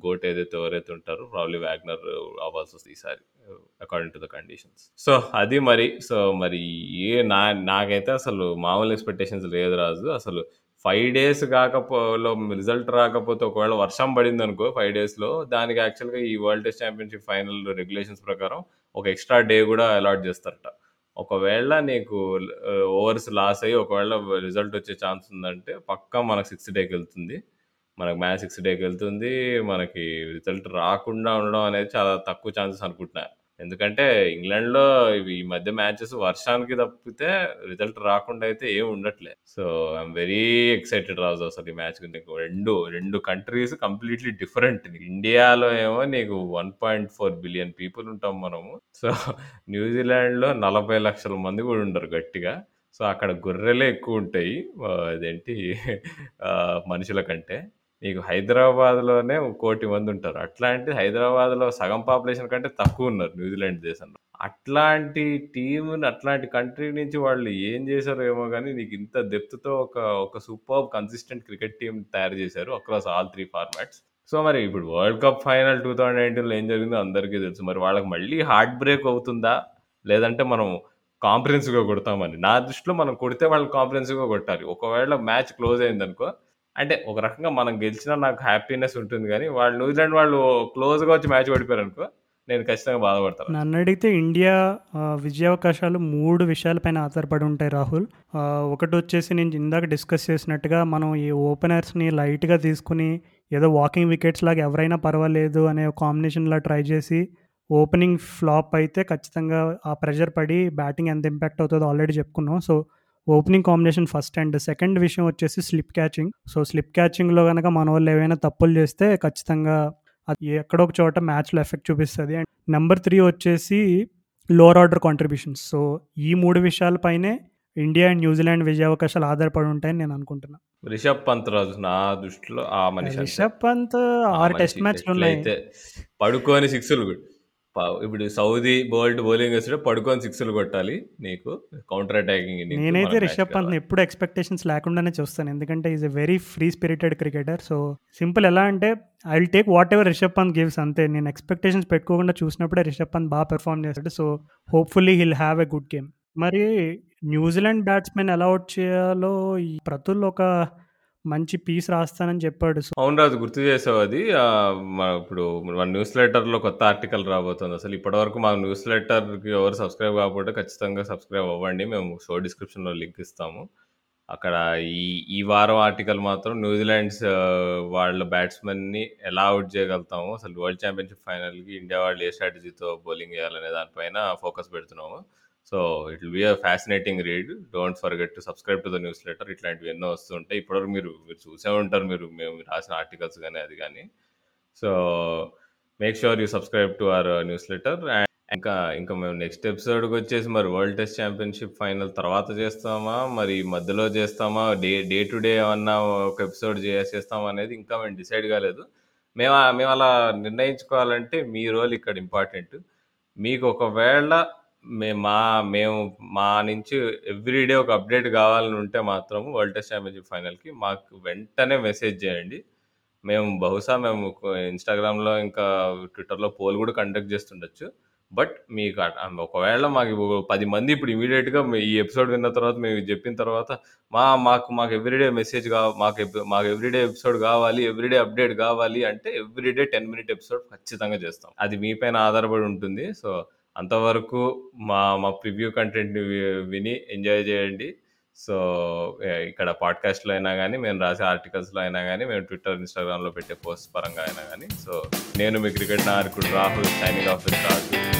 గోట్ ఏదైతే ఎవరైతే ఉంటారో వ్యాగ్నర్ అవాల్స్ వస్తుంది ఈసారి according to the conditions. So, అది మరి. సో, మరి ఏ నా నాకైతే అసలు మామూలు ఎక్స్‌పెక్టేషన్స్ లేదు రాజు. అసలు ఫైవ్ డేస్ కాకపోలో రిజల్ట్ రాకపోతే ఒకవేళ వర్షం పడింది అనుకో ఫైవ్ డేస్‌లో దానికి యాక్చువల్‌గా ఈ world test championship final regulations ప్రకారం ఒక ఎక్స్‌ట్రా డే కూడా అలాట్ చేస్తారట. ఒకవేళ నీకు ఓవర్స్ లాస్ అయ్యి ఒకవేళ రిజల్ట్ వచ్చే ఛాన్స్ ఉందంటే పక్కా మనకు సిక్స్ డేకి వెళ్తుంది. మనకు మ్యాచ్ డేకి వెళ్తుంది. మనకి రిజల్ట్ రాకుండా ఉండడం అనేది చాలా తక్కువ ఛాన్సెస్ అనుకుంటున్నాను ఎందుకంటే ఇంగ్లాండ్‌లో ఇవి ఈ మధ్య మ్యాచెస్ వర్షానికి తప్పితే రిజల్ట్ రాకుండా అయితే ఏమి ఉండట్లే. So, I'm very excited Raju అసలు ఈ మ్యాచ్ నీకు 2, 2 కంట్రీస్ కంప్లీట్‌లీ డిఫరెంట్. ఇండియాలో ఏమో నీకు 1.4 బిలియన్ పీపుల్ ఉంటాం మనము. సో, న్యూజిలాండ్‌లో నలభై లక్షల మంది కూడా ఉండరు గట్టిగా. సో, అక్కడ గొర్రెలే ఎక్కువ ఉంటాయి అదేంటి మనుషుల కంటే. నీకు హైదరాబాద్‌లోనే ఒక కోటి మంది ఉంటారు. అట్లాంటి హైదరాబాద్‌లో సగం పాపులేషన్ కంటే తక్కువ ఉన్నారు న్యూజిలాండ్ దేశంలో. అట్లాంటి టీంని అట్లాంటి కంట్రీ నుంచి వాళ్ళు ఏం చేశారో ఏమో కానీ నీకు ఇంత డెప్త్‌తో ఒక ఒక సూపర్ కన్సిస్టెంట్ క్రికెట్ టీం తయారు చేశారు across all three formats. So, మరి ఇప్పుడు వరల్డ్ కప్ ఫైనల్ 2019లో ఏం జరిగిందో అందరికీ తెలుసు. మరి వాళ్ళకి మళ్ళీ హార్ట్ బ్రేక్ అవుతుందా? లేదంటే మనం కాంప్రహెన్సివ్‌గా కొడతామని. నా దృష్టిలో మనం కొడితే వాళ్ళు కాంప్రహెన్సివ్‌గా కొట్టాలి. ఒకవేళ మ్యాచ్ క్లోజ్ అయిందనుకో అంటే ఒక రకంగా మనం గెలిచినా నాకు హ్యాపీనెస్ ఉంటుంది కానీ వాళ్ళు న్యూజిలాండ్ వాళ్ళు క్లోజ్‌గా వచ్చి మ్యాచ్ ఓడిపోయారనుకో నేను ఖచ్చితంగా బాధపడతాను. నన్ను అడిగితే ఇండియా విజయావకాశాలు మూడు విషయాలపైన ఆధారపడి ఉంటాయి రాహుల్. ఒకటి వచ్చేసి నేను ఇందాక డిస్కస్ చేసినట్టుగా మనం ఈ ఓపెనర్స్‌ని లైట్‌గా తీసుకొని ఏదో వాకింగ్ వికెట్స్ లాగా ఎవరైనా పర్వాలేదు అనే కాంబినేషన్‌లా ట్రై చేసి ఓపెనింగ్ ఫ్లాప్ అయితే ఖచ్చితంగా ఆ ప్రెషర్ పడి బ్యాటింగ్ ఎంత ఇంపాక్ట్ అవుతుందో ఆల్రెడీ చెప్పుకున్నాం. So, opening combination first and second విషయం వచ్చేసి స్లిప్ క్యాచింగ్. సో, స్లిప్ క్యాచింగ్‌లో గనక మనోళ్ళు ఏవైనా తప్పులు చేస్తే ఖచ్చితంగా అది ఎక్కడో ఒక చోట మ్యాచ్‌లో ఎఫెక్ట్ చూపిస్తది. అండ్ నంబర్ 3 వచ్చేసి లోవర్ ఆర్డర్ కాంట్రిబ్యూషన్స్. సో, ఈ 3 విషయాలపైనే ఇండియా అండ్ న్యూజిలాండ్ విజయావకాశాలు ఆధారపడి ఉంటాయని నేను అనుకుంటున్నా. రిషబ్ పంత్ రాజు నా దృష్టిలో ఆ మనిషి. రిషబ్ పంత్ ఆ 6 టెస్ట్ మ్యాచ్‌లున్నాయి. ఎట్లయితే పడుకొని సిక్సులు కొ ప ఇప్పుడు సౌదీ బోల్ట్ బౌలింగ్ వేస్తుంటే పడుకొని సిక్సులు కొట్టాలి నీకు. కౌంటర్ అటాకింగ్ నేనైతే రిషబ్ కావాలి. ఎప్పుడు ఎక్స్‌పెక్టేషన్స్ లేకుండానే చూస్తాను. ఎందుకంటే is a very free spirited cricketer. So, simple ఎలా అంటే I will take whatever Rishabh Pant gives అంతే. నేను ఎక్స్‌పెక్టేషన్స్ పెట్టుకోకుండా చూసినప్పుడే రిషబ్ పంత్ బా పెర్ఫార్మ్ చేశాడు. So, hopefully he'll have a good game. మరి న్యూజిలాండ్ బ్యాట్స్‌మెన్ ఎలా ఔట్ చేయాలో ప్రతుల్ ఒక మంచి పీస్ రాస్తానని చెప్పాడు. అవును రాజు గుర్తు చేసావు అది. ఇప్పుడు మన న్యూస్ లెటర్‌లో కొత్త ఆర్టికల్ రాబోతుంది. అసలు ఇప్పటివరకు మా న్యూస్ లెటర్‌కి ఎవరు సబ్స్క్రైబ్ కాకపోతే ఖచ్చితంగా సబ్స్క్రైబ్ అవ్వండి. మేము షో డిస్క్రిప్షన్‌లో లింక్ ఇస్తాము. అక్కడ ఈ ఈ వారం ఆర్టికల్ మాత్రం న్యూజిలాండ్స్ వాళ్ళ బ్యాట్స్‌మెన్‌ని ఎలా అవుట్ చేయగలుగుతాము. అసలు వరల్డ్ ఛాంపియన్‌షిప్ ఫైనల్‌కి ఇండియా వాళ్ళు ఏ స్ట్రాటజీతో బౌలింగ్ చేయాలనే దానిపైన ఫోకస్ పెడుతున్నాము. So, it will be a fascinating read. Don't forget to subscribe to the newsletter. ఇట్లాంటివి ఎన్నో వస్తుంటాయి ఇప్పటివరకు మీరు మీరు చూసే ఉంటారు మీరు మేము రాసిన ఆర్టికల్స్ కానీ అది కానీ so, make sure you subscribe to our newsletter. And ఇంకా ఇంకా మేము నెక్స్ట్ ఎపిసోడ్‌కి వచ్చేసి మరి వరల్డ్ టెస్ట్ ఛాంపియన్‌షిప్ ఫైనల్ తర్వాత చేస్తామా? మరి మధ్యలో చేస్తామా? డే డే టు డే ఏమన్నా ఒక ఎపిసోడ్ చేసేస్తామా అనేది ఇంకా మేము డిసైడ్ కాలేదు. మేము మేము అలా నిర్ణయించుకోవాలంటే మీ రోల్ ఇక్కడ ఇంపార్టెంట్. మీకు ఒకవేళ మే మా మేము మా నుంచి ఎవ్రీడే ఒక అప్డేట్ కావాలని ఉంటే మాత్రం వరల్డ్ టెస్ట్ ఛాంపియన్‌షిప్ ఫైనల్‌కి మాకు వెంటనే మెసేజ్ చేయండి. మేము బహుశా మేము ఇన్‌స్టాగ్రామ్‌లో ఇంకా ట్విట్టర్‌లో పోల్ కూడా కండక్ట్ చేస్తుండొచ్చు. బట్ మీకు ఒకవేళ మాకు పది మంది ఇప్పుడు ఇమీడియట్గా ఈ ఎపిసోడ్ విన్న తర్వాత మేము చెప్పిన తర్వాత మా మాకు మాకు ఎవ్రీడే మెసేజ్ కావాలి మాకు మాకు ఎవ్రీడే ఎపిసోడ్ కావాలి ఎవ్రీడే అప్డేట్ కావాలి అంటే ఎవ్రీడే టెన్ మినిట్ ఎపిసోడ్ ఖచ్చితంగా చేస్తాం అది మీ పైన ఆధారపడి ఉంటుంది సో అంతవరకు మా మా ప్రివ్యూ కంటెంట్ని విని ఎంజాయ్ చేయండి. సో ఇక్కడ పాడ్కాస్ట్లో అయినా కానీ మేము రాసే ఆర్టికల్స్లో అయినా కానీ మేము ట్విట్టర్ ఇన్స్టాగ్రామ్లో పెట్టే పోస్ట్ పరంగా అయినా కానీ సో నేను మీ క్రికెట్ నాయకుడు రాహుల్ సైనింగ్ ఆఫ్ రాజు